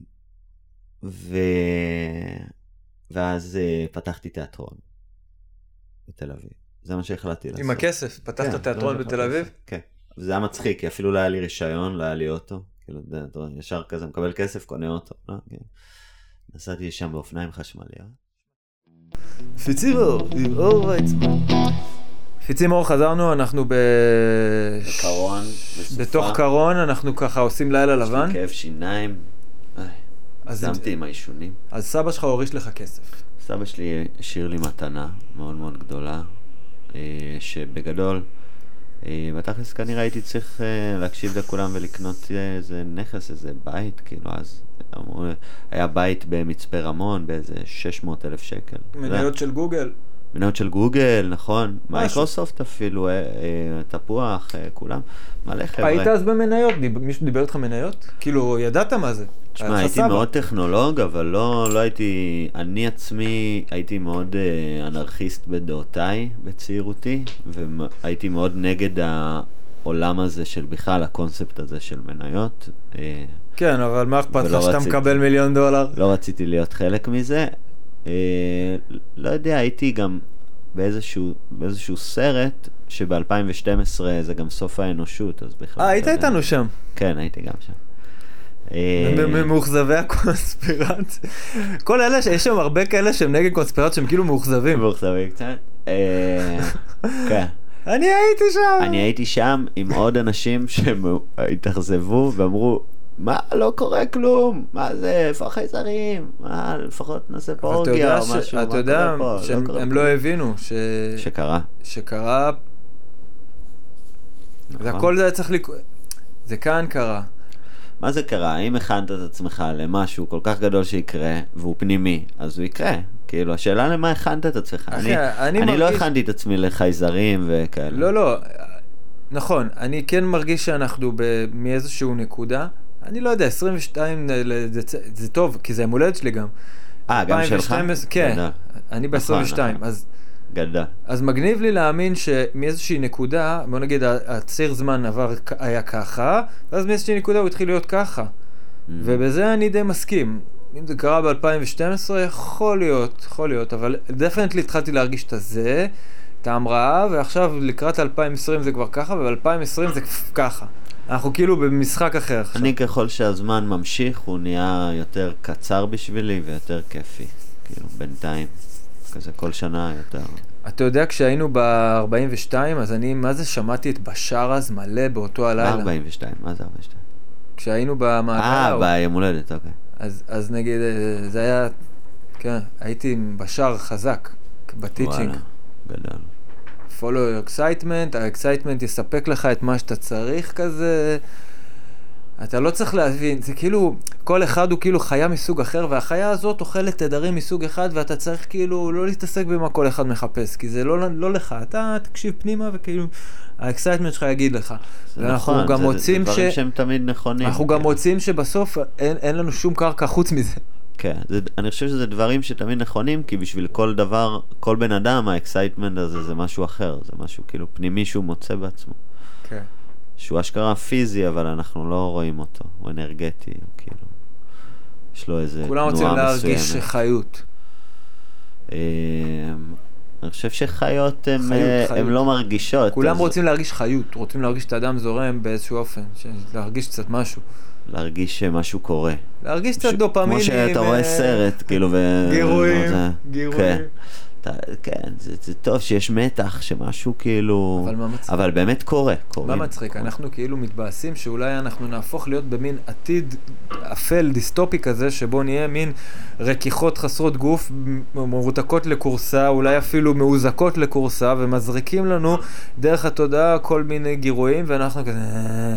ו... ואז אה, פתחתי תיאטרון בתל אביב. זה מה שהחלטתי לעשות. עם הכסף, פתחת כן, זה תיאטרון בתל אביב? כן. וזה היה מצחיק, כי אפילו לא היה לי רישיון, לא היה לי אוטו. כאילו, אתה יודע, ישר כזה מקבל כסף, קונה אוטו. לא, כן. נסעתי לשם באופניים חשמליות. פיצים אור, עם אור ויצמן. פיצים אור חזרנו, אנחנו ב... קרון, בסופה. בתוך קרון, אנחנו ככה עושים לילה יש לי לבן. כאב שיניים. הגזמתי עם העישונים. אז סבא שלך הוריש לך כסף. סבא שלי השאיר לי מתנה מאוד מאוד גדולה, אה, שבגדול, בתכלס כנראה הייתי צריך אה, להקשיב לכולם ולקנות אה, איזה נכס, איזה בית, כאילו אז היה בית במצפה רמון באיזה 600 אלף שקל. מניות של גוגל. מניות של גוגל, נכון, מייקרוסופט אפילו, אה, אה, תפוח, אה, כולם, מלא חבר'ה. היית אז במניות? מישהו דיבר איתך מניות? כאילו, ידעת מה זה. תשמע, הייתי סבא. מאוד טכנולוג, אבל לא, לא הייתי, אני עצמי הייתי מאוד אה, אנרכיסט בדעותיי בצעירותי, והייתי מאוד נגד העולם הזה של בכלל, הקונספט הזה של מניות. אה, כן, אבל מה אכפת לך שאתה רציתי. מקבל מיליון דולר? לא רציתי להיות חלק מזה. אה, לא יודע, הייתי גם באיזשהו, באיזשהו סרט שב-2012 זה גם סוף האנושות, אז בכלל... אה, היית אתה יודע. איתנו שם. כן, הייתי גם שם. אה, מאוכזבי הקונספירציה. כל אלה, יש שם הרבה כאלה שהם נגד קונספירציה, שהם כאילו מאוכזבים. מאוכזבים קצת. אה, כן. אני הייתי שם. אני הייתי שם עם עוד אנשים שהתאכזבו ואמרו, מה, לא קורה כלום, מה זה, איפה החייזרים, מה, לפחות נעשה פה אורגיה או ש- משהו, אתה יודע פה, שהם קורה הם כלום." לא הבינו ש- שקרה. שקרה, נכון. והכל זה היה צריך לקרות, זה כאן קרה. מה זה קרה? אם הכנת את עצמך למשהו כל כך גדול שיקרה, והוא פנימי, אז הוא יקרה. כאילו, השאלה למה הכנת את עצמך. אחי, אני, אני אני לא מרגיש- הכנתי את עצמי לחייזרים וכאלה. לא, לא, נכון, אני כן מרגיש שאנחנו ב- מאיזשהו נקודה, אני לא יודע, 22 ל- זה, זה טוב, כי זה יום הולדת שלי גם. אה, גם שלך? 2012, כן. אני נכון, ב-22, נכון. אז... גדל. אז מגניב לי להאמין שמאיזושהי נקודה, בוא נגיד הציר זמן עבר, היה ככה, ואז מאיזושהי נקודה הוא התחיל להיות ככה. Mm. ובזה אני די מסכים. אם זה קרה ב-2012, יכול להיות, יכול להיות, אבל דפנטלי התחלתי להרגיש את הזה, את ההמראה, ועכשיו לקראת 2020 זה כבר ככה, וב-2020 זה ככה. אנחנו כאילו במשחק אחר עכשיו. אני ככל שהזמן ממשיך, הוא נהיה יותר קצר בשבילי ויותר כיפי. כאילו, בינתיים. כזה כל שנה יותר. אתה יודע, כשהיינו ב-42, אז אני, מה זה, שמעתי את בשאר אז מלא באותו מה הלילה. 42? מה זה 42? כשהיינו במעגל אה. ביום הולדת, אוקיי. אז, אז נגיד, אה, זה היה, כן, הייתי עם בשאר חזק, בטיצ'ינג. וואלה, גדל. Follow your excitement, ה-excitement יספק לך את מה שאתה צריך כזה. אתה לא צריך להבין, זה כאילו, כל אחד הוא כאילו חיה מסוג אחר, והחיה הזאת אוכלת תדרים מסוג אחד, ואתה צריך כאילו לא להתעסק במה כל אחד מחפש, כי זה לא, לא לך, אתה תקשיב פנימה וכאילו, ה-excitement שלך יגיד לך. זה ואנחנו נכון, גם זה- מוצאים זה ש... דברים שהם תמיד נכונים. אנחנו גם כאילו. מוצאים שבסוף אין, אין לנו שום קרקע חוץ מזה. כן, זה, אני חושב שזה דברים שתמיד נכונים, כי בשביל כל דבר, כל בן אדם, ה excitement הזה זה משהו אחר, זה משהו כאילו פנימי שהוא מוצא בעצמו. כן. שהוא אשכרה פיזי, אבל אנחנו לא רואים אותו, הוא אנרגטי, הוא כאילו, יש לו איזה כולם רוצים תנועה להרגיש מסוימת. חיות. אמ, אני חושב שחיות הן אה. הן לא מרגישות. כולם אז רוצים להרגיש חיות, רוצים להרגיש את האדם זורם באיזשהו אופן, להרגיש קצת משהו. להרגיש שמשהו קורה. להרגיש קצת דופמינים. כמו שאתה רואה אה, סרט, כאילו, ו... גירויים, זה- גירויים. אתה, כן, זה, זה טוב שיש מתח, שמשהו כאילו... אבל מה מצחיק? אבל באמת קורה, קורה. מה מצחיק? אנחנו כאילו מתבאסים שאולי אנחנו נהפוך להיות במין עתיד אפל, דיסטופי כזה, שבו נהיה מין רכיכות חסרות גוף, מרותקות לכורסה, אולי אפילו מאוזקות לכורסה, ומזריקים לנו דרך התודעה כל מיני גירויים, ואנחנו כזה... "אה,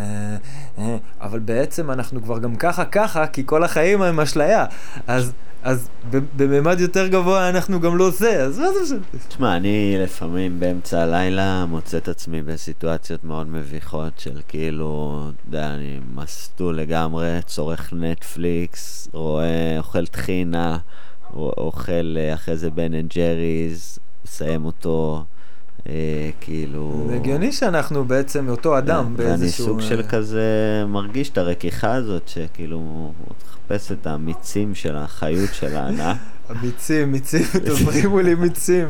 אה, אה", אבל בעצם אנחנו כבר גם ככה ככה, כי כל החיים הם אשליה. אז... אז בממד יותר גבוה אנחנו גם לא זה, אז מה זה משנה? תשמע, אני לפעמים באמצע הלילה מוצא את עצמי בסיטואציות מאוד מביכות של כאילו, אתה יודע, אני מסטול לגמרי, צורך נטפליקס, רואה, אוכל טחינה, אוכל אה, אחרי זה בן אנד ג'ריז, מסיים אותו, כאילו... זה הגיוני שאנחנו בעצם אותו אדם ואני באיזשהו... סוג של אה, כזה מרגיש את הרכיכה הזאת, שכאילו, הוא מחפש את המיצים של החיות של הענק. מיצים, מיצים, תברימו לי מיצים.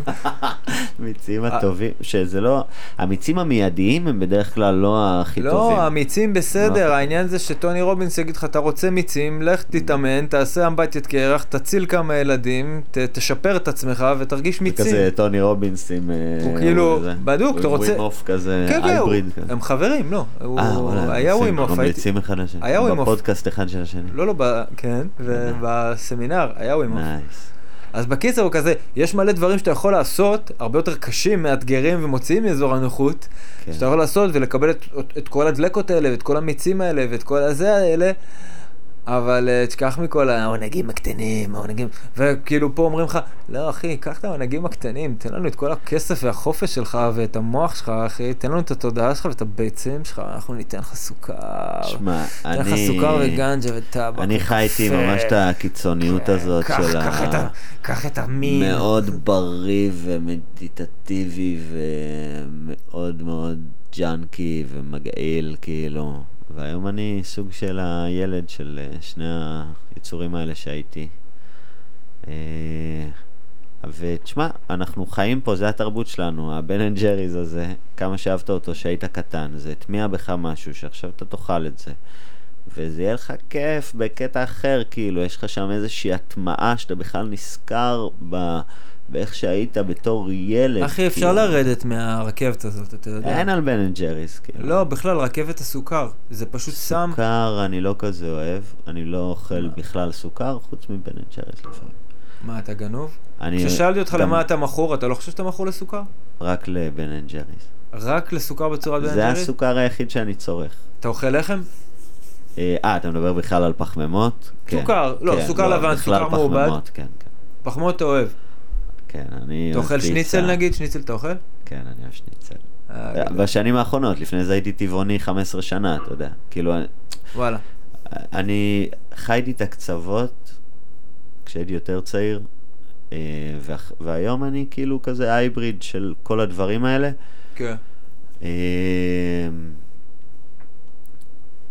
המיצים הטובים, שזה לא, המיצים המיידיים הם בדרך כלל לא הכי טובים. לא, המיצים בסדר, לא. העניין זה שטוני רובינס יגיד לך, אתה רוצה מיצים, לך תתאמן, תעשה אמבטיית קרח, תציל כמה ילדים, ת- תשפר את עצמך ותרגיש זה מיצים. כזה טוני רובינס עם... הוא אה, כאילו, זה. בדוק, אתה עם רוצה- וים הוף כזה, כן, כן, הוא- hybrid כזה. הם חברים, לא. הוא אה, היה וים הוף, הייתי... ממליצים אחד לשני. היה וים הוף. בפודקאסט אחד של השני. לא, לא, ב- כן, ובסמינר היה וים הוף. nice. אז בקיצר הוא כזה, יש מלא דברים שאתה יכול לעשות, הרבה יותר קשים, מאתגרים ומוציאים מאזור הנוחות, כן. שאתה יכול לעשות ולקבל את, את כל הדלקות האלה, ואת כל המיצים האלה, ואת כל הזה האלה, אבל אה, תשכח מכל העונגים הקטנים, העונגים, וכאילו פה אומרים לך, לא אחי, קח את העונגים הקטנים, תן לנו את כל הכסף והחופש שלך ואת המוח שלך, אחי, תן לנו את התודעה שלך ואת הביצים שלך, אנחנו ניתן לך סוכר. שמע, ניתן לך אני... סוכר וגנג'ה וטבק. אני חייתי. ממש את הקיצוניות כן, הזאת של ה... קח את המין. מאוד בריא ומדיטטיבי ומאוד מאוד ג'אנקי ומגעיל, כאילו. והיום אני סוג של הילד של אה, שני היצורים האלה שהייתי. אה, ותשמע, אנחנו חיים פה, זה התרבות שלנו, הבן אנד ג'ריז הזה, כמה שאהבת אותו שהיית קטן, זה הטמיע בך משהו שעכשיו אתה תאכל את זה. וזה יהיה לך כיף בקטע אחר, כאילו, יש לך שם איזושהי הטמעה שאתה בכלל נזכר ב... באיך שהיית בתור ילד. אחי, אפשר כאילו. לרדת מהרכבת הזאת, אתה יודע. אין על בן אנד ג'ריס, כאילו. לא, בכלל, רכבת הסוכר. זה פשוט שם... סוכר אני לא כזה אוהב, אני לא אוכל בכלל סוכר, חוץ מבן אנד ג'ריס לפעמים. מה, אתה גנוב? אני כששאלתי אותך גם למה אתה מכור, אתה לא חושב שאתה מכור לסוכר? רק לבן אנד ג'ריס. רק לסוכר בצורת בן אנד ג'ריס? הסוכר היחיד שאני צורך. אתה אוכל לחם? אה, אה, אתה מדבר בכלל על פחמימות? כן, סוכר, לא, כן, סוכר לבן, בכלל סוכר מעובד. פחמימות, כן, כן. פחמימות אתה אוהב. כן, אני... אתה אוכל שניצל. נגיד? שניצל אתה אוכל? כן, אני אוהב שניצל. אה, גדול. בשנים האחרונות, לפני זה הייתי טבעוני 15 שנה, אתה יודע. כאילו, וואלה. אני חייתי את הקצוות כשהייתי יותר צעיר, אה, והיום אני כאילו כזה הייבריד של כל הדברים האלה. כן.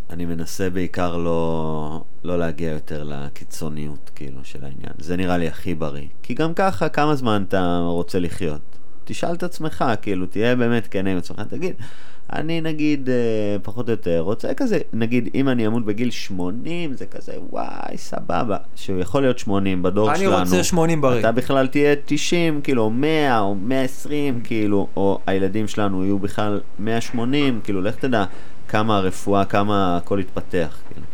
אני מנסה בעיקר לא, לא להגיע יותר לקיצוניות, כאילו, של העניין. זה נראה לי הכי בריא. כי גם ככה, כמה זמן אתה רוצה לחיות? תשאל את עצמך, כאילו, תהיה באמת כן עם עצמך, תגיד, אני נגיד, אה, פחות או יותר, רוצה כזה, נגיד, אם אני אמות בגיל 80, זה כזה, וואי, סבבה. שהוא יכול להיות 80 בדור אני שלנו. רוצה 80 בריא. אתה בכלל תהיה 90, כאילו, או 100 או 120, כאילו, או הילדים שלנו יהיו בכלל 180, כאילו, לך תדע כמה הרפואה, כמה הכל יתפתח, כאילו.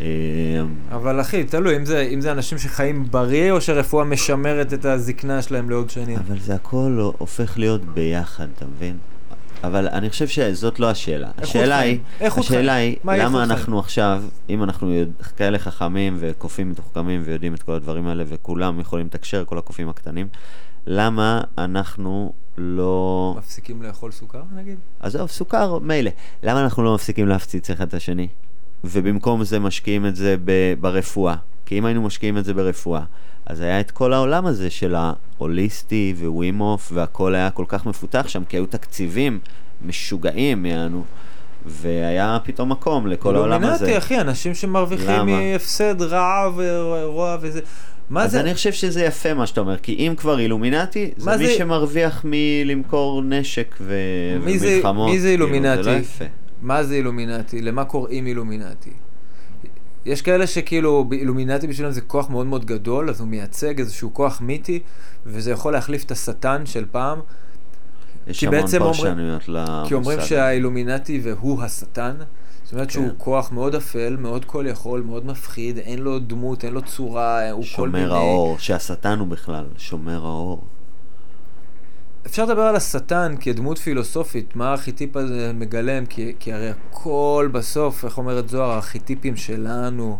אה, אבל אחי, תלוי, אם זה, אם זה אנשים שחיים בריא, או שרפואה משמרת את הזקנה שלהם לעוד שנים. אבל זה הכל הופך להיות ביחד, אתה מבין? אבל אני חושב שזאת לא השאלה. השאלה היא, חיים. השאלה חיים. היא, למה חיים? אנחנו עכשיו, אם אנחנו כאלה חכמים וקופים מתוחכמים ויודעים את כל הדברים האלה וכולם יכולים לתקשר, כל הקופים הקטנים, למה אנחנו לא... מפסיקים לאכול סוכר, נגיד? עזוב, סוכר, מילא. למה אנחנו לא מפסיקים להפציץ אחד את השני? ובמקום זה משקיעים את זה ב- ברפואה. כי אם היינו משקיעים את זה ברפואה, אז היה את כל העולם הזה של ההוליסטי ווימוף, והכל היה כל כך מפותח שם, כי היו תקציבים משוגעים, יענו, והיה פתאום מקום לכל העולם הזה. אילומינטי, אחי, אנשים שמרוויחים? מהפסד, רעב, רוע וזה. מה אז זה? אני חושב שזה יפה מה שאתה אומר, כי אם כבר אילומינטי, זה מי זה- שמרוויח מלמכור נשק ו... מי זה- ומלחמות. מי זה כאילו, אילומינטי? זה לא יפה. מה זה אילומינטי? למה קוראים אילומינטי? יש כאלה שכאילו אילומינטי בשבילם זה כוח מאוד מאוד גדול, אז הוא מייצג איזשהו כוח מיתי, וזה יכול להחליף את השטן של פעם, יש המון פרשנויות למושג. כי אומרים. שהאילומינטי והוא השטן. זאת אומרת שהוא כן. כוח מאוד אפל, מאוד כל יכול, מאוד מפחיד, אין לו דמות, אין לו צורה, הוא כל מיני... שומר האור, שהשטן הוא בכלל שומר האור. אפשר לדבר על השטן כדמות פילוסופית, מה הארכיטיפ הזה מגלם, כי, כי הרי הכל בסוף, איך אומרת זוהר, הארכיטיפים שלנו,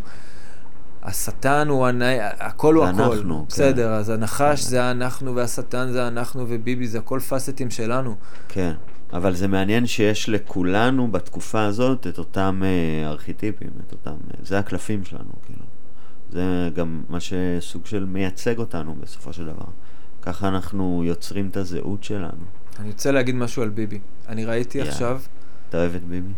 השטן הוא, הנ... הכל הוא זה הכל. אנחנו, כן. בסדר, אז הנחש זה אנחנו, והשטן זה אנחנו, וביבי זה הכל פאסטים שלנו. כן, אבל זה מעניין שיש לכולנו בתקופה הזאת את אותם אה, ארכיטיפים, את אותם... אה, זה הקלפים שלנו, כאילו. זה גם מה שסוג של מייצג אותנו בסופו של דבר. ככה אנחנו יוצרים את הזהות שלנו. אני רוצה להגיד משהו על ביבי. אני ראיתי יאללה. עכשיו, אתה אוהב את ביבי?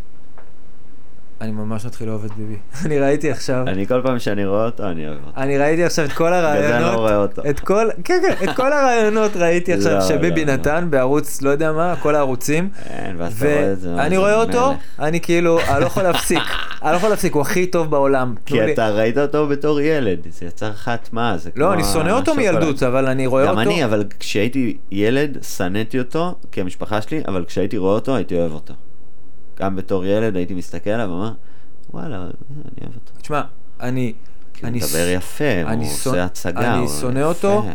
אני ממש מתחיל לאהוב את ביבי. אני ראיתי עכשיו, אני כל פעם שאני רואה אותו, אני אוהב אותו. אני ראיתי עכשיו את כל בגלל זה אני הרעיונות. לא רואה אותו. את כל, כן, כן, את כל הרעיונות ראיתי עכשיו לא, שביבי לא, לא. נתן בערוץ, לא יודע מה, כל הערוצים. אין, ואז אתה רואה את זה. ואני רואה אותו. אני כאילו, אני לא יכול להפסיק. אני לא יכול להפסיק, הוא הכי טוב בעולם. כי אתה ראית אותו בתור ילד, זה יצר לך הטמעה, זה לא, כמו אני שונא אותו. מילדות, אבל אני רואה אותו. גם אני, אבל כשהייתי ילד, שנאתי אותו, כי המשפחה שלי, אבל כשהייתי רואה אותו, הייתי אוהב אותו. גם בתור ילד הייתי מסתכל עליו ואומר, וואלה, אני אוהב אותו. תשמע, אני... כי הוא מדבר יפה, אני הוא עושה הצגה, אני שונא. אותו,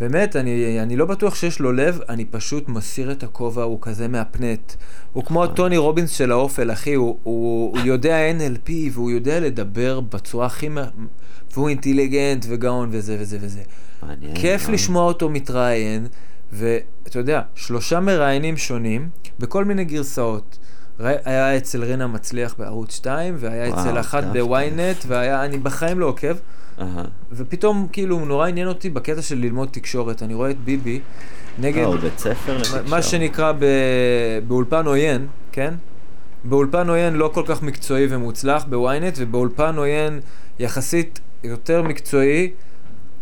באמת, אני, אני לא בטוח שיש לו לב, אני פשוט מסיר את הכובע, הוא כזה מהפנט. הוא כמו נכון. טוני רובינס של האופל, אחי, הוא, הוא, הוא יודע NLP והוא יודע לדבר בצורה הכי... והוא אינטליגנט וגאון וזה וזה וזה. מעניין. כיף מאוד. לשמוע אותו מתראיין, ואתה יודע, שלושה מראיינים שונים, בכל מיני גרסאות. היה אצל רינה מצליח בערוץ 2, והיה וואו, אצל אחת בוויינט, והיה, אני בחיים לא עוקב, אהה. ופתאום כאילו נורא עניין אותי בקטע של ללמוד תקשורת. אני רואה את ביבי נגד, לא, הוא בית ספר לתקשורת. מה שנקרא ב... באולפן עוין, כן? באולפן עוין לא כל כך מקצועי ומוצלח בוויינט, ובאולפן עוין יחסית יותר מקצועי,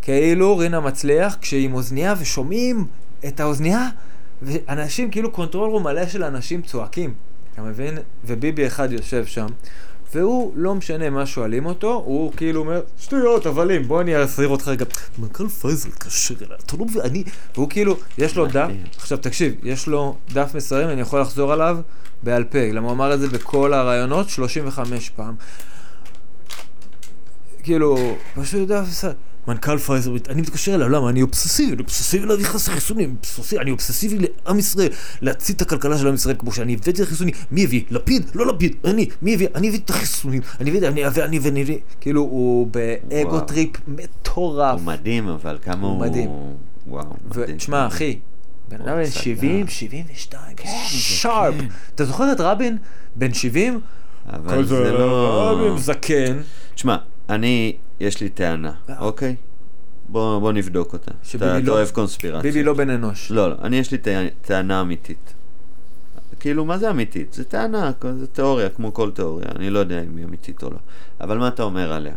כאילו רינה מצליח, כשהיא עם אוזנייה ושומעים את האוזנייה, ואנשים, כאילו control room מלא של אנשים צועקים, אתה מבין? וביבי אחד יושב שם. והוא, לא משנה מה שואלים אותו, הוא כאילו אומר, שטויות, הבלים, בוא אני אעצור אותך רגע. מנכ"ל פייזר התקשר אליי, אתה לא מבין, אני... והוא כאילו, יש לו דף. עכשיו תקשיב, יש לו דף מסרים, אני יכול לחזור עליו בעל פה, למה הוא אמר את זה בכל הראיונות 35 פעם. כאילו, פשוט דף מסרים. מנכ"ל פייזר, אני מתקשר אליו, למה? אני אובססיבי, אני אובססיבי להביא חסר חיסונים, אובססיבי, אני אובססיבי לעם ישראל, להצית את הכלכלה של עם ישראל כמו שאני הבאתי את החיסונים, מי הביא? לפיד? לא לפיד, אני, מי הביא? אני הביא את החיסונים, אני הביא, אני אביא, אני ואני אביא, כאילו, הוא באגו. טריפ מטורף. הוא מדהים, אבל כמה הוא. מדהים. וואו, מדהים. ותשמע, אחי, בן אדם בן סגר. 70, 72, שרפ. אתה זוכר את רבין? בן 70? אבל זה לא... רבין זקן. תשמע, אני, יש לי טענה, אה. אוקיי? בוא, בוא נבדוק אותה. אתה, לא- אוהב קונספירציה. ביבי לא בן אנוש. לא, לא, אני יש לי טע- טענה אמיתית. כאילו, מה זה אמיתית? זה טענה, זה תיאוריה, כמו כל תיאוריה, אני לא יודע אם היא אמיתית או לא. אבל מה אתה אומר עליה?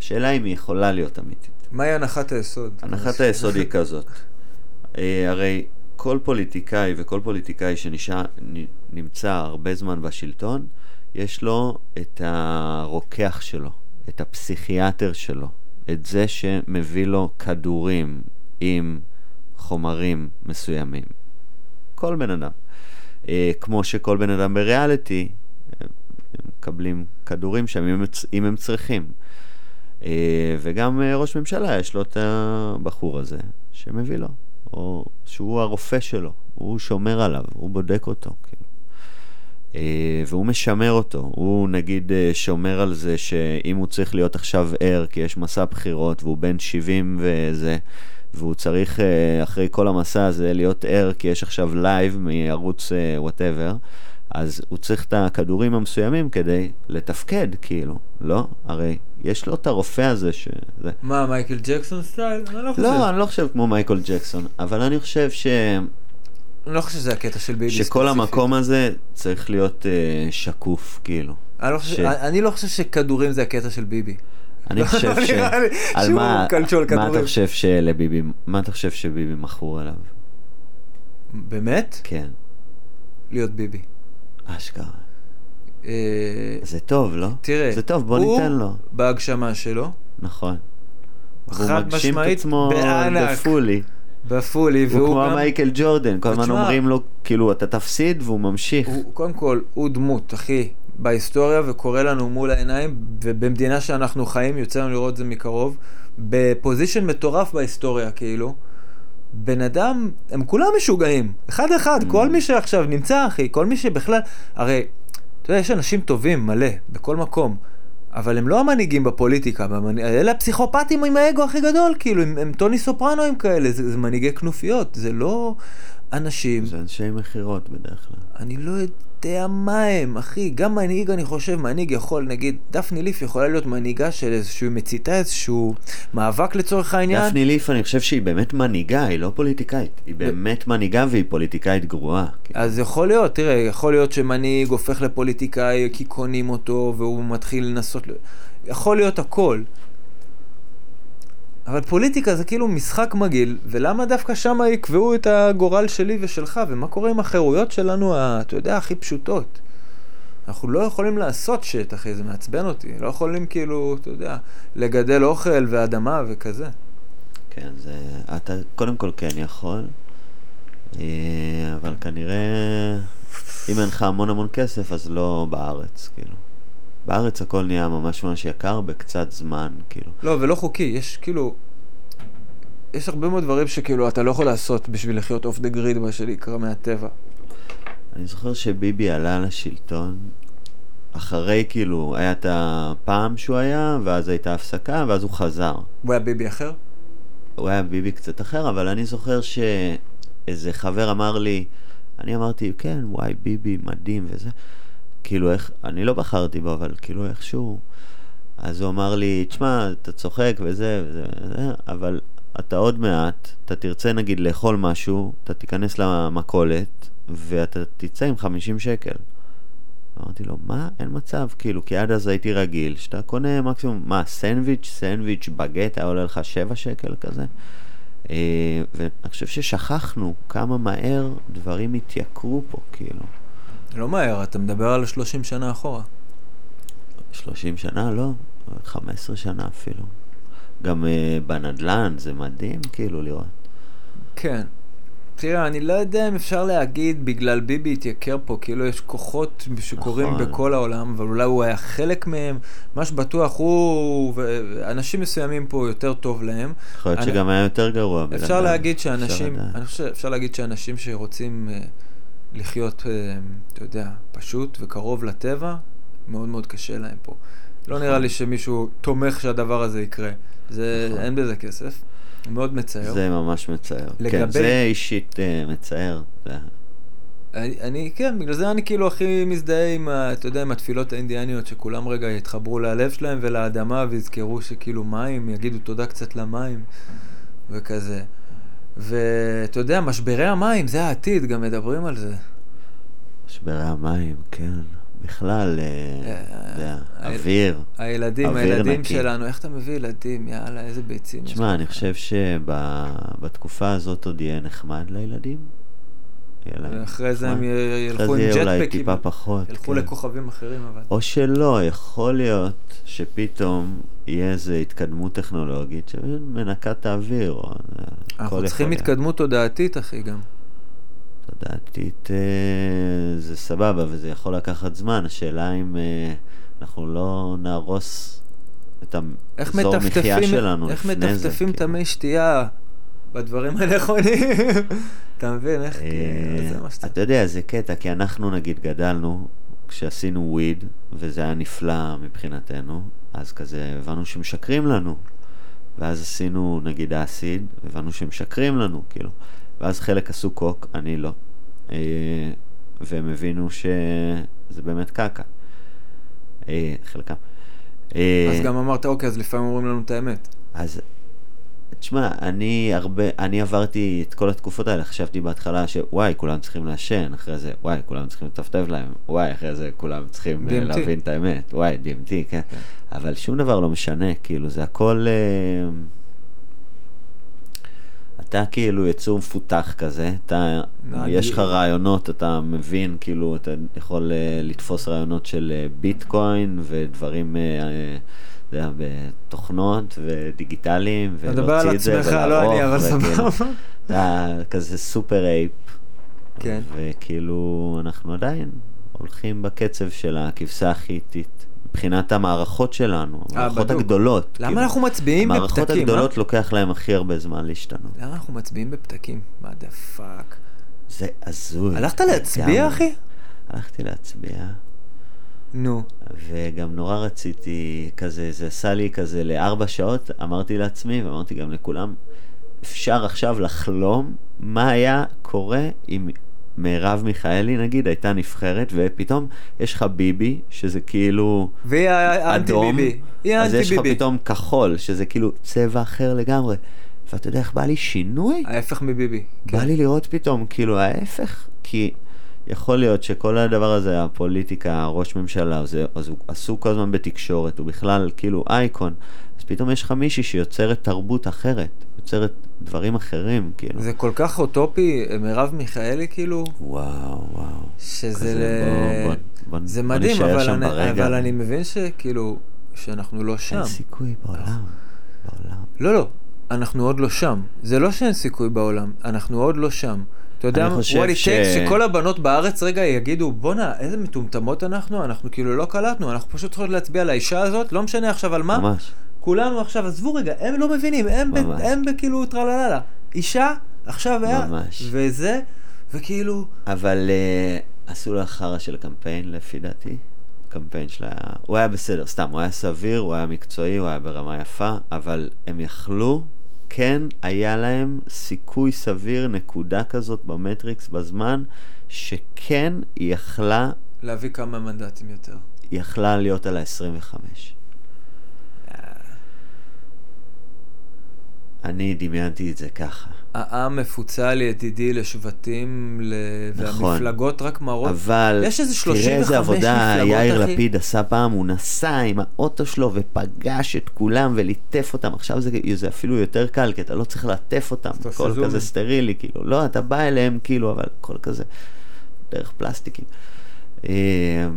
השאלה אם היא יכולה להיות אמיתית. מהי הנחת היסוד? הנחת היסוד היא כזאת. אה, הרי כל פוליטיקאי וכל פוליטיקאי שנמצא הרבה זמן בשלטון, יש לו את הרוקח שלו, את הפסיכיאטר שלו, את זה שמביא לו כדורים עם חומרים מסוימים. כל בן אדם. אה, כמו שכל בן אדם בריאליטי, אה, הם מקבלים כדורים שם אם אם הם צריכים. אה, וגם אה, ראש ממשלה, יש לו את הבחור הזה שמביא לו, או שהוא הרופא שלו, הוא שומר עליו, הוא בודק אותו, כאילו. אה, והוא משמר אותו, הוא נגיד אה, שומר על זה שאם הוא צריך להיות עכשיו ער, כי יש מסע בחירות והוא בן 70 וזה, והוא צריך אה, אחרי כל המסע הזה להיות ער, כי יש עכשיו live מערוץ whatever, אז הוא צריך את הכדורים המסוימים כדי לתפקד, כאילו, לא? הרי יש לו את הרופא הזה ש... זה. מה, מייקל ג'קסון סטייל? אני לא חושב. לא, אני לא חושב כמו מייקל ג'קסון, אבל אני חושב ש... אני לא חושב שזה הקטע של ביבי שכל. המקום הזה צריך להיות אה, שקוף, כאילו. אני לא חושב- ש- אני לא חושב שכדורים זה הקטע של ביבי. אני חושב ש... לי על מה, מה אתה. חושב שלביבי, מה אתה חושב שביבי מכור עליו? באמת? כן, להיות ביבי. אשכרה. אה, זה טוב, לא? תראה, זה טוב, בוא הוא ניתן לו. בהגשמה שלו, נכון. חד מגשים את משמעית, עצמו בענק. בפולי. בפולי, הוא והוא כמו גם... מייקל ג'ורדן, כל הזמן אומרים לו, כאילו, אתה תפסיד, והוא ממשיך. הוא, קודם כל, הוא דמות, אחי, בהיסטוריה, וקורא לנו מול העיניים, ובמדינה שאנחנו חיים, יוצא לנו לראות את זה מקרוב, בפוזיישן מטורף בהיסטוריה, כאילו. בן אדם, הם כולם משוגעים, אחד אחד, Mm. כל מי שעכשיו נמצא, אחי, כל מי שבכלל, הרי, אתה יודע, יש אנשים טובים, מלא, בכל מקום, אבל הם לא המנהיגים בפוליטיקה, במנ... אלה הפסיכופטים עם האגו הכי גדול, כאילו, הם, הם טוני סופרנואים כאלה, זה, זה מנהיגי כנופיות, זה לא אנשים... זה אנשי מכירות בדרך כלל. אני לא יודע מה הם, אחי. גם מנהיג, אני חושב, מנהיג יכול, נגיד, דפני ליף יכולה להיות מנהיגה של איזשהו מציתה, איזשהו מאבק לצורך העניין. דפני ליף, אני חושב שהיא באמת מנהיגה, היא לא פוליטיקאית. היא באמת מנהיגה והיא פוליטיקאית גרועה. כאילו. אז יכול להיות, תראה, יכול להיות שמנהיג הופך לפוליטיקאי כי קונים אותו והוא מתחיל לנסות... יכול להיות הכל. אבל פוליטיקה זה כאילו משחק מגעיל, ולמה דווקא שם יקבעו את הגורל שלי ושלך, ומה קורה עם החירויות שלנו, אתה יודע, הכי פשוטות. אנחנו לא יכולים לעשות שיט, אחי, זה מעצבן אותי. לא יכולים כאילו, אתה יודע, לגדל אוכל ואדמה וכזה. כן, זה... אתה קודם כל כן יכול, אה, אבל כנראה אם אין לך המון המון כסף, אז לא בארץ, כאילו. בארץ הכל נהיה ממש ממש יקר בקצת זמן, כאילו. לא, ולא חוקי, יש כאילו... יש הרבה מאוד דברים שכאילו אתה לא יכול לעשות בשביל לחיות אוף דה גריד, מה שנקרא, מהטבע. אני זוכר שביבי עלה לשלטון, אחרי כאילו, היה את הפעם שהוא היה, ואז הייתה הפסקה, ואז הוא חזר. הוא היה ביבי אחר? הוא היה ביבי קצת אחר, אבל אני זוכר שאיזה חבר אמר לי, אני אמרתי, כן, וואי, ביבי, מדהים וזה. כאילו, איך, אני לא בחרתי בו, אבל כאילו איכשהו... אז הוא אמר לי, תשמע, אתה צוחק וזה וזה וזה, אבל אתה עוד מעט, אתה תרצה נגיד לאכול משהו, אתה תיכנס למכולת, ואתה תצא עם 50 שקל. אמרתי לו, מה? אין מצב, כאילו, כי עד אז הייתי רגיל, שאתה קונה מקסימום, מה, סנדוויץ', סנדוויץ', בגט, היה עולה לך 7 שקל כזה. אה, ואני חושב ששכחנו כמה מהר דברים התייקרו פה, כאילו. לא מהר, אתה מדבר על 30 שנה אחורה. 30 שנה? לא, 15 שנה אפילו. גם uh, בנדלן זה מדהים כאילו לראות. כן. תראה, אני לא יודע אם אפשר להגיד בגלל ביבי התייקר פה, כאילו יש כוחות שקורים נכון. בכל העולם, אבל אולי הוא היה חלק מהם. מה שבטוח הוא, ואנשים מסוימים פה יותר טוב להם. יכול להיות אני- שגם היה יותר גרוע. אפשר. להגיד אפשר שאנשים, לדעת. אני חושב, אפשר להגיד שאנשים שרוצים אה, לחיות, אה, אתה יודע, פשוט וקרוב לטבע, מאוד מאוד קשה להם פה. לא נכון. נראה לי שמישהו תומך שהדבר הזה יקרה. זה, נכון. אין בזה כסף. מאוד מצער. זה ממש מצער. כן, לגבי- זה אישית uh, מצער. אני, אני, כן, בגלל זה אני כאילו הכי מזדהה עם, ה, אתה יודע, עם התפילות האינדיאניות, שכולם רגע יתחברו ללב שלהם ולאדמה ויזכרו שכאילו מים, יגידו תודה קצת למים וכזה. ואתה יודע, משברי המים, זה העתיד, גם מדברים על זה. משברי המים, כן. בכלל, אה, אה, אה, אוויר. הילדים, הילדים. שלנו, איך אתה מביא ילדים? יאללה, איזה ביצים. תשמע. אני חושב שבתקופה הזאת עוד יהיה נחמד לילדים. ואחרי זה. הם ילכו אחרי עם זה יהיה אולי ג'טפקים. טיפה פחות. ילכו כן. לכוכבים אחרים, אבל... או שלא, יכול להיות שפתאום יהיה איזו התקדמות טכנולוגית שמנקה את האוויר. או- הכל אנחנו צריכים. התקדמות תודעתית, אחי, גם. תודעתית אה, זה סבבה וזה יכול לקחת זמן, השאלה אם אה, אנחנו לא נהרוס את האזור מחיה שלנו איך. מטפטפים את כאילו. המי שתייה בדברים הנכונים? אתה מבין? איך? אה, כאילו, זה מה שאתה... אתה יודע, זה קטע, כי אנחנו נגיד גדלנו כשעשינו וויד, וזה היה נפלא מבחינתנו, אז כזה הבנו שמשקרים לנו. ואז עשינו נגיד אסיד, הבנו שמשקרים לנו, כאילו. ואז חלק עשו קוק, אני לא. אה, והם הבינו שזה באמת קקה. אה, חלקם. אה, אז גם אמרת, אוקיי, אז לפעמים אומרים לנו את האמת. אז תשמע, אני הרבה, אני עברתי את כל התקופות האלה, חשבתי בהתחלה שוואי, כולם צריכים לעשן, אחרי זה, וואי, כולם צריכים לטפטף להם, וואי, אחרי זה כולם צריכים אה, DMT. להבין את האמת, וואי, DMT, כן. אבל שום דבר לא משנה, כאילו, זה הכל... אה, אתה כאילו יצור מפותח כזה, אתה, נהג- יש לך רעיונות, אתה מבין, כאילו, אתה יכול אה, לתפוס רעיונות של אה, ביטקוין ודברים, אה, אה, יודע, בתוכנות ודיגיטליים, אתה מדבר על ולהוציא את זה עצמך, לא אני, אבל סבבה. אתה כזה סופר אייפ, כן. וכאילו, אנחנו עדיין הולכים בקצב של הכבשה האיטית. מבחינת המערכות שלנו, המערכות בדוק. הגדולות. למה כאילו, אנחנו מצביעים המערכות בפתקים, הגדולות אה? לוקח להם הכי הרבה זמן להשתנות. למה אנחנו מצביעים בפתקים? מה the fuck? זה הזוי. הלכת להצביע. אחי? הלכתי להצביע, נו. וגם נורא רציתי כזה, זה עשה לי כזה לארבע שעות, אמרתי לעצמי, ואמרתי גם לכולם, אפשר עכשיו לחלום מה היה קורה אם מרב מיכאלי נגיד הייתה נבחרת, ופתאום יש לך ביבי, שזה כאילו והיא אדום, ביבי. היא אז יש לך. פתאום כחול, שזה כאילו צבע אחר לגמרי. ואתה יודע איך בא לי שינוי? ההפך מביבי. בא כן. לי לראות פתאום, כאילו ההפך, כי יכול להיות שכל הדבר הזה, הפוליטיקה, ראש ממשלה, זה, אז הוא עסוק כל הזמן בתקשורת, הוא בכלל כאילו אייקון, אז פתאום יש לך מישהי שיוצרת תרבות אחרת, יוצרת דברים אחרים, כאילו. זה כל כך אוטופי, מרב מיכאלי, כאילו, וואו, וואו. שזה ל... בוא- בוא- זה בוא מדהים, אבל אני, ברגע. אבל אני מבין שכאילו, שאנחנו לא שם. אין סיכוי בעולם, בעולם. לא, לא, אנחנו עוד לא שם. זה לא שאין סיכוי בעולם, אנחנו עוד לא שם. אתה יודע, it ש- takes שכל הבנות בארץ רגע יגידו, בואנה, איזה מטומטמות אנחנו, אנחנו כאילו לא קלטנו, אנחנו פשוט צריכות להצביע לאישה הזאת, לא משנה עכשיו על מה, ממש. כולנו עכשיו, עזבו רגע, הם לא מבינים, הם, ב. הם בכאילו טרללה. אישה, עכשיו היה, ממש. וזה, וכאילו, אבל uh, עשו לה חרא של קמפיין, לפי דעתי. קמפיין שלה היה... הוא היה בסדר, סתם, הוא היה סביר, הוא היה מקצועי, הוא היה ברמה יפה, אבל הם יכלו, כן היה להם סיכוי סביר, נקודה כזאת במטריקס בזמן, שכן היא יכלה, להביא כמה מנדטים יותר. היא יכלה להיות על ה-25. אני דמיינתי את זה ככה. העם מפוצל ידידי לשבטים, ל... נכון. והמפלגות רק מראות. אבל יש איזה תראה 35 איזה עבודה מפלגות, יאיר אחי. לפיד עשה פעם, הוא נסע עם האוטו שלו ופגש את כולם וליטף אותם. עכשיו זה, זה אפילו יותר קל, כי אתה לא צריך לעטף אותם, הכל זום. כזה סטרילי, כאילו. לא, אתה בא אליהם, כאילו, אבל הכל כזה דרך פלסטיקים. אה,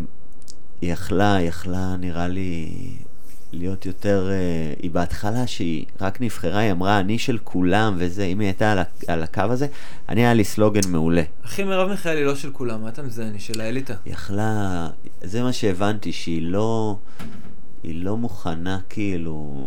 היא יכלה, יכלה, נראה לי, להיות יותר... אה, היא בהתחלה, שהיא רק נבחרה, היא אמרה, אני של כולם וזה, אם היא הייתה על, על הקו הזה, אני היה לי סלוגן מעולה. אחי, מרב מיכאלי לא של כולם, מה אתה מזיין? היא של האליטה. היא יכלה, זה מה שהבנתי, שהיא לא, היא לא מוכנה כאילו,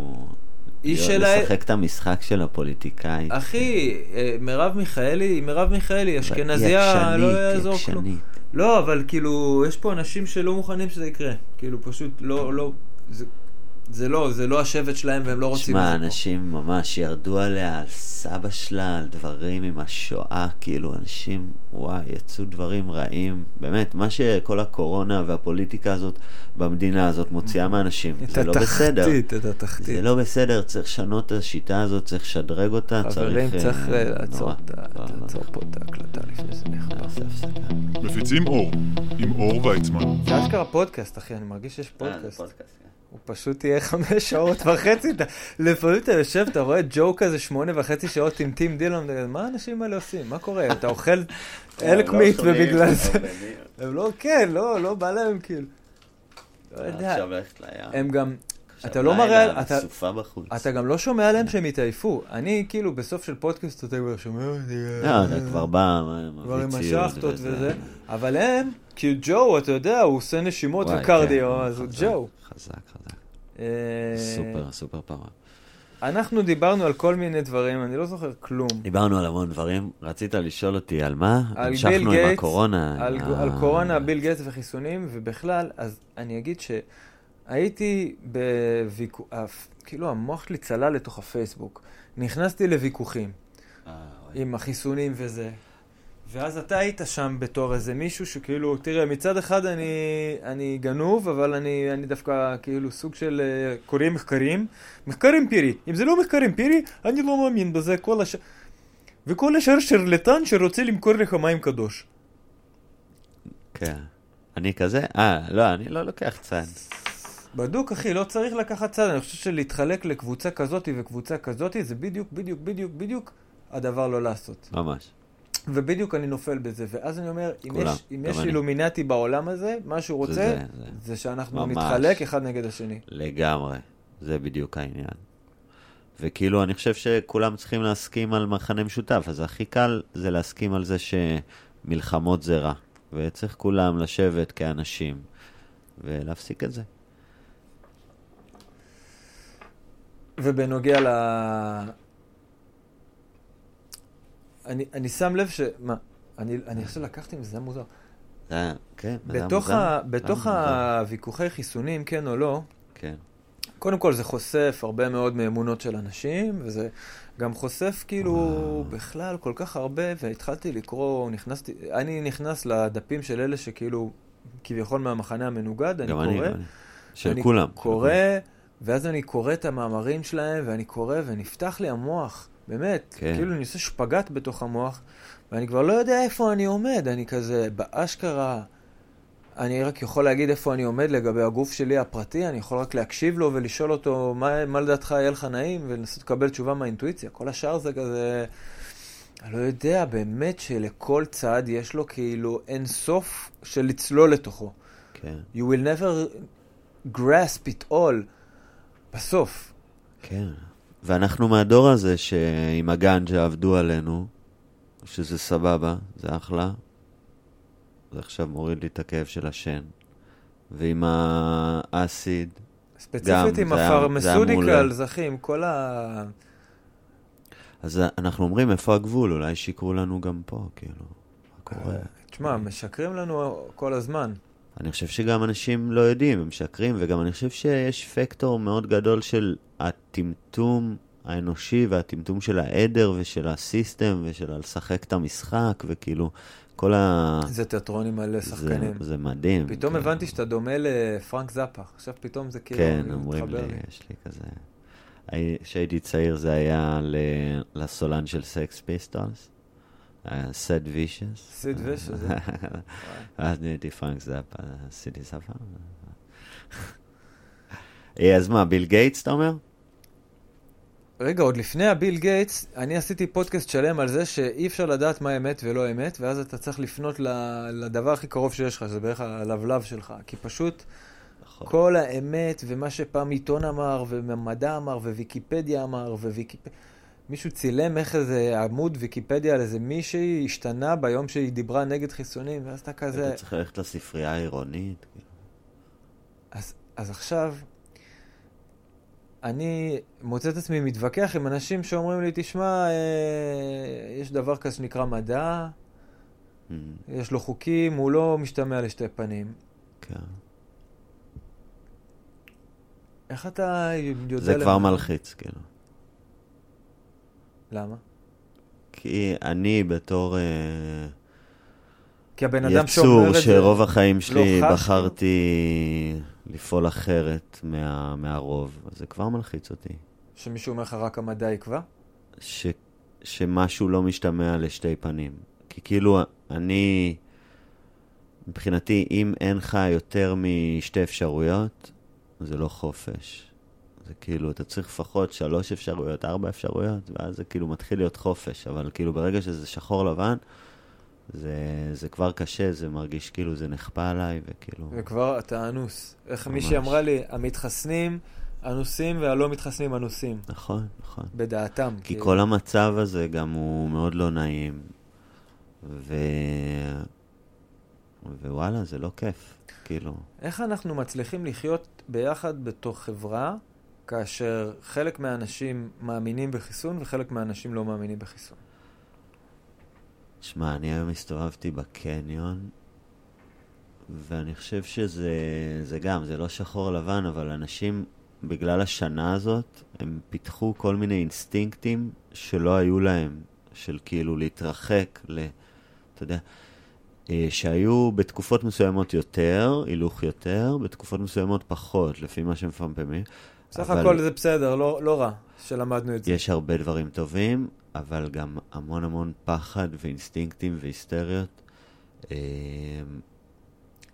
היא של ה- לשחק את המשחק של הפוליטיקאי. אחי, אה, מרב מיכאלי היא מרב מיכאלי, היא אשכנזייה, לא יעזור כלום. לא, אבל כאילו, יש פה אנשים שלא מוכנים שזה יקרה. כאילו, פשוט לא, לא, זה, זה לא, זה לא השבט שלהם והם לא רוצים שמע, את זה פה. אנשים ממש ירדו עליה, על סבא שלה, על דברים עם השואה, כאילו, אנשים, וואי, יצאו דברים רעים. באמת, מה שכל הקורונה והפוליטיקה הזאת במדינה הזאת מוציאה מאנשים, את זה לא בסדר. התחתית, את התחתית. זה לא בסדר, צריך לשנות את השיטה הזאת, צריך לשדרג אותה, חברים, צריך... צריך אה, לעצור. את לא, לא, לעצור לא. פה את ההקלטה לפני זה נחבר. נעשה הפסקה. מפיצים אור, עם אור ויצמן. זה אשכרה פודקאסט, אחי, אני מרגיש שיש אה, פודקאסט. הוא פשוט יהיה חמש שעות וחצי. לפעמים אתה יושב, אתה רואה ג'ו כזה שמונה וחצי שעות עם טים דילון, מה האנשים האלה עושים? מה קורה? אתה אוכל אלק לא מיט ובגלל זה... אבל אני- הם לא, כן, לא, לא בא להם כאילו. לא יודע. עכשיו ללכת לים. הם גם, אתה לא מראה, אתה-. אתה גם לא שומע עליהם שהם התעייפו. אני כאילו בסוף של פודקאסט, אתה כבר שומע אותי. לא, אתה כבר בא, כבר עם השאכטות וזה. אבל הם, כי ג'ו, אתה יודע, הוא עושה נשימות וקרדיו, כן, אז הוא חזק, ג'ו. חזק, חזק. אה, super, super power. אנחנו דיברנו על כל מיני דברים, אני לא זוכר כלום. דיברנו על המון דברים, רצית לשאול אותי על מה? על ביל המשכנו עם הקורונה. על, אה, על קורונה, ביל גייטס וחיסונים, ובכלל, אז אני אגיד שהייתי בוויכוח, כאילו המוח שלי צלל לתוך הפייסבוק. נכנסתי לוויכוחים אה. עם החיסונים וזה. ואז אתה היית שם בתור איזה מישהו שכאילו, תראה, מצד אחד אני, אני גנוב, אבל אני, אני דווקא כאילו סוג של אה, קורא מחקרים. מחקר אמפירי. אם זה לא מחקר אמפירי, אני לא מאמין בזה. כל הש... וכל השאר שרלטן שרוצה למכור לך מים קדוש. כן. אני כזה? אה, לא, אני לא לוקח צד. בדוק, אחי, לא צריך לקחת צד. אני חושב שלהתחלק לקבוצה כזאתי וקבוצה כזאתי, זה בדיוק, בדיוק, בדיוק, בדיוק הדבר לא לעשות. ממש. ובדיוק אני נופל בזה. ואז אני אומר, אם כולם, יש, אם יש אני. אילומינטי בעולם הזה, מה שהוא רוצה, זה, זה, זה. זה שאנחנו ממש. נתחלק אחד נגד השני. לגמרי. זה בדיוק העניין. וכאילו, אני חושב שכולם צריכים להסכים על מחנה משותף, אז הכי קל זה להסכים על זה שמלחמות זה רע. וצריך כולם לשבת כאנשים ולהפסיק את זה. ובנוגע ל... אני, אני שם לב ש... מה? אני, אני עכשיו לקחתי מזה, זה מוזר. זה היה, כן, זה היה בתוך. ה, בתוך מוזר. הוויכוחי חיסונים, כן או לא, כן. קודם כל זה חושף הרבה מאוד מאמונות של אנשים, וזה גם חושף כאילו בכלל כל כך הרבה, והתחלתי לקרוא, נכנסתי, אני נכנס לדפים של אלה שכאילו כביכול מהמחנה המנוגד, אני קורא. גם אני. של אני כולם. קורא, ואז אני קורא את המאמרים שלהם, ואני קורא, ונפתח לי המוח, באמת. כן. כאילו אני עושה שפגאט בתוך המוח, ואני כבר לא יודע איפה אני עומד, אני כזה, באשכרה, אני רק יכול להגיד איפה אני עומד לגבי הגוף שלי הפרטי, אני יכול רק להקשיב לו ולשאול אותו, מה, מה לדעתך יהיה לך נעים, ולנסות לקבל תשובה מהאינטואיציה. כל השאר זה כזה... אני לא יודע, באמת שלכל צד יש לו כאילו אין סוף של לצלול לתוכו. כן, You will never grasp it all בסוף. כן. ואנחנו מהדור הזה שעם הגנג'ה עבדו עלינו, שזה סבבה, זה אחלה. זה עכשיו מוריד לי את הכאב של השן. ועם האסיד, ספציפית עם זה היה- זה היה הפרמסודיקל, מעולה. אחי, עם כל ה... אז אנחנו אומרים, איפה הגבול? אולי שיקרו לנו גם פה, כאילו. מה קורה? תשמע, משקרים לנו כל הזמן. אני חושב שגם אנשים לא יודעים, הם משקרים, וגם אני חושב שיש פקטור מאוד גדול של הטמטום האנושי והטמטום של העדר ושל הסיסטם ושל לשחק את המשחק, וכאילו, כל ה... זה תיאטרונים מלא זה, שחקנים. זה מדהים. פתאום כאילו. הבנתי שאתה דומה לפרנק זאפה. עכשיו פתאום זה כאילו... כן, אומרים לי, יש לי כזה... הי- כשהייתי צעיר זה היה לסולן של סקס פיסטולס, סיד וישס. סיד וישס, זה- אז נהייתי פרנק זאפה, עשיתי שפם. אז מה, ביל גייטס אתה אומר? רגע, עוד לפני הביל גייטס, אני עשיתי פודקאסט שלם על זה שאי אפשר לדעת מה אמת ולא אמת, ואז אתה צריך לפנות לדבר הכי קרוב שיש לך, שזה בערך הלבלב שלך. כי פשוט נכון. כל האמת ומה שפעם עיתון אמר, ומדע אמר, וויקיפדיה אמר, וויקיפדיה... מישהו צילם איך איזה עמוד ויקיפדיה על איזה מישהי השתנה ביום שהיא דיברה נגד חיסונים, ואז אתה כזה... אתה צריך ללכת לספרייה העירונית. כאילו. אז, אז עכשיו, אני מוצא את עצמי מתווכח עם אנשים שאומרים לי, תשמע, אה, יש דבר כזה שנקרא מדע, Mm, יש לו חוקים, הוא לא משתמע לשתי פנים. כן. איך אתה יודע... זה כבר? מלחיץ, כאילו. למה? כי אני בתור... אה, כי הבן אדם שאומר יצור את זה... שרוב החיים שלי חש, בחרתי לפעול אחרת מה, מהרוב, אז זה כבר מלחיץ אותי. שמישהו אומר לך רק המדע יקבע? ש, שמשהו לא משתמע לשתי פנים. כי כאילו, אני, מבחינתי, אם אין לך יותר משתי אפשרויות, זה לא חופש. זה כאילו, אתה צריך לפחות שלוש אפשרויות, ארבע אפשרויות, ואז זה כאילו מתחיל להיות חופש. אבל כאילו, ברגע שזה שחור לבן, זה, זה כבר קשה, זה מרגיש כאילו זה נכפה עליי, וכאילו... וכבר אתה אנוס. איך ממש. מישהי אמרה לי, המתחסנים אנוסים והלא מתחסנים אנוסים. נכון, נכון. בדעתם. כי כאילו. כל המצב הזה גם הוא מאוד לא נעים, ו... ווואלה, זה לא כיף, כאילו. איך אנחנו מצליחים לחיות ביחד בתוך חברה, כאשר חלק מהאנשים מאמינים בחיסון וחלק מהאנשים לא מאמינים בחיסון? שמע, אני היום הסתובבתי בקניון, ואני חושב שזה זה גם, זה לא שחור לבן, אבל אנשים, בגלל השנה הזאת, הם פיתחו כל מיני אינסטינקטים שלא היו להם, של כאילו להתרחק, ל... אתה יודע, אה, שהיו בתקופות מסוימות יותר, הילוך יותר, בתקופות מסוימות פחות, לפי מה שמפמפמים. סך אבל- הכל זה בסדר, לא, לא רע שלמדנו את זה. יש הרבה דברים טובים, אבל גם המון המון פחד ואינסטינקטים והיסטריות. אה,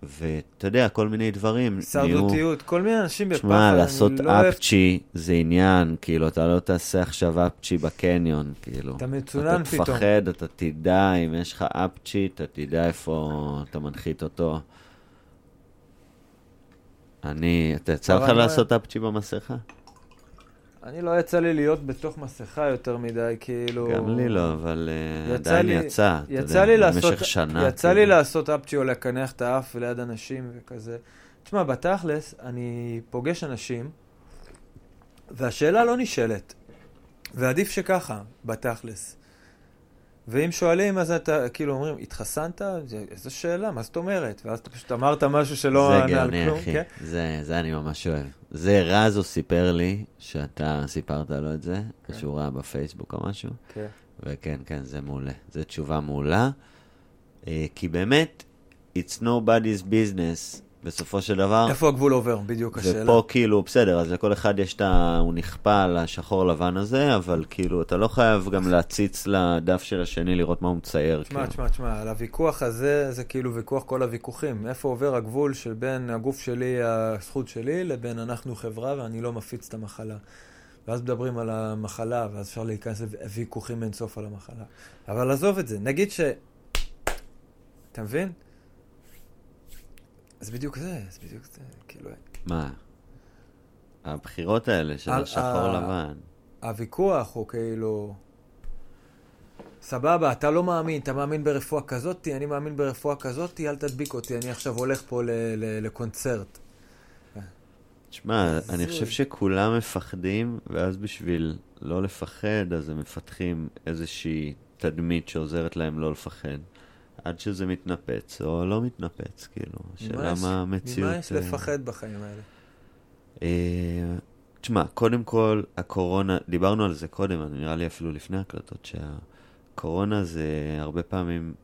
ואתה יודע, כל מיני דברים. הישרדותיות, כל מיני אנשים בפחד, שמע, לעשות לא אוהב... אפצ'י זה עניין, כאילו, אתה לא תעשה עכשיו אפצ'י בקניון, כאילו. אתה מצונן אתה פתאום. תפחד, אתה תדע, אם יש לך אפצ'י, אתה תדע איפה אתה מנחית אותו. אני, אתה יצא לך אני- לעשות אפצ'י במסכה? אני לא יצא לי להיות בתוך מסכה יותר מדי, כאילו... גם לי לא, אבל אה, עדיין יצא, אתה יודע, במשך שנה. יצא כאילו. לי לעשות אפצ'י או לקנח את האף ליד אנשים וכזה. תשמע, בתכלס, אני פוגש אנשים, והשאלה לא נשאלת. ועדיף שככה, בתכלס. ואם שואלים, אז אתה, כאילו, אומרים, התחסנת? זה- איזו שאלה, מה זאת אומרת? ואז אתה פשוט אמרת משהו שלא זה ענה על גאוני, כלום, אחי. כן? זה, זה אני ממש אוהב. זה רזו סיפר לי, שאתה סיפרת לו את זה, כן. שהוא ראה בפייסבוק או משהו, כן. וכן, כן, זה מעולה. זו תשובה מעולה, אה, כי באמת, it's nobody's business, בסופו של דבר. איפה הגבול עובר? בדיוק השאלה. ופה כאילו, בסדר, אז לכל אחד יש את ה... הוא נכפה על השחור לבן הזה, אבל כאילו, אתה לא חייב גם להציץ לדף של השני לראות מה הוא מצייר. תשמע, כאילו. תשמע, תשמע, על הוויכוח הזה, זה כאילו ויכוח כל הוויכוחים. איפה עובר הגבול של בין הגוף שלי, הזכות שלי, לבין אנחנו חברה ואני לא מפיץ את המחלה. ואז מדברים על המחלה, ואז אפשר להיכנס לוויכוחים אינסוף על המחלה. אבל עזוב את זה, נגיד ש... אתה מבין? זה בדיוק זה, זה בדיוק זה, כאילו... מה? הבחירות האלה של השחור לבן. הוויכוח הוא כאילו... סבבה, אתה לא מאמין, אתה מאמין ברפואה כזאתי, אני מאמין ברפואה כזאתי, אל תדביק אותי, אני עכשיו הולך פה ל- ל- לקונצרט. תשמע, אני. חושב שכולם מפחדים, ואז בשביל לא לפחד, אז הם מפתחים איזושהי תדמית שעוזרת להם לא לפחד. עד שזה מתנפץ, או לא מתנפץ, כאילו. השאלה מה המציאות... ממה יש אה, לפחד בחיים האלה? אה, תשמע, קודם כל, הקורונה, דיברנו על זה קודם, נראה לי אפילו לפני הקלטות, שהקורונה זה הרבה פעמים,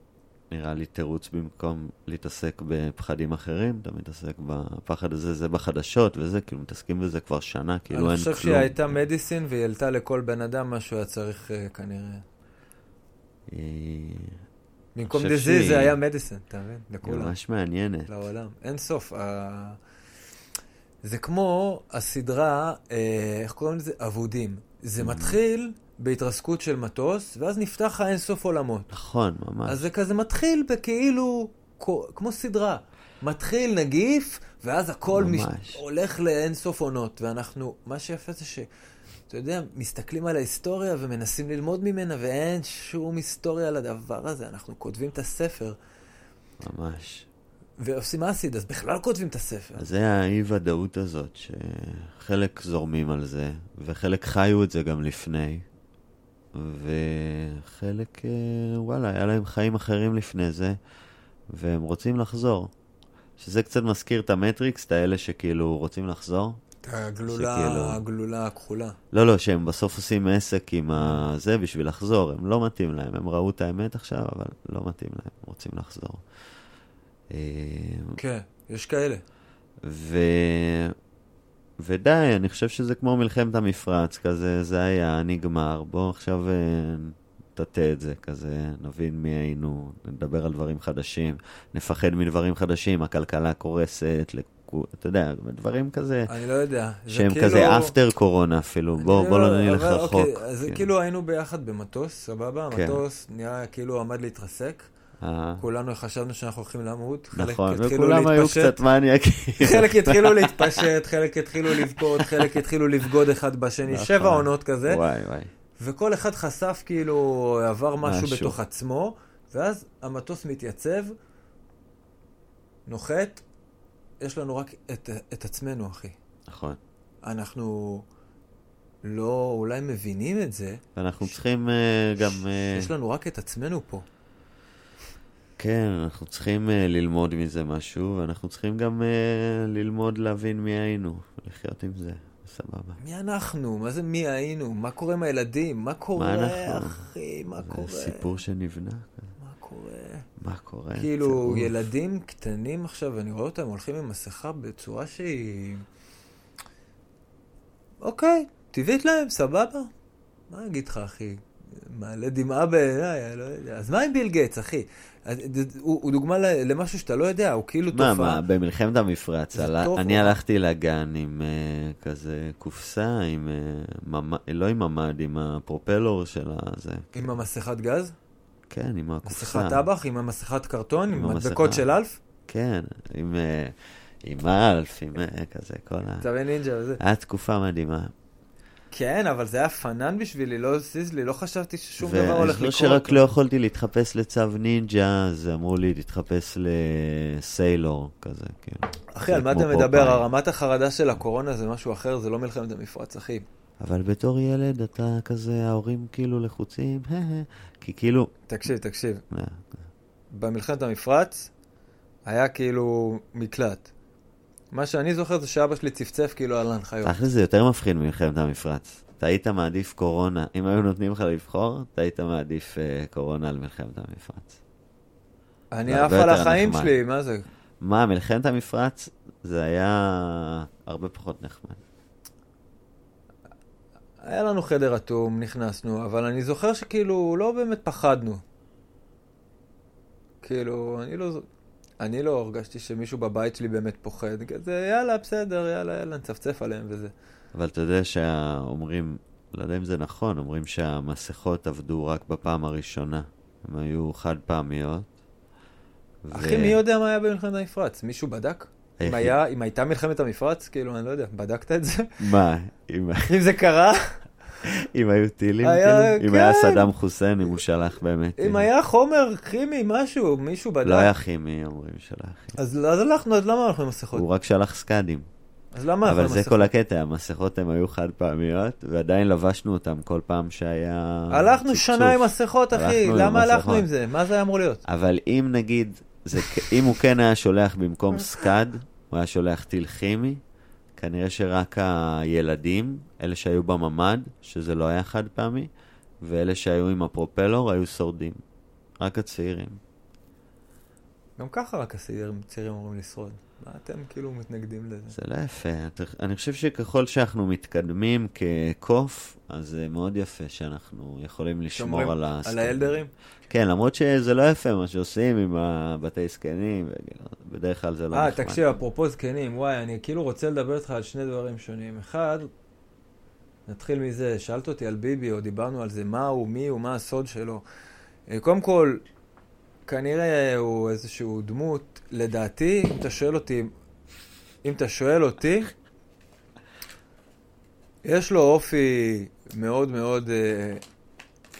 נראה לי תירוץ במקום להתעסק בפחדים אחרים, אתה מתעסק בפחד הזה, זה בחדשות וזה, כאילו מתעסקים בזה כבר שנה, כאילו אין אני כלום. חושב שהיא הייתה מדיסין והיא העלתה לכל בן אדם מה שהוא היה צריך אה, כנראה. במקום דיזיז שהיא- זה היה מדיסין, אתה מבין? לכולם. ממש מעניינת. לעולם. אין סוף. ה- זה כמו הסדרה, אה, איך קוראים לזה? אבודים. זה מתחיל בהתרסקות של מטוס, ואז נפתח לך אין סוף עולמות. נכון, ממש. אז זה כזה מתחיל בכאילו, כמו סדרה. מתחיל נגיף, ואז הכל מש... ממש. הולך לאין סוף עונות. ואנחנו, מה שיפה זה ש... אתה יודע, מסתכלים על ההיסטוריה ומנסים ללמוד ממנה, ואין שום היסטוריה לדבר הזה. אנחנו כותבים את הספר, ממש. ועושים אסיד, אז בכלל כותבים את הספר. אז זה האי-ודאות הזאת, שחלק זורמים על זה, וחלק חיו את זה גם לפני, וחלק, אה, וואלה, היה להם חיים אחרים לפני זה, והם רוצים לחזור. שזה קצת מזכיר את המטריקס, את האלה שכאילו רוצים לחזור. הגלולה, שכאילו- הגלולה הכחולה. לא, לא, שהם בסוף עושים עסק עם הזה בשביל לחזור, הם לא מתאים להם, הם ראו את האמת עכשיו, אבל לא מתאים להם, הם רוצים לחזור. אה, כן, יש כאלה. ו... ודי, אני חושב שזה כמו מלחמת המפרץ, כזה, זה היה, נגמר, בואו עכשיו אה, נטאטא את זה, כזה, נבין מי היינו, נדבר על דברים חדשים, נפחד מדברים חדשים, הכלכלה קורסת, אתה יודע, דברים כזה, אני לא יודע. שהם כאילו- כזה אפטר קורונה אפילו, בואו בוא לא נלך אבל רחוק. אוקיי, אז כן. כאילו היינו ביחד במטוס, סבבה? כן. המטוס נראה כאילו עמד להתרסק. אה, כולנו חשבנו שאנחנו הולכים למות. חלק נכון, וכולם היו. קצת מניאקים. חלק התחילו להתפשט, חלק התחילו לבכות, חלק התחילו לבגוד אחד בשני, נכון. שבע עונות כזה, וואי וואי. וכל אחד חשף כאילו עבר משהו משהו. בתוך עצמו, ואז המטוס מתייצב, נוחת, יש לנו רק את, את עצמנו, אחי. נכון. אנחנו לא אולי מבינים את זה, ואנחנו צריכים אה, גם... אה, יש לנו רק את עצמנו פה. כן, אנחנו צריכים uh, ללמוד מזה משהו, ואנחנו צריכים גם uh, ללמוד להבין מי היינו, לחיות עם זה, סבבה. מי אנחנו? מה זה מי היינו? מה קורה עם הילדים? מה קורה, אנחנו? אחי? מה קורה? זה סיפור שנבנה, מה קורה? מה קורה? כאילו. ילדים קטנים עכשיו, אני רואה אותם הולכים עם מסכה בצורה שהיא... אוקיי, טבעית להם, סבבה. מה אגיד לך, אחי? מעלה דמעה בעיניי, לא יודע. אז מה עם ביל גייטס, אחי? הוא, הוא דוגמה למשהו שאתה לא יודע, הוא כאילו מה, תופעה. מה, במלחמת המפרץ, טוב, אני? הלכתי לגן עם uh, כזה קופסה, עם... Uh, ממ... לא עם ממ"ד, עם הפרופלור של הזה. עם המסכת גז? כן, עם הקופסה. מסכת טבח? עם המסכת קרטון? עם עם מדבקות. של אלף? כן, עם, uh, עם אלף, עם uh, כזה, כל ה... צווי נינג'ה וזה. היה תקופה מדהימה. כן, אבל זה היה פנן בשבילי, לא הזיז לי, לא חשבתי ששום דבר הולך לקרות. שרק לא יכולתי להתחפש לצו נינג'ה, אז אמרו לי, תתחפש לסיילור, כזה, כאילו. אחי, על מה אתה מדבר? הרמת החרדה של הקורונה זה משהו אחר, זה לא מלחמת המפרץ, אחי. אבל בתור ילד אתה כזה, ההורים כאילו לחוצים, כי כאילו... תקשיב, תקשיב. במלחמת המפרץ היה כאילו מקלט. מה שאני זוכר זה שאבא שלי צפצף כאילו על ההנחיות. תכל'ס זה יותר מפחיד ממלחמת המפרץ. אתה היית מעדיף קורונה, אם היו נותנים לך לבחור, אתה היית מעדיף אה, קורונה על מלחמת המפרץ. אני עף על החיים נחמד. שלי, מה זה? מה, מלחמת המפרץ זה היה הרבה פחות נחמד. היה לנו חדר אטום, נכנסנו, אבל אני זוכר שכאילו לא באמת פחדנו. כאילו, אני לא... אני לא הרגשתי שמישהו בבית שלי באמת פוחד. כזה, יאללה, בסדר, יאללה, יאללה, נצפצף עליהם וזה. אבל אתה יודע שאומרים, לא יודע אם זה נכון, אומרים שהמסכות עבדו רק בפעם הראשונה. הן היו חד פעמיות. אחי, מי יודע מה היה במלחמת המפרץ? מישהו בדק? אם, היה, אם הייתה מלחמת המפרץ, כאילו, אני לא יודע, בדקת את זה? מה, אם, אם זה קרה? אם היו טילים, היה- כאילו? אם היה כן. סדאם חוסיין, אם הוא שלח באמת... אם אה, היה חומר כימי, משהו, מישהו בדק. לא היה כימי, אומרים שלא היה כימי. אז, אז הלכנו, אז למה הלכנו עם מסכות? הוא רק שלח סקאדים. אז למה אבל אנחנו זה מסכות? כל הקטע, המסכות הן היו חד פעמיות, ועדיין לבשנו אותן כל פעם שהיה... הלכנו. שנה עם מסכות, אחי, הלכנו עם למה הלכנו. עם זה? מה זה היה אמור להיות? אבל אם נגיד, זה, אם הוא כן היה שולח במקום סקאד, הוא היה שולח טיל כימי, כנראה שרק הילדים, אלה שהיו בממ"ד, שזה לא היה חד פעמי, ואלה שהיו עם הפרופלור היו שורדים. רק הצעירים. גם ככה רק הצעירים צעירים אמורים לשרוד. מה אתם כאילו מתנגדים לזה? זה לא יפה. אני חושב שככל שאנחנו מתקדמים כקוף, אז זה מאוד יפה שאנחנו יכולים לשמור על על הסטנדרט. האלדרים? כן, למרות שזה לא יפה מה שעושים עם הבתי זקנים, בדרך כלל זה לא אה, נחמד. תקשיב, אפרופו זקנים, וואי, אני כאילו רוצה לדבר איתך על שני דברים שונים. אחד, נתחיל מזה, שאלת אותי על ביבי, או דיברנו על זה, מה הוא, מי הוא, מה הסוד שלו. אה, קודם כל, כנראה הוא איזשהו דמות, לדעתי, אם אתה שואל אותי, אם אתה שואל אותי, יש לו אופי מאוד מאוד אה,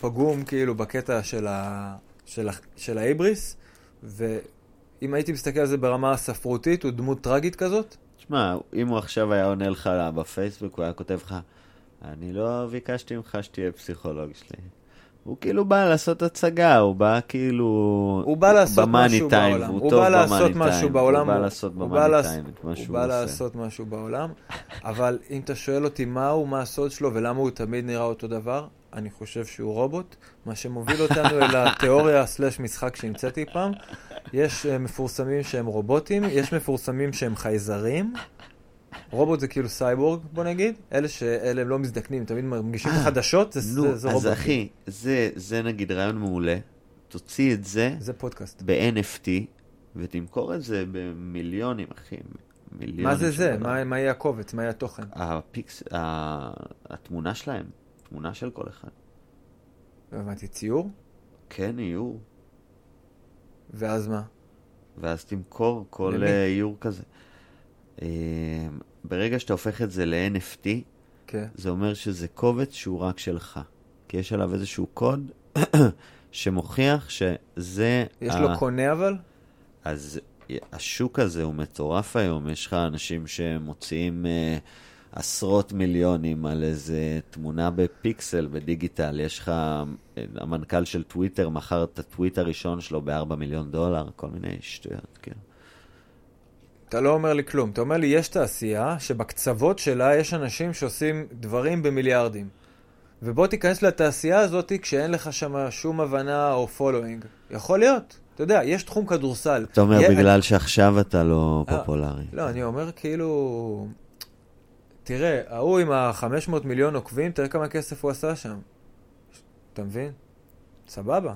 פגום, כאילו, בקטע של, ה, של, ה, של ההיבריס, ואם הייתי מסתכל על זה ברמה הספרותית, הוא דמות טרגית כזאת. תשמע, אם הוא עכשיו היה עונה לך בפייסבוק, הוא היה כותב לך, אני לא ביקשתי ממך שתהיה פסיכולוג שלי. הוא כאילו בא לעשות הצגה, הוא בא כאילו... הוא בא לעשות משהו טיים, בעולם. והוא הוא טוב בא לעשות משהו בעולם. הוא בא לעשות הוא במאני בא טיים את מה הוא שהוא בא עושה. לעשות משהו בעולם, אבל אם אתה שואל אותי מה הוא, מה הסוד שלו ולמה הוא תמיד נראה אותו דבר, אני חושב שהוא רובוט, מה שמוביל אותנו אל התיאוריה סלש משחק שהמצאתי פעם. יש uh, מפורסמים שהם רובוטים, יש מפורסמים שהם חייזרים. רובוט זה כאילו סייבורג, בוא נגיד. אלה שאלה לא מזדקנים, תמיד מרגישים את החדשות, זה, זה, זה אז רובוטים. אחי, זה, זה נגיד רעיון מעולה. תוציא את זה זה פודקאסט. ב-NFT, ותמכור את זה במיליונים, אחי. מיליונים מה זה זה? מה, מה יהיה הקובץ? מה יהיה התוכן? הפיקס, התמונה שלהם, תמונה של כל אחד. לא הבנתי, ציור? כן, איור. ואז מה? ואז תמכור כל למי? אה, איור כזה. אה, ברגע שאתה הופך את זה ל-NFT, כן. זה אומר שזה קובץ שהוא רק שלך. כי יש עליו איזשהו קוד שמוכיח שזה... יש ה- לו קונה אבל? אז השוק הזה הוא מטורף היום, יש לך אנשים שמוציאים אה, עשרות מיליונים על איזה תמונה בפיקסל, בדיגיטל, יש לך, אה, המנכ"ל של טוויטר מכר את הטוויט הראשון שלו ב-4 מיליון דולר, כל מיני שטויות, כאילו. אתה לא אומר לי כלום. אתה אומר לי, יש תעשייה שבקצוות שלה יש אנשים שעושים דברים במיליארדים. ובוא תיכנס לתעשייה הזאת כשאין לך שם שום הבנה או following. יכול להיות. אתה יודע, יש תחום כדורסל. אתה אומר יה- בגלל שעכשיו אתה לא אה, פופולרי. לא, אני אומר כאילו... תראה, ההוא עם ה-500 מיליון עוקבים, תראה כמה כסף הוא עשה שם. אתה מבין? סבבה.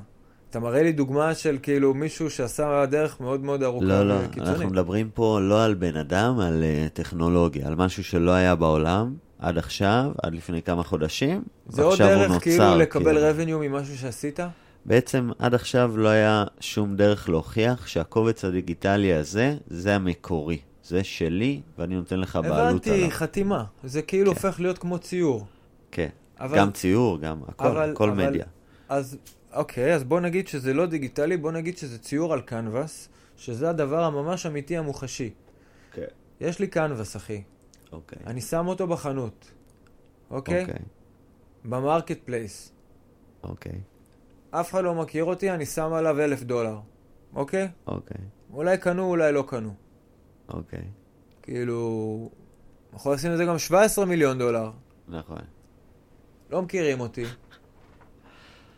אתה מראה לי דוגמה של כאילו מישהו שעשה דרך מאוד מאוד ארוכה לא, לא, וקיצונית. אנחנו מדברים פה לא על בן אדם, על אה, טכנולוגיה, על משהו שלא היה בעולם עד עכשיו, עד לפני כמה חודשים, זה עוד ועכשיו הוא דרך נוצר. כאילו לקבל כאילו. revenue ממשהו שעשית? בעצם עד עכשיו לא היה שום דרך להוכיח שהקובץ הדיגיטלי הזה, זה המקורי. זה שלי, ואני נותן לך בעלות עליו. הבנתי, חתימה. זה כאילו כן. הופך להיות כמו ציור. כן. אבל- גם ציור, גם הכל, אבל- כל אבל- מדיה. אז אוקיי, אז בוא נגיד שזה לא דיגיטלי, בוא נגיד שזה ציור על קנבס, שזה הדבר הממש אמיתי המוחשי. כן. יש לי קנבס, אחי. אוקיי. אני שם אותו בחנות, אוקיי? אוקיי. ב-marketplace. אוקיי. אף אחד לא מכיר אותי, אני שם עליו אלף דולר, אוקיי? אוקיי. אולי קנו, אולי לא קנו. אוקיי. כאילו... יכול לשים לזה גם 17 מיליון דולר. נכון. לא מכירים אותי.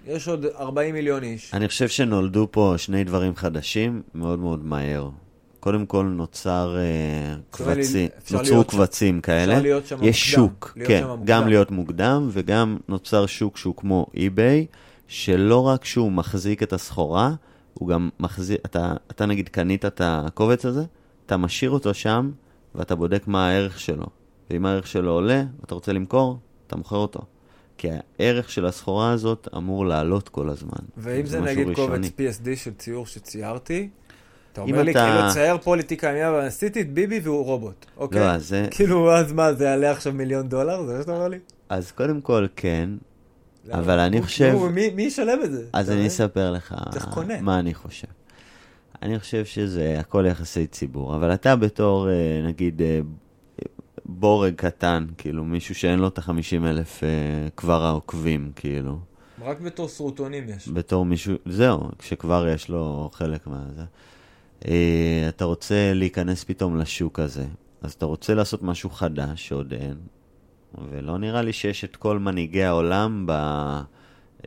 יש עוד 40 מיליון איש. אני חושב שנולדו פה שני דברים חדשים מאוד מאוד מהר. קודם כל נוצר אה, זאת אומרת, קבצים, נוצרו קבצים כאלה. אפשר להיות שם יש מוקדם. שוק, להיות כן, שם. גם להיות מוקדם וגם נוצר שוק שהוא כמו אי-ביי, שלא רק שהוא מחזיק את הסחורה, הוא גם מחזיק, אתה, אתה נגיד קנית את הקובץ הזה, אתה משאיר אותו שם ואתה בודק מה הערך שלו. ואם הערך שלו עולה ואתה רוצה למכור, אתה מוכר אותו. כי הערך של הסחורה הזאת אמור לעלות כל הזמן. ואם זה נגיד ראשוני. קובץ PSD של ציור שציירתי, אתה אומר לי, אתה- כאילו צייר פוליטיקה, אבל עשיתי את ביבי והוא רובוט, אוקיי? לא, אז זה... כאילו, אז מה, זה יעלה עכשיו מיליון דולר? זה מה שאתה אומר לי? אז קודם כל כן? אבל אני חושב- מי ישלם את זה? אז אני? אספר לך. מה אני חושב. אני חושב שזה הכל יחסי ציבור, אבל אתה בתור, אה, נגיד, אה, בורג קטן, כאילו, מישהו שאין לו את ה-50 אלף אה, כבר העוקבים, כאילו. רק בתור סרוטונים יש. בתור מישהו, זהו, כשכבר יש לו חלק מהזה. אה, אתה רוצה להיכנס פתאום לשוק הזה, אז אתה רוצה לעשות משהו חדש שעוד אין, ולא נראה לי שיש את כל מנהיגי העולם ב...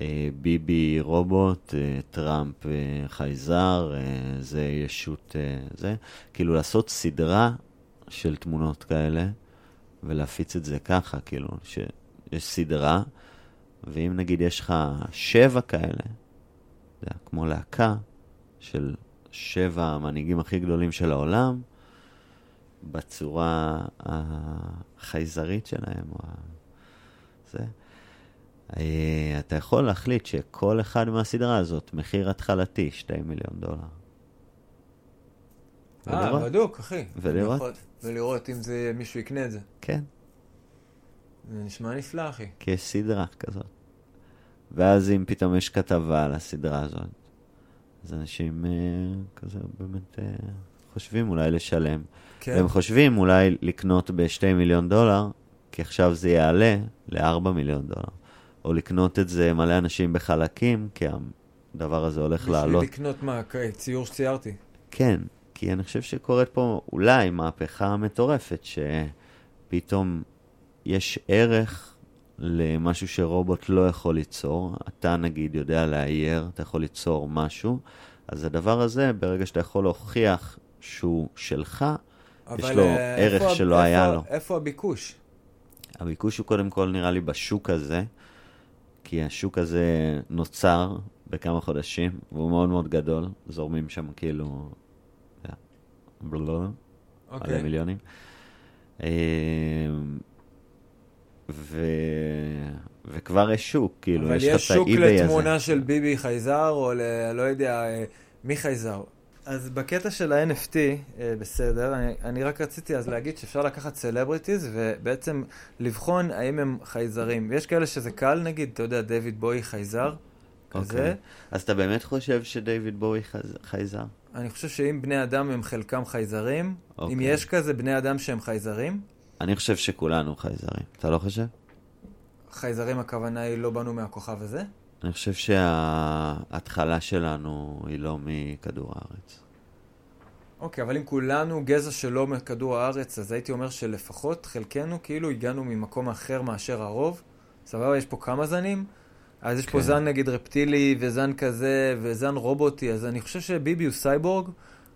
אה, ביבי רובוט, אה, טראמפ אה, חייזר, זה ישות זה. כאילו לעשות סדרה של תמונות כאלה, ולהפיץ את זה ככה, כאילו, שיש סדרה, ואם נגיד יש לך שבע כאלה, זה כמו להקה של שבע המנהיגים הכי גדולים של העולם, בצורה החייזרית שלהם, או ה... זה. אה, אתה יכול להחליט שכל אחד מהסדרה הזאת, מחיר התחלתי, 2 מיליון דולר. אה. בדוק, אחי. ולראות. ולראות אם זה, מישהו יקנה את זה. כן, זה נשמע נפלא, אחי. כי יש סדרה כזאת. ואז אם פתאום יש כתבה על הסדרה הזאת, אז אנשים אה, כזה באמת אה, חושבים אולי לשלם. כן. והם חושבים אולי לקנות ב-2 מיליון דולר, כי עכשיו זה יעלה ל-4 מיליון דולר. או לקנות את זה מלא אנשים בחלקים, כי הדבר הזה הולך לעלות. בשביל לקנות מה, ציור שציירתי. כן, כי אני חושב שקורית פה אולי מהפכה מטורפת, שפתאום יש ערך למשהו שרובוט לא יכול ליצור. אתה נגיד יודע לאייר, אתה יכול ליצור משהו, אז הדבר הזה, ברגע שאתה יכול להוכיח שהוא שלך, יש אבל, לו אה, ערך איפה שלא היה לו. איפה הביקוש? הביקוש הוא קודם כל נראה לי בשוק הזה, כי השוק הזה נוצר בכמה חודשים, והוא מאוד מאוד גדול, זורמים שם כאילו... יודע, בלו, מלא אוקיי. מיליונים. אה, ו... וכבר יש שוק, כאילו, אבל יש יש לך את שוק האי-ביי הזה. לתמונה של ביבי חייזר, או ל... לא יודע, אה, מי חייזר. אז בקטע של ה-NFT, אה, בסדר, אני, אני רק רציתי אז להגיד שאפשר לקחת סלבריטיז ובעצם לבחון האם הם חייזרים. יש כאלה שזה קל, נגיד, אתה יודע, דיוויד בוי חייזר, כזה. אוקיי. אז אתה באמת חושב שדייוויד בואי חז- חייזר? אני חושב שאם בני אדם הם חלקם חייזרים, אם אוקיי. יש כזה בני אדם שהם חייזרים, אני חושב שכולנו חייזרים. אתה לא חושב? חייזרים הכוונה היא לא באנו מהכוכב הזה? אני חושב שההתחלה שלנו היא לא מכדור הארץ. אוקיי, אבל אם כולנו גזע שלא מכדור הארץ, אז הייתי אומר שלפחות חלקנו כאילו הגענו ממקום אחר מאשר הרוב. סבבה, יש פה כמה זנים, אז יש פה כן. זן נגיד רפטילי, וזן כזה, וזן רובוטי, אז אני חושב שביבי הוא סייבורג,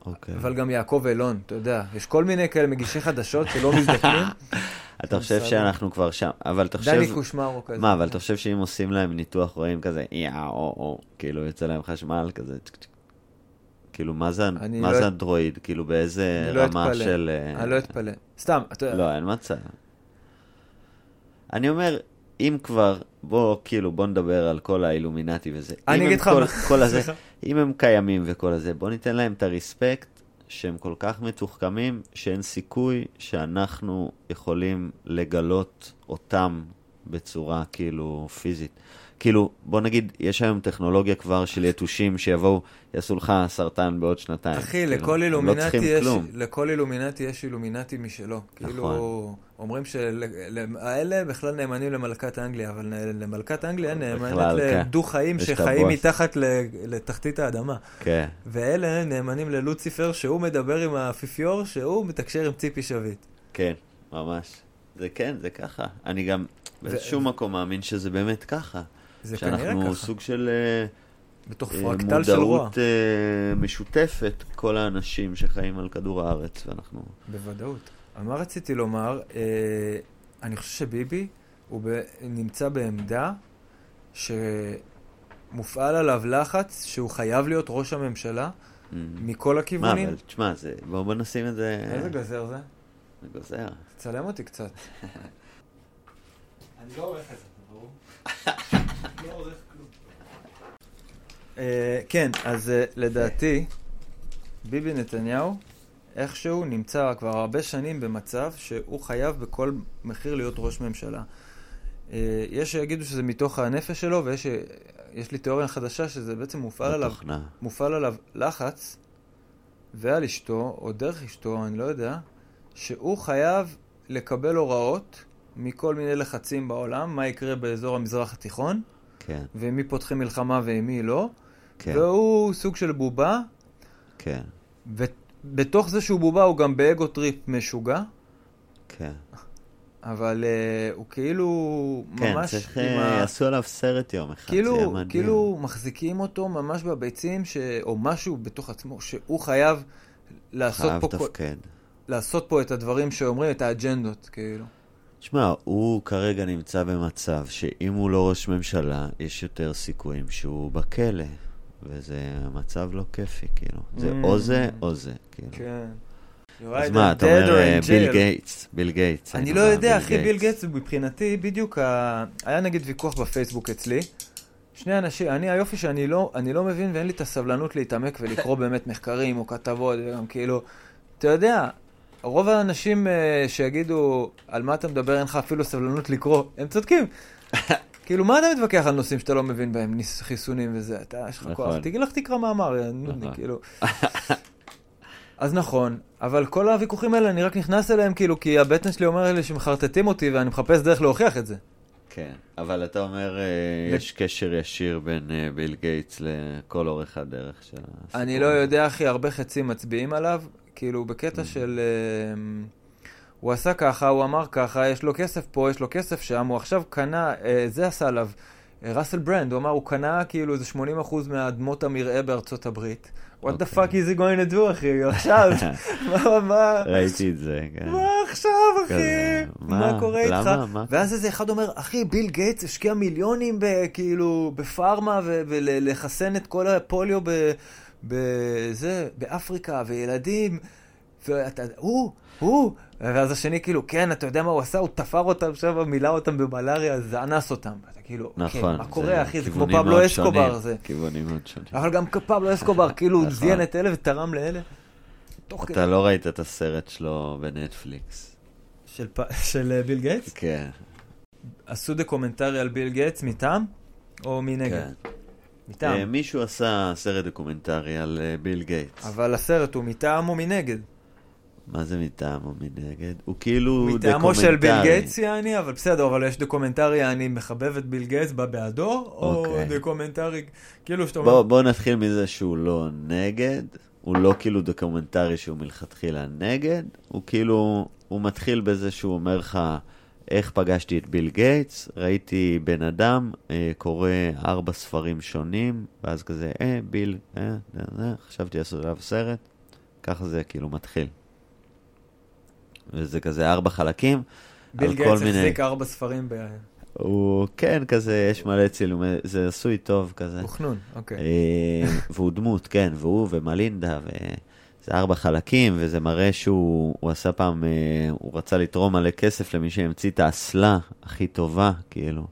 אוקיי. אבל גם יעקב אילון, אתה יודע. יש כל מיני כאלה מגישי חדשות שלא מזדקנים. אתה חושב. שאנחנו כבר שם, אבל אתה חושב... דני קושמרו כזה. מה, אבל אתה חושב שאם עושים להם ניתוח רואים כזה, יא, או, כאילו יוצא להם חשמל כזה. כאילו, מה זה, מה לא זה? כאילו, באיזה לא רמה אתפלא. של... אה, אני לא אתפלא. סתם, אתה יודע. לא, אין מצב. אני אומר, אם כבר, בוא, כאילו, בוא נדבר על כל האילומינטי וזה. אני אגיד לך כל, כל הזה. אם הם קיימים וכל הזה, בוא ניתן להם את הרספקט שהם כל כך מתוחכמים, שאין סיכוי שאנחנו יכולים לגלות אותם בצורה כאילו פיזית. כאילו, בוא נגיד, יש היום טכנולוגיה כבר של יתושים שיבואו, יעשו לך סרטן בעוד שנתיים. אחי, כאילו, לכל לא אילומינטי צריכים יש, כלום. לכל אילומינטי יש אילומינטי משלו. כאילו, אומרים שהאלה בכלל נאמנים למלכת אנגליה, אבל למלכת אנגליה נאמנת כן. לדו חיים יש את שחיים. מתחת לתחתית האדמה. כן. ואלה נאמנים ללוציפר, שהוא מדבר עם האפיפיור, שהוא מתקשר עם ציפי שביט. כן, ממש. זה כן, זה ככה. אני גם באיזשהו מקום מאמין שזה באמת ככה. זה כנראה שאנחנו ככה. סוג של אה, בתוך אה, פרקטל של רוע. מודעות אה, משותפת, כל האנשים שחיים על כדור הארץ, ואנחנו... בוודאות. אבל מה רציתי לומר? אה, אני חושב שביבי הוא ב, נמצא בעמדה שמופעל עליו לחץ שהוא חייב להיות ראש הממשלה Mm. מכל מה, הכיוונים. אבל תשמע, זה- בוא בוא נשים את זה... איזה גזר זה? זה גוזר. תצלם אותי קצת. אני לא עורך את זה, ברור. לא עורך כלום. כן, אז אה, לדעתי, ביבי נתניהו איכשהו נמצא כבר הרבה שנים במצב שהוא חייב בכל מחיר להיות ראש ממשלה. אה, יש שיגידו שזה מתוך הנפש שלו, ויש יש לי תיאוריה חדשה שזה בעצם מופעל עליו. מופעל עליו לחץ, ועל אשתו, או דרך אשתו, אני לא יודע, שהוא חייב לקבל הוראות מכל מיני לחצים בעולם, מה יקרה באזור המזרח התיכון, כן, ועם מי פותחים מלחמה ועם מי לא, כן, והוא סוג של בובה, כן, ובתוך זה שהוא בובה הוא גם ב-ego trip משוגע, כן. אבל uh, הוא כאילו כן, ממש צריך, עם אה, ה... עליו סרט יום אחד, זה יהיה כאילו, מדהים. כאילו מחזיקים אותו ממש בביצים, ש... או משהו בתוך עצמו, שהוא חייב לעשות חייב פה, כל... תפקד. לעשות פה את הדברים שאומרים, את האג'נדות, כאילו. תשמע, הוא כרגע נמצא במצב שאם הוא לא ראש ממשלה, יש יותר סיכויים שהוא בכלא. וזה מצב לא כיפי, כאילו. זה Mm. או זה או זה, כאילו. כן. אז מה, אתה אומר אה, ביל גייטס, ביל גייטס. אני היינו לא יודע, אחי, ביל גייטס מבחינתי בדיוק. היה נגיד ויכוח בפייסבוק אצלי. שני אנשים, אני היופי שאני לא, אני לא מבין ואין לי את הסבלנות להתעמק ולקרוא באמת מחקרים או כתבות, וגם כאילו, אתה יודע, רוב האנשים uh, שיגידו, על מה אתה מדבר, אין לך אפילו סבלנות לקרוא, הם צודקים. כאילו, מה אתה מתווכח על נושאים שאתה לא מבין בהם, חיסונים וזה, אתה, יש לך כוח, נכון. תגיד לך תקרא מאמר, נודניק, נכון. כאילו. אז נכון, אבל כל הוויכוחים האלה, אני רק נכנס אליהם, כאילו, כי הבטן שלי אומר לי שמחרטטים אותי ואני מחפש דרך להוכיח את זה. כן, אבל אתה אומר, אה, יש קשר ישיר בין אה, ביל גייטס לכל אורך הדרך של הסיפור. אני לא. יודע, אחי, הרבה חצים מצביעים עליו, כאילו, בקטע של... אמ, הוא עשה ככה, הוא אמר ככה, יש לו כסף פה, יש לו כסף שם, הוא עכשיו קנה, אה, זה עשה עליו. אה, ראסל ברנד, הוא אמר, הוא קנה כאילו איזה 80% מאדמות המרעה בארצות הברית. What the אוקיי. fuck is he going to do, אחי? עכשיו, מה, מה, ראיתי את זה, כן. מה עכשיו, אחי? מה? קורה איתך? ואז איזה אחד אומר, אחי, ביל גייטס השקיע מיליונים כאילו בפארמה ולחסן את כל הפוליו בזה, באפריקה, וילדים, ואתה, הוא, הוא, ואז השני כאילו, כן, אתה יודע מה הוא עשה? הוא תפר אותם שם, מילא אותם במלאריה, זה אנס אותם. אתה כאילו, אוקיי, נכון. מה קורה, אחי? זה כמו פבלו אסקובר, זה. כיוונים מאוד שונים. אבל גם פבלו אסקובר, כאילו, נכון. זיין את אלה ותרם לאלה. תוך כדי. אתה לא ראית את הסרט שלו בנטפליקס. של פ- של אה, ביל גייטס? כן. עשו דוקומנטרי על ביל גייטס מטעם? או מנגד? כן. מטעם. אה, מישהו עשה סרט דוקומנטרי על אה, ביל גייטס. אבל הסרט הוא מטעם או מנגד? מה זה מטעם או מנגד? הוא כאילו דוקומנטרי. מטעמו של ביל גייטס יעני, אבל בסדר, אבל יש דוקומנטרי, אני מחבב את ביל גייטס, בא בעדו, או אוקיי. דוקומנטרי, כאילו שאתה בוא, אומר, בוא נתחיל מזה שהוא לא נגד, הוא לא כאילו דוקומנטרי שהוא מלכתחילה נגד, הוא כאילו, הוא מתחיל בזה שהוא אומר לך, איך פגשתי את ביל גייטס, ראיתי בן אדם אה, קורא ארבע ספרים שונים, ואז כזה, אה, ביל, אה, זה, זה, חשבתי לעשות עליו סרט, ככה זה כאילו מתחיל. וזה כזה ארבע חלקים, ביל גייטס מיני- החזיק ארבע ספרים ב... הוא כן כזה, יש מלא צילומי, זה עשוי טוב כזה. בוכנון, אוקיי. אה, והוא דמות, כן, והוא ומלינדה, וזה ארבע חלקים, וזה מראה שהוא הוא עשה פעם, אה, הוא רצה לתרום מלא כסף למי שהמציא את האסלה הכי טובה, כאילו.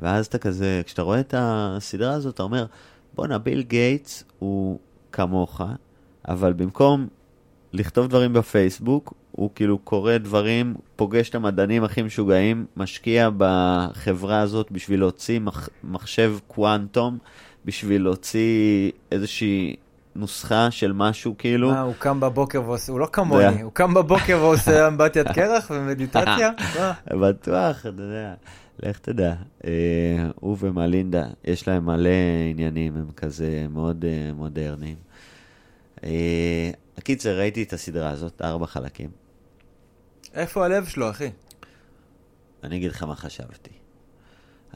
ואז אתה כזה, כשאתה רואה את הסדרה הזאת, אתה אומר, בואנה, ביל גייטס הוא כמוך, אבל במקום לכתוב דברים בפייסבוק, הוא כאילו קורא דברים, פוגש את המדענים הכי משוגעים, משקיע בחברה הזאת בשביל להוציא מח, מחשב קוואנטום, בשביל להוציא איזושהי נוסחה של משהו כאילו. מה, הוא קם בבוקר ועושה, הוא לא כמוני, הוא קם בבוקר ועושה אמבטיית קרח ומדיטציה? בטוח, אתה יודע, לך תדע. אה, הוא ומלינדה, יש להם מלא עניינים, הם כזה מאוד אה, מודרניים. אה, הקיצר, ראיתי את הסדרה הזאת, ארבע חלקים. איפה הלב שלו, אחי? אני אגיד לך מה חשבתי.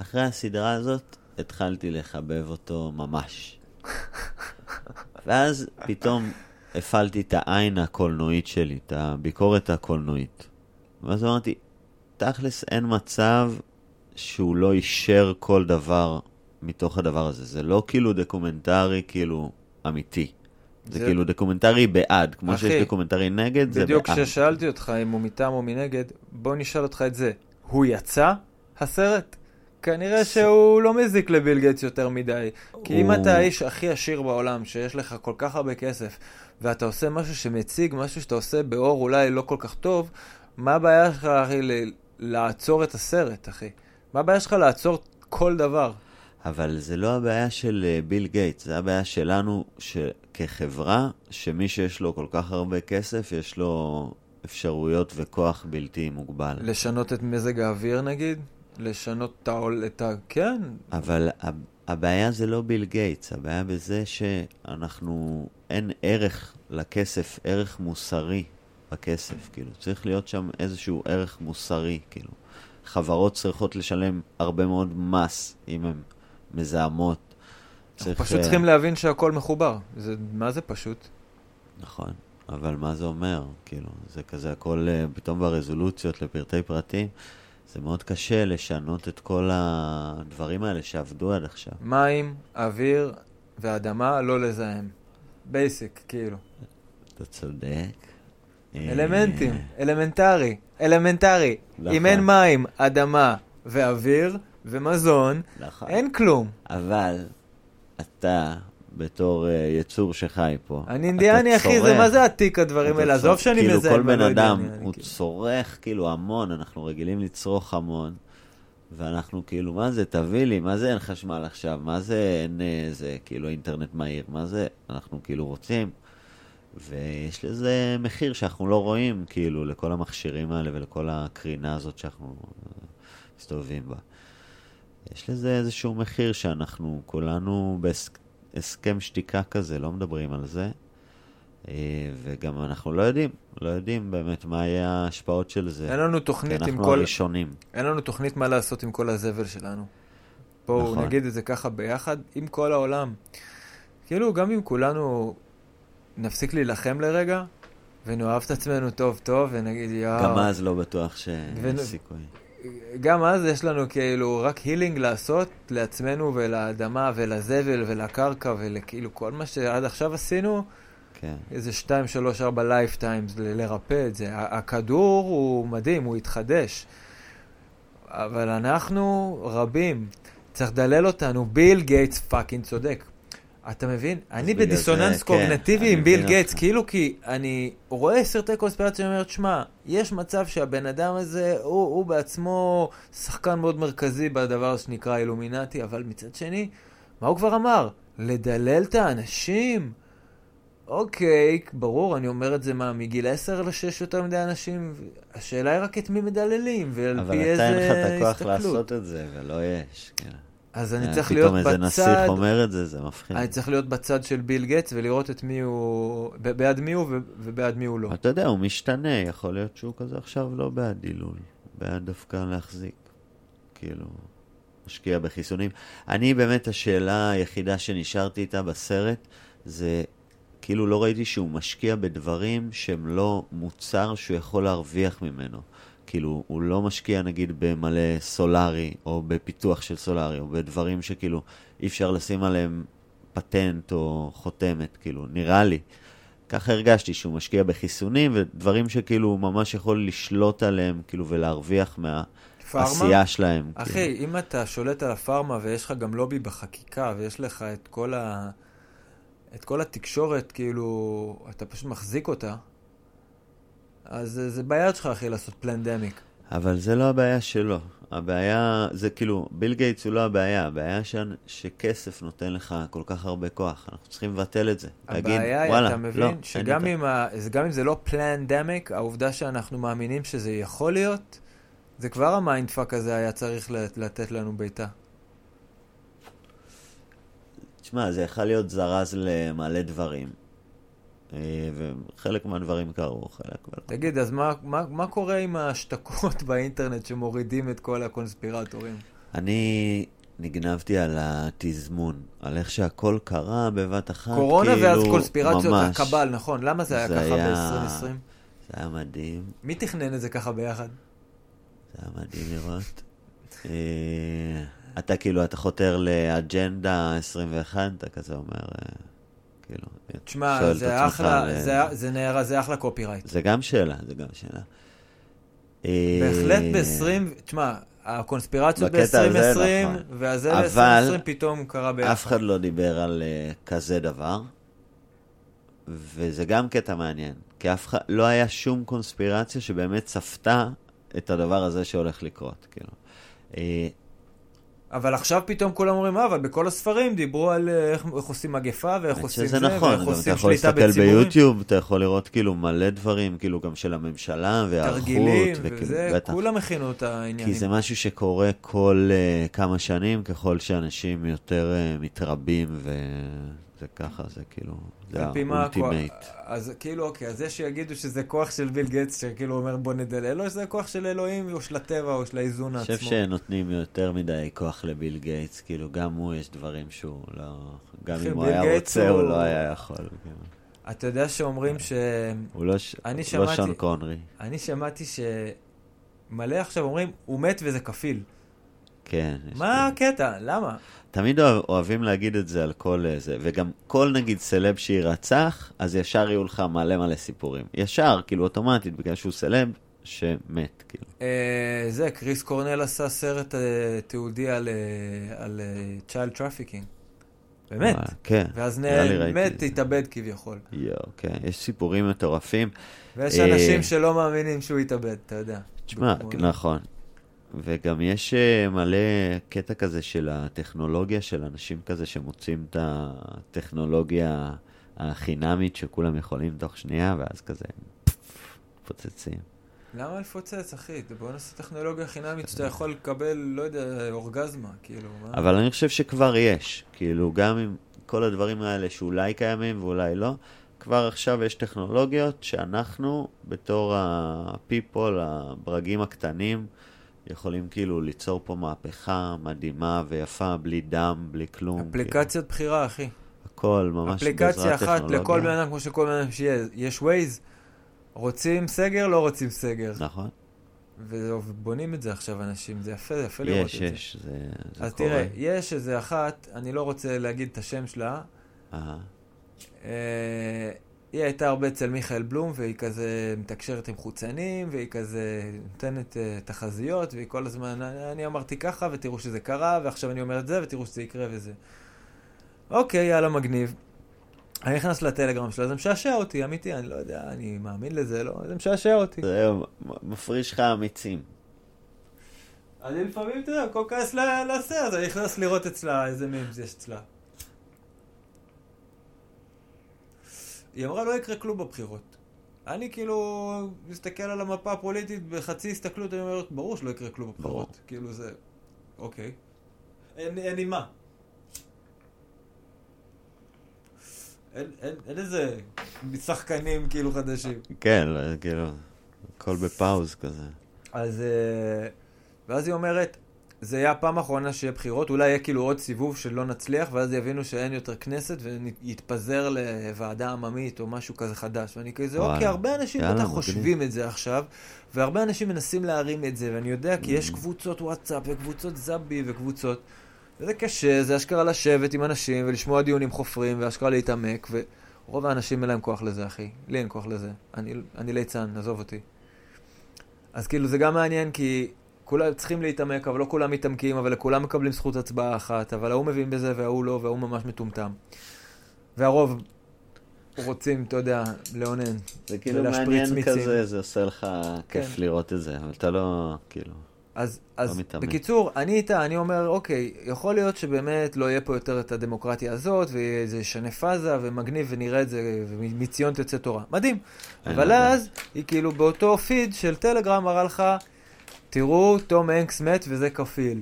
אחרי הסדרה הזאת, התחלתי לחבב אותו ממש. ואז פתאום הפעלתי את העין הקולנועית שלי, את הביקורת הקולנועית. ואז אמרתי, תכלס אין מצב שהוא לא אישר כל דבר מתוך הדבר הזה. זה לא כאילו דוקומנטרי כאילו אמיתי. זה, זה- כאילו דוקומנטרי בעד, כמו אחי, שיש דוקומנטרי נגד, זה בדיוק בעד. כששאלתי אותך אם הוא מטעם או מנגד, בוא נשאל אותך את זה. הוא יצא, הסרט? כנראה שהוא לא מזיק לביל גייטס יותר מדי. כי אם אתה האיש הכי עשיר בעולם, שיש לך כל כך הרבה כסף, ואתה עושה משהו שמציג, משהו שאתה עושה באור אולי לא כל כך טוב, מה הבעיה שלך, אחי, ל- לעצור את הסרט, אחי? מה הבעיה שלך לעצור כל דבר? אבל זה לא הבעיה של אה, ביל גייטס, זה הבעיה שלנו ש... כחברה, שמי שיש לו כל כך הרבה כסף, יש לו אפשרויות וכוח בלתי מוגבל. לשנות את מזג האוויר נגיד? לשנות את העול... את ה... כן. אבל הב- הבעיה זה לא ביל גייטס, הבעיה בזה שאנחנו, אין ערך לכסף, ערך מוסרי בכסף, כאילו. צריך להיות שם איזשהו ערך מוסרי, כאילו. חברות צריכות לשלם הרבה מאוד מס אם הן מזהמות. צריך, פשוט אה, צריכים להבין שהכל מחובר. זה... מה זה פשוט? נכון, אבל מה זה אומר? כאילו, זה כזה הכל אה, פתאום ברזולוציות לפרטי פרטים. זה מאוד קשה לשנות את כל הדברים האלה שעבדו עד עכשיו. מים, אוויר ואדמה, לא לזהם. basic, כאילו. אתה צודק. אה, אלמנטים, elementary, elementary. נכון. אם אין מים, אדמה ואוויר ומזון, נכון. אין כלום. אבל אתה, בתור uh, יצור שחי פה, אני אינדיאני, אחי, זה. מה זה עתיק הדברים האלה? עזוב שאני כאילו מזהם. כל בן לא יודע, אדם, הוא כאילו. צורך כאילו המון, אנחנו רגילים לצרוך המון, ואנחנו כאילו, מה זה, תביא לי, מה זה אין חשמל עכשיו, מה זה אין אה, זה, כאילו אינטרנט מהיר, מה זה, אנחנו כאילו רוצים, ויש לזה מחיר שאנחנו לא רואים, כאילו, לכל המכשירים האלה ולכל הקרינה הזאת שאנחנו אה, מסתובבים בה. יש לזה איזשהו מחיר שאנחנו כולנו בהסכם שתיקה כזה, לא מדברים על זה. אה, וגם אנחנו לא יודעים, לא יודעים באמת מה יהיה ההשפעות של זה. אין לנו כי תוכנית עם אנחנו כל... הראשונים. אין לנו תוכנית מה לעשות עם כל הזבל שלנו. בואו נכון. נגיד את זה ככה ביחד, עם כל העולם. כאילו, גם אם כולנו נפסיק להילחם לרגע, ונאהב את עצמנו טוב טוב, ונגיד, יואו... גם אז לא בטוח שיש ונ- סיכוי. גם אז יש לנו כאילו רק healing לעשות לעצמנו ולאדמה ולזבל ולקרקע ולכאילו כל מה שעד עכשיו עשינו, כן. איזה 2, 3, 4 lifetimes לרפא את זה. הכדור הוא מדהים, הוא יתחדש. אבל אנחנו רבים. צריך לדלל אותנו, ביל גייטס fucking צודק. אתה מבין? אני בדיסוננס כן, קוגניטיבי עם ביל גייטס. כאילו כי אני רואה סרטי קונספירציה ואומר, שמע, יש מצב שהבן אדם הזה, הוא, בעצמו שחקן מאוד מרכזי בדבר שנקרא אילומינטי, אבל מצד שני, מה הוא כבר אמר? לדלל את האנשים? אוקיי, ברור, אני אומר את זה מה, מגיל 10 ל-6 יותר מדי אנשים? השאלה היא רק את מי מדללים, ועל אבל פי אתה איזה אין לך את הכוח הסתכלות. לעשות את זה, ולא יש. כן. אז אני אה, צריך להיות פתאום איזה נסיך בצד, אומר את זה, זה מפחיד. אני צריך להיות בצד של ביל גטס ולראות את מי הוא, בעד מי הוא ובעד מי הוא לא. אתה יודע, הוא משתנה, יכול להיות שהוא כזה עכשיו לא בעד דילול, בעד דווקא להחזיק. כאילו, משקיע בחיסונים. אני באמת, השאלה היחידה שנשארתי איתה בסרט, זה כאילו לא ראיתי שהוא משקיע בדברים שהם לא מוצר שהוא יכול להרוויח ממנו. כאילו, הוא לא משקיע נגיד במלא סולארי, או בפיתוח של סולארי, או בדברים שכאילו אי אפשר לשים עליהם פטנט או חותמת, כאילו, נראה לי. ככה הרגשתי שהוא משקיע בחיסונים ודברים שכאילו הוא ממש יכול לשלוט עליהם, כאילו, ולהרוויח מהעשייה שלהם. אחי, כאילו. אם אתה שולט על הפארמה ויש לך גם לובי בחקיקה ויש לך את כל ה... את כל התקשורת, כאילו, אתה פשוט מחזיק אותה, אז זה- ביד שלך, אחי, לעשות פלנדמיק. אבל זה לא הבעיה שלו. הבעיה, זה כאילו, ביל גייטס הוא לא הבעיה, הבעיה ש... שכסף נותן לך כל כך הרבה כוח. אנחנו צריכים לבטל את זה. להגיד, הבעיה היא, וואלה, אתה לא, מבין, אין שגם אם, ה... זה- גם אם זה לא פלנדמיק, העובדה שאנחנו מאמינים שזה יכול להיות, זה כבר ה mindfuck הזה היה צריך לת- לתת לנו בעיטה. תשמע, זה יכול להיות זרז למלא דברים. אה, וחלק מהדברים קרו, חלק לא. תגיד, אז מה, מה, מה קורה עם ההשתקות באינטרנט שמורידים את כל הקונספירטורים? אני נגנבתי על התזמון, על איך שהכל קרה בבת אחת, קורונה כאילו, ואז קונספירציות, ממש. הקביל, נכון? למה זה היה זה ככה היה- ב-2020? זה היה מדהים, מי תכנן את זה ככה ביחד? זה היה מדהים לראות. אה, אתה כאילו, אתה חותר לאג'נדה 21, אתה כזה אומר, אה, כאילו, תשמע, את זה אחלה, ל- זה, זה נערה, זה אחלה קופירייט. זה גם שאלה, זה גם שאלה. אה, בהחלט ב-20, תשמע, הקונספירציות בקטע הזה, ב-2020, נכון. והזה אבל ב-2020 פתאום קרה ביחד. אף אחד לא דיבר על uh, כזה דבר, וזה גם קטע מעניין, כי אף אחד, לא היה שום קונספירציה שבאמת צפתה את הדבר הזה שהולך לקרות, כאילו. Uh, אבל עכשיו פתאום כולם אומרים, מה, אבל בכל הספרים דיברו על אה, איך, איך עושים מגפה ואיך עושים זה, נכון, ואיך גם אתה עושים יכול שליטה להסתכל בציבורים. ביוטיוב, אתה יכול לראות כאילו מלא דברים, כאילו גם של הממשלה והיערכות. תרגילים, וכאילו, וזה, בטח. כולם הכינו את העניינים. כי זה משהו שקורה כל uh, כמה שנים, ככל שאנשים יותר uh, מתרבים, וזה ככה, זה כאילו, זה ה ultimate. אז כאילו, אוקיי, אז יש שיגידו שזה כוח של ביל גייטס, שכאילו אומר בוא נדללו, שזה כוח של אלוהים, או של הטבע, או של האיזון אני עצמו. חושב שנותנים יותר מדי כוח לביל גייטס, כאילו גם הוא יש דברים שהוא לא, גם אם הוא היה רוצה, הוא הוא- לא היה יכול. כאילו. אתה יודע שאומרים ש... הוא לא ש- אני הוא לא שמעתי- שון קונרי. אני שמעתי שמלא עכשיו אומרים, הוא מת וזה כפיל. כן. מה כאילו- הקטע? למה? תמיד אוהב- אוהבים להגיד את זה על כל אה, זה, וגם כל נגיד סלב שירצח, אז ישר יהיו לך מלא מלא סיפורים. ישר, כאילו אוטומטית, בגלל שהוא סלב שמת, כאילו. אה, זה, קריס קורנל עשה סרט אה, תיעודי על, אה, על child trafficking. באמת. וואי, כן. ואז לי מת. התאבד כביכול. יואו, כן, יש סיפורים מטורפים. ויש אה, אנשים שלא מאמינים שהוא התאבד, אתה יודע. תשמע, נכון. וגם יש אה, מלא קטע כזה של הטכנולוגיה, של אנשים כזה שמוצאים את הטכנולוגיה החינמית שכולם יכולים תוך שנייה, ואז כזה פוצצים. למה לפוצץ, אחי? בוא נעשה טכנולוגיה חינמית שאתה יכול לקבל, לא יודע, אורגזמה, כאילו, מה? אבל אני חושב שכבר יש, כאילו, גם עם כל הדברים האלה שאולי קיימים ואולי לא, כבר עכשיו יש טכנולוגיות שאנחנו, בתור ה-people, הברגים הקטנים, יכולים כאילו ליצור פה מהפכה מדהימה ויפה, בלי דם, בלי כלום. אפליקציית בחירה, אחי. כאילו, הכל, ממש אפליקציה בעזרת אחת טכנולוגיה. לכל בן אדם, כמו שכל בן אדם שיהיה. יש ווייז, רוצים סגר, לא רוצים סגר. נכון, ובונים את זה עכשיו אנשים, זה יפה, זה יפה לראות את יש, זה. יש, זה, זה אז קורה. תראה, יש איזה אחת, אני לא רוצה להגיד את השם שלה. אה, היא הייתה הרבה אצל מיכאל בלום, והיא כזה מתקשרת עם חוצנים, והיא כזה נותנת אה, תחזיות, והיא כל הזמן, אני, אמרתי ככה, ותראו שזה קרה, ועכשיו אני אומר את זה, ותראו שזה יקרה וזה. אוקיי, יאללה, מגניב. אני נכנס לטלגרם שלה, זה משעשע אותי, אמיתי, אני לא יודע, אני מאמין לזה, לא, זה משעשע אותי. זה מפריש לך אמיצים. אני לפעמים, אתה יודע, כל כעס ל- לסרט, אני נכנס לראות אצלה איזה מימס יש אצלה. היא אמרה לא יקרה כלום בבחירות. אני כאילו מסתכל על המפה הפוליטית בחצי הסתכלות, אני אומר, ברור שלא יקרה כלום בבחירות. ברור. כאילו זה, אוקיי. אין, אין עם מה. אין, אין, אין איזה שחקנים כאילו חדשים. כן, לא, כאילו, הכל בפאוז כזה. אז... אה, ואז היא אומרת, זה יהיה הפעם האחרונה שיהיה בחירות, אולי יהיה כאילו עוד סיבוב שלא נצליח, ואז יבינו שאין יותר כנסת ויתפזר לוועדה עממית או משהו כזה חדש. ואני כזה, וואלה. אוקיי, הרבה אנשים בטח. חושבים את זה עכשיו, והרבה אנשים מנסים להרים את זה, ואני יודע כי Mm. יש קבוצות וואטסאפ וקבוצות זאבי וקבוצות. וזה קשה, זה אשכרה לשבת עם אנשים ולשמוע דיונים חופרים ואשכרה להתעמק, ורוב האנשים אין להם כוח לזה, אחי. לי אין כוח לזה. אני, אני ליצן, עזוב אותי. אז כאילו זה גם מעניין כי כולם צריכים להתעמק, אבל לא כולם מתעמקים, אבל לכולם מקבלים זכות הצבעה אחת, אבל ההוא מבין בזה וההוא לא, וההוא ממש מטומטם. והרוב רוצים, אתה יודע, לאונן. זה כאילו ולהשפריץ מעניין מיצים. כזה, זה עושה לך כיף כן. לראות את זה, אבל אתה לא, כאילו... אז, אז מתעמק. בקיצור, אני איתה, אני אומר, אוקיי, יכול להיות שבאמת לא יהיה פה יותר את הדמוקרטיה הזאת, וזה ישנה פאזה, ומגניב, ונראה את זה, ומציון תצא תורה. מדהים. אבל לדעת. אז, היא כאילו באותו פיד של טלגרם מראה לך, תראו, תום הנקס מת וזה כפיל.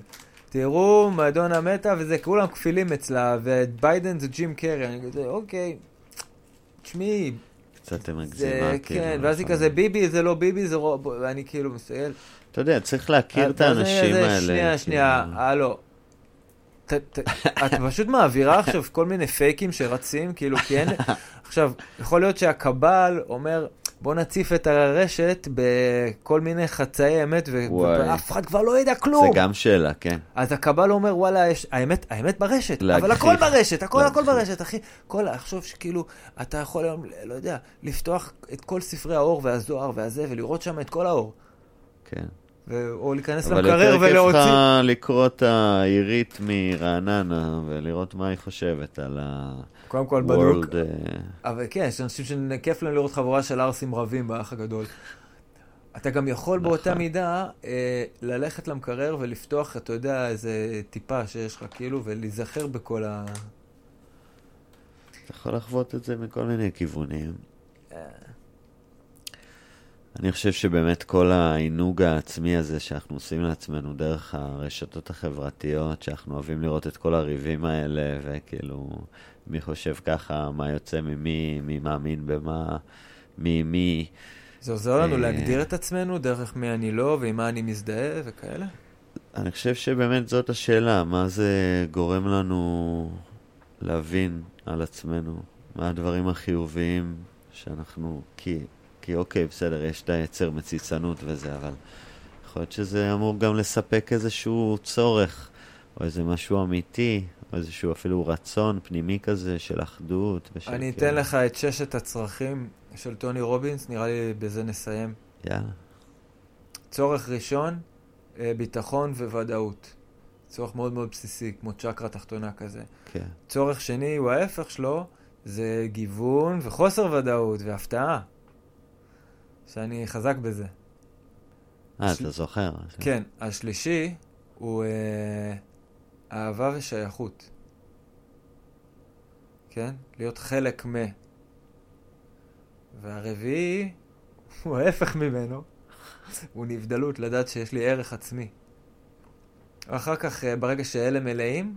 תראו, מדונה מתה וזה, כולם כפילים אצלה, וביידן זה ג'ים קרי. אני כזה, אוקיי, תשמעי, קצת מגזימה, כאילו. כן, ואז היא נכון. כזה, ביבי זה לא ביבי, זה רוב, ואני כאילו מסתכל. אתה יודע, צריך להכיר את האנשים האלה. שנייה, שנייה, כאילו. הלו. ת- ת- את פשוט מעבירה עכשיו כל מיני פייקים שרצים, כאילו, כי אין... עכשיו, יכול להיות שהקבל אומר, בוא נציף את הרשת בכל מיני חצאי אמת. ואף אחד כבר לא ידע כלום. זה גם שאלה, כן. אז הקבל אומר, וואלה, יש, האמת, האמת ברשת, אבל להגחיך. הכל ברשת, הכל הכל להגחיך. ברשת, אחי. כל, לחשוב שכאילו, אתה יכול היום, לא יודע, לפתוח את כל ספרי האור והזוהר והזה, ולראות שם את כל האור. כן. ו- או להיכנס אבל למקרר יותר כיף לך ולהוציא. לקרוא את העירית מרעננה ולראות מה היא חושבת על קודם כל בדוק. ה-World... אה, אבל כן, יש אנשים שכיף להם לראות חבורה של ערסים רבים באח הגדול. אתה גם יכול באותה נכון. מידה אה, ללכת למקרר ולפתוח, אתה יודע, איזה טיפה שיש לך, כאילו, ולהיזכר בכל ה... אתה יכול לחוות את זה מכל מיני כיוונים. אני חושב שבאמת כל העינוג העצמי הזה שאנחנו עושים לעצמנו דרך הרשתות החברתיות, שאנחנו אוהבים לראות את כל הריבים האלה, וכאילו, מי חושב ככה, מה יוצא ממי, מי מאמין במה, מי מי. זה עוזר לנו אה, להגדיר את עצמנו דרך מי אני לא ועם מה אני מזדהה וכאלה? אני חושב שבאמת זאת השאלה, מה זה גורם לנו להבין על עצמנו, מה הדברים החיוביים שאנחנו, כי, כי אוקיי, בסדר, יש את היצר מציצנות וזה, אבל יכול להיות שזה אמור גם לספק איזשהו צורך, או איזה משהו אמיתי, איזשהו אפילו רצון פנימי כזה של אחדות. ושל אני כאילו- אתן לך את ששת הצרכים של טוני רובינס, נראה לי בזה נסיים. יאללה. צורך ראשון, אה, ביטחון וודאות. צורך מאוד מאוד בסיסי, כמו צ'קרה תחתונה כזה. כן. צורך שני הוא ההפך שלו, זה גיוון וחוסר ודאות והפתעה. שאני חזק בזה. אה, של- אתה זוכר? כן, השלישי הוא אה, אהבה ושייכות. כן? להיות חלק מ... והרביעי הוא ההפך ממנו, הוא נבדלות, לדעת שיש לי ערך עצמי. אחר כך, אה, ברגע שאלה מלאים,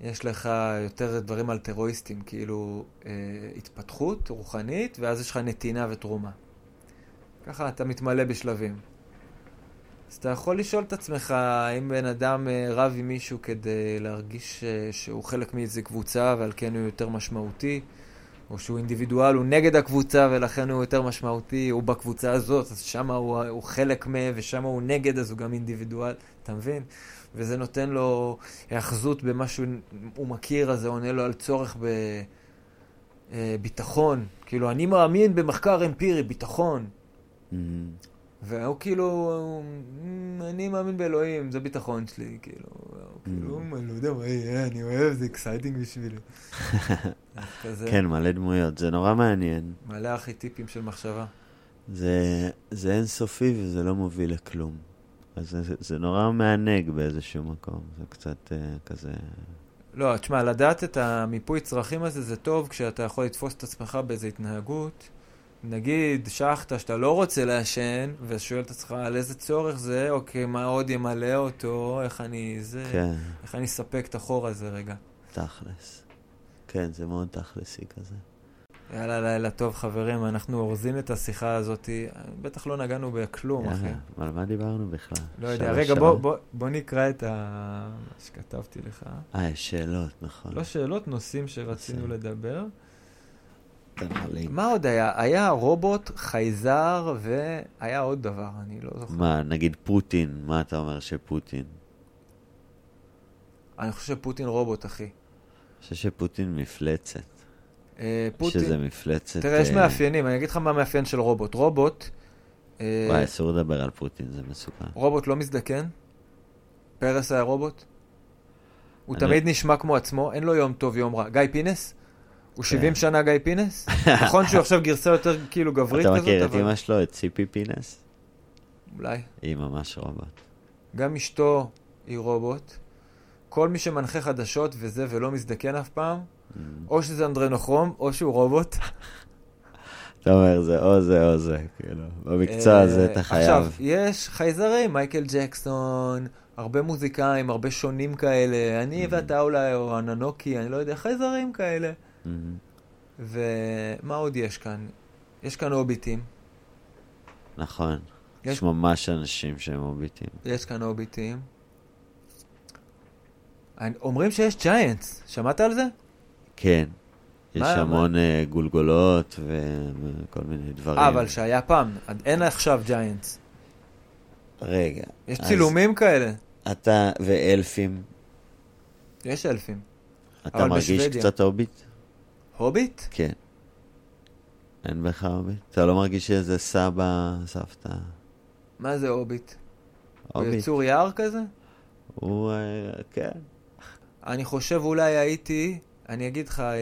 יש לך יותר דברים אלטרואיסטיים, כאילו אה, התפתחות רוחנית, ואז יש לך נתינה ותרומה. ככה אתה מתמלא בשלבים. אז אתה יכול לשאול את עצמך, האם בן אדם אה, רב עם מישהו כדי להרגיש אה, שהוא חלק מאיזה קבוצה ועל כן הוא יותר משמעותי, או שהוא אינדיבידואל, הוא נגד הקבוצה ולכן הוא יותר משמעותי, הוא בקבוצה הזאת, אז שם הוא, הוא חלק מ... ושם הוא נגד, אז הוא גם אינדיבידואל, אתה מבין? וזה נותן לו היאחזות במה שהוא הוא מכיר, אז זה עונה לו על צורך בביטחון. כאילו, אני מאמין במחקר אמפירי, ביטחון. מהמם. והוא כאילו, "אמ, אני מאמין באלוהים, זה ביטחון שלי, כאילו, הוא כאילו, אני לא יודע מה יהיה, אני אוהב, זה exciting בשבילי. כן, מלא דמויות, זה נורא מעניין. מלא ארכיטיפים של מחשבה. זה, זה אינסופי וזה לא מוביל לכלום. אז זה, זה נורא מענג באיזשהו מקום, זה קצת uh, כזה... לא, תשמע, לדעת את המיפוי צרכים הזה זה טוב כשאתה יכול לתפוס את עצמך באיזו התנהגות. נגיד, שחטה שאתה לא רוצה לעשן, ושואל את עצמך על איזה צורך זה, אוקיי, מה עוד ימלא אותו, איך אני זה, כן, איך אני אספק את החור הזה רגע. תכלס. כן, זה מאוד תכלסי כזה. יאללה, לילה טוב, חברים, אנחנו אורזים את השיחה הזאת. בטח לא נגענו בכלום, אחי. יאללה, על מה דיברנו בכלל? לא יודע. שלוש רגע, בוא? בוא, בוא נקרא את ה... מה שכתבתי לך. אה, שאלות, נכון. לא שאלות, נושאים שרצינו נושאים. לדבר. לך לינק. מה עוד היה? היה רובוט, חייזר, והיה עוד דבר, אני לא זוכר. מה, נגיד פוטין, מה אתה אומר שפוטין? אני חושב שפוטין רובוט, אחי. אני חושב שפוטין מפלצת. אה, פוטין... שזה מפלצת... תראה, יש אה, מאפיינים, אני אגיד לך מה המאפיין של רובוט. רובוט, אה, וואי, אסור לדבר על פוטין, זה מסוכן. רובוט לא מזדקן. פרס היה רובוט. הוא אני- תמיד נשמע כמו עצמו, אין לו יום טוב, יום רע. גיא פינס? הוא כן. 70 שנה גיא פינס? נכון שהוא עכשיו גרסה יותר כאילו גברית אתה כזאת, מכיר את. אמא שלו, את ציפי פינס? אולי. היא ממש רובוט. גם אשתו היא רובוט. כל מי שמנחה חדשות וזה ולא מזדקן אף פעם, Mm. או שזה אנדרנוכרום, או שהוא רובוט. אתה אומר, זה או זה או זה, כאילו. במקצוע אה, הזה אתה חייב. עכשיו, יש חייזרים, מייקל ג'קסון, הרבה מוזיקאים, הרבה שונים כאלה. אני Mhm. ואתה אולי, או אננוקי, אני לא יודע, חייזרים כאלה. מהמם. ומה עוד יש כאן? יש כאן הוביטים. נכון. יש- יש ממש אנשים שהם הוביטים. יש כאן הוביטים. אומרים שיש ג'יינטס, שמעת על זה? כן. יש מה- המון אה, גולגולות וכל מיני דברים. אבל שהיה פעם, אין עכשיו ג'יינטס. רגע. יש צילומים כאלה. אתה ואלפים, יש אלפים. אתה מרגיש בשוודיה. קצת הוביט? הוביט? כן. אין בך הוביט? אתה לא מרגיש שזה סבא, סבתא? מה זה הוביט? הוא הוביט. יצור יער כזה? הוא, אה, כן. אני חושב אולי הייתי, אני אגיד לך, אה,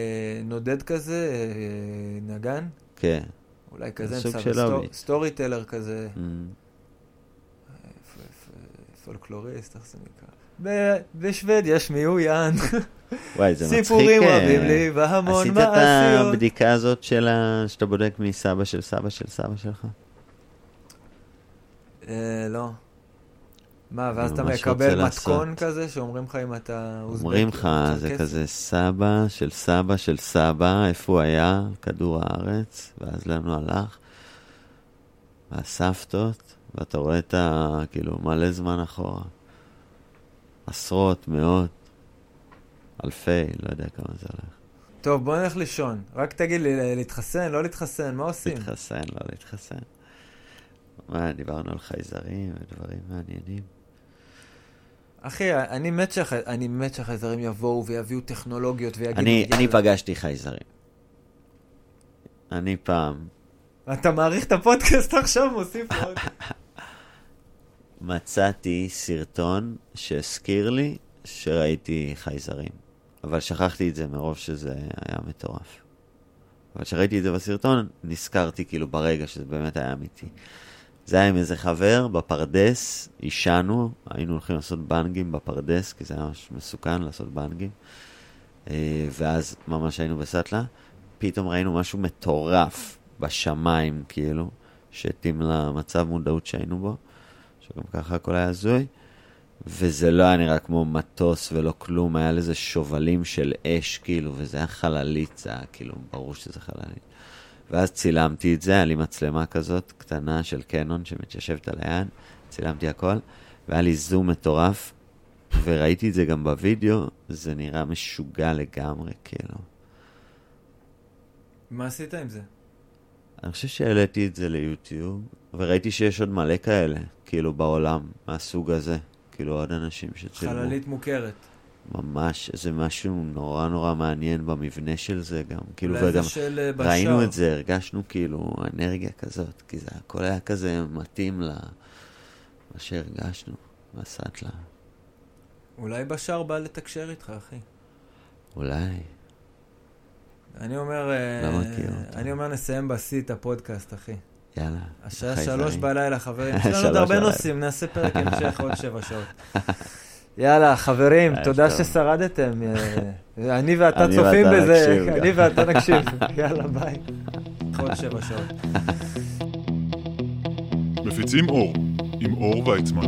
נודד כזה, אה, נגן, כן. אולי כזה. storyteller כזה, Mm. פולקלוריסט, איך זה נקרא? בשוודיה שמי הוא יאן, וואי, זה מצחיק. סיפורים אה, רבים לי והמון עשית את מעשיות. הבדיקה הזאת של ה... שאתה בודק מסבא של סבא של סבא שלך? אה, לא. מה, ואז אתה מקבל. מתכון כזה, שאומרים לך אם אתה אוזבק? אומרים לך, זה? כזה סבא של סבא של סבא, איפה הוא היה? כדור הארץ, ואז הוא הלך? והסבתות, ואתה רואה את ה... כאילו, מלא זמן אחורה. עשרות, מאות, אלפי, לא יודע כמה זה הולך. טוב, בוא נלך לישון. רק תגיד לי, להתחסן, לא להתחסן, מה עושים? להתחסן, לא להתחסן. מה, דיברנו על חייזרים ודברים מעניינים. אחי, אני מת שהח- אני מת שהחייזרים יבואו ויביאו טכנולוגיות ויגידו, אני, אני. פגשתי חייזרים. אני פעם אתה מעריך את הפודקאסט עכשיו, מוסיף עוד. מצאתי סרטון שהזכיר לי שראיתי חייזרים. אבל שכחתי את זה מרוב שזה היה מטורף. אבל כשראיתי את זה בסרטון, נזכרתי כאילו ברגע שזה באמת היה אמיתי. זה היה עם איזה חבר בפרדס, עישנו, היינו הולכים לעשות בנגים בפרדס, כי זה היה ממש מסוכן לעשות בנגים. אה, ואז ממש היינו בסטלה, פתאום ראינו משהו מטורף בשמיים, כאילו, שהתאים למצב מודעות שהיינו בו, שגם ככה הכל היה הזוי, וזה לא היה נראה כמו מטוס ולא כלום, היה לזה שובלים של אש, כאילו, וזה היה חללית, זה היה כאילו, ברור שזה חללית. ואז צילמתי את זה, היה לי מצלמה כזאת קטנה של קנון שמתיישבת על היד, צילמתי הכל, והיה לי זום מטורף, וראיתי את זה גם בווידאו, זה נראה משוגע לגמרי, כאילו. מה עשית עם זה? אני חושב שהעליתי את זה ליוטיוב, וראיתי שיש עוד מלא כאלה, כאילו בעולם, מהסוג הזה. כאילו עוד אנשים שצילמו. חללית מוכרת. ממש, זה משהו נורא נורא מעניין במבנה של זה גם. כאילו, וגם של אה, בשאר. ראינו את זה, הרגשנו כאילו אנרגיה כזאת, כי זה הכל היה כזה מתאים ל... מה שהרגשנו, בסטלה. אולי בשאר בא לתקשר איתך, אחי. אולי. אני אומר... לא מכיר אותו. אני אומר נסיים בשיא את הפודקאסט, אחי. יאללה. השעה. שלוש בלילה, חברים. יש לנו עוד הרבה. נושאים, נעשה פרק המשך עוד שבע שעות. יאללה, חברים, ערב תודה. ששרדתם. אה, אני ואתה צופים בזה. אני ואתה נקשיב. יאללה, ביי. עוד שבע שעות. מפיצים אור, עם אור ויצמן.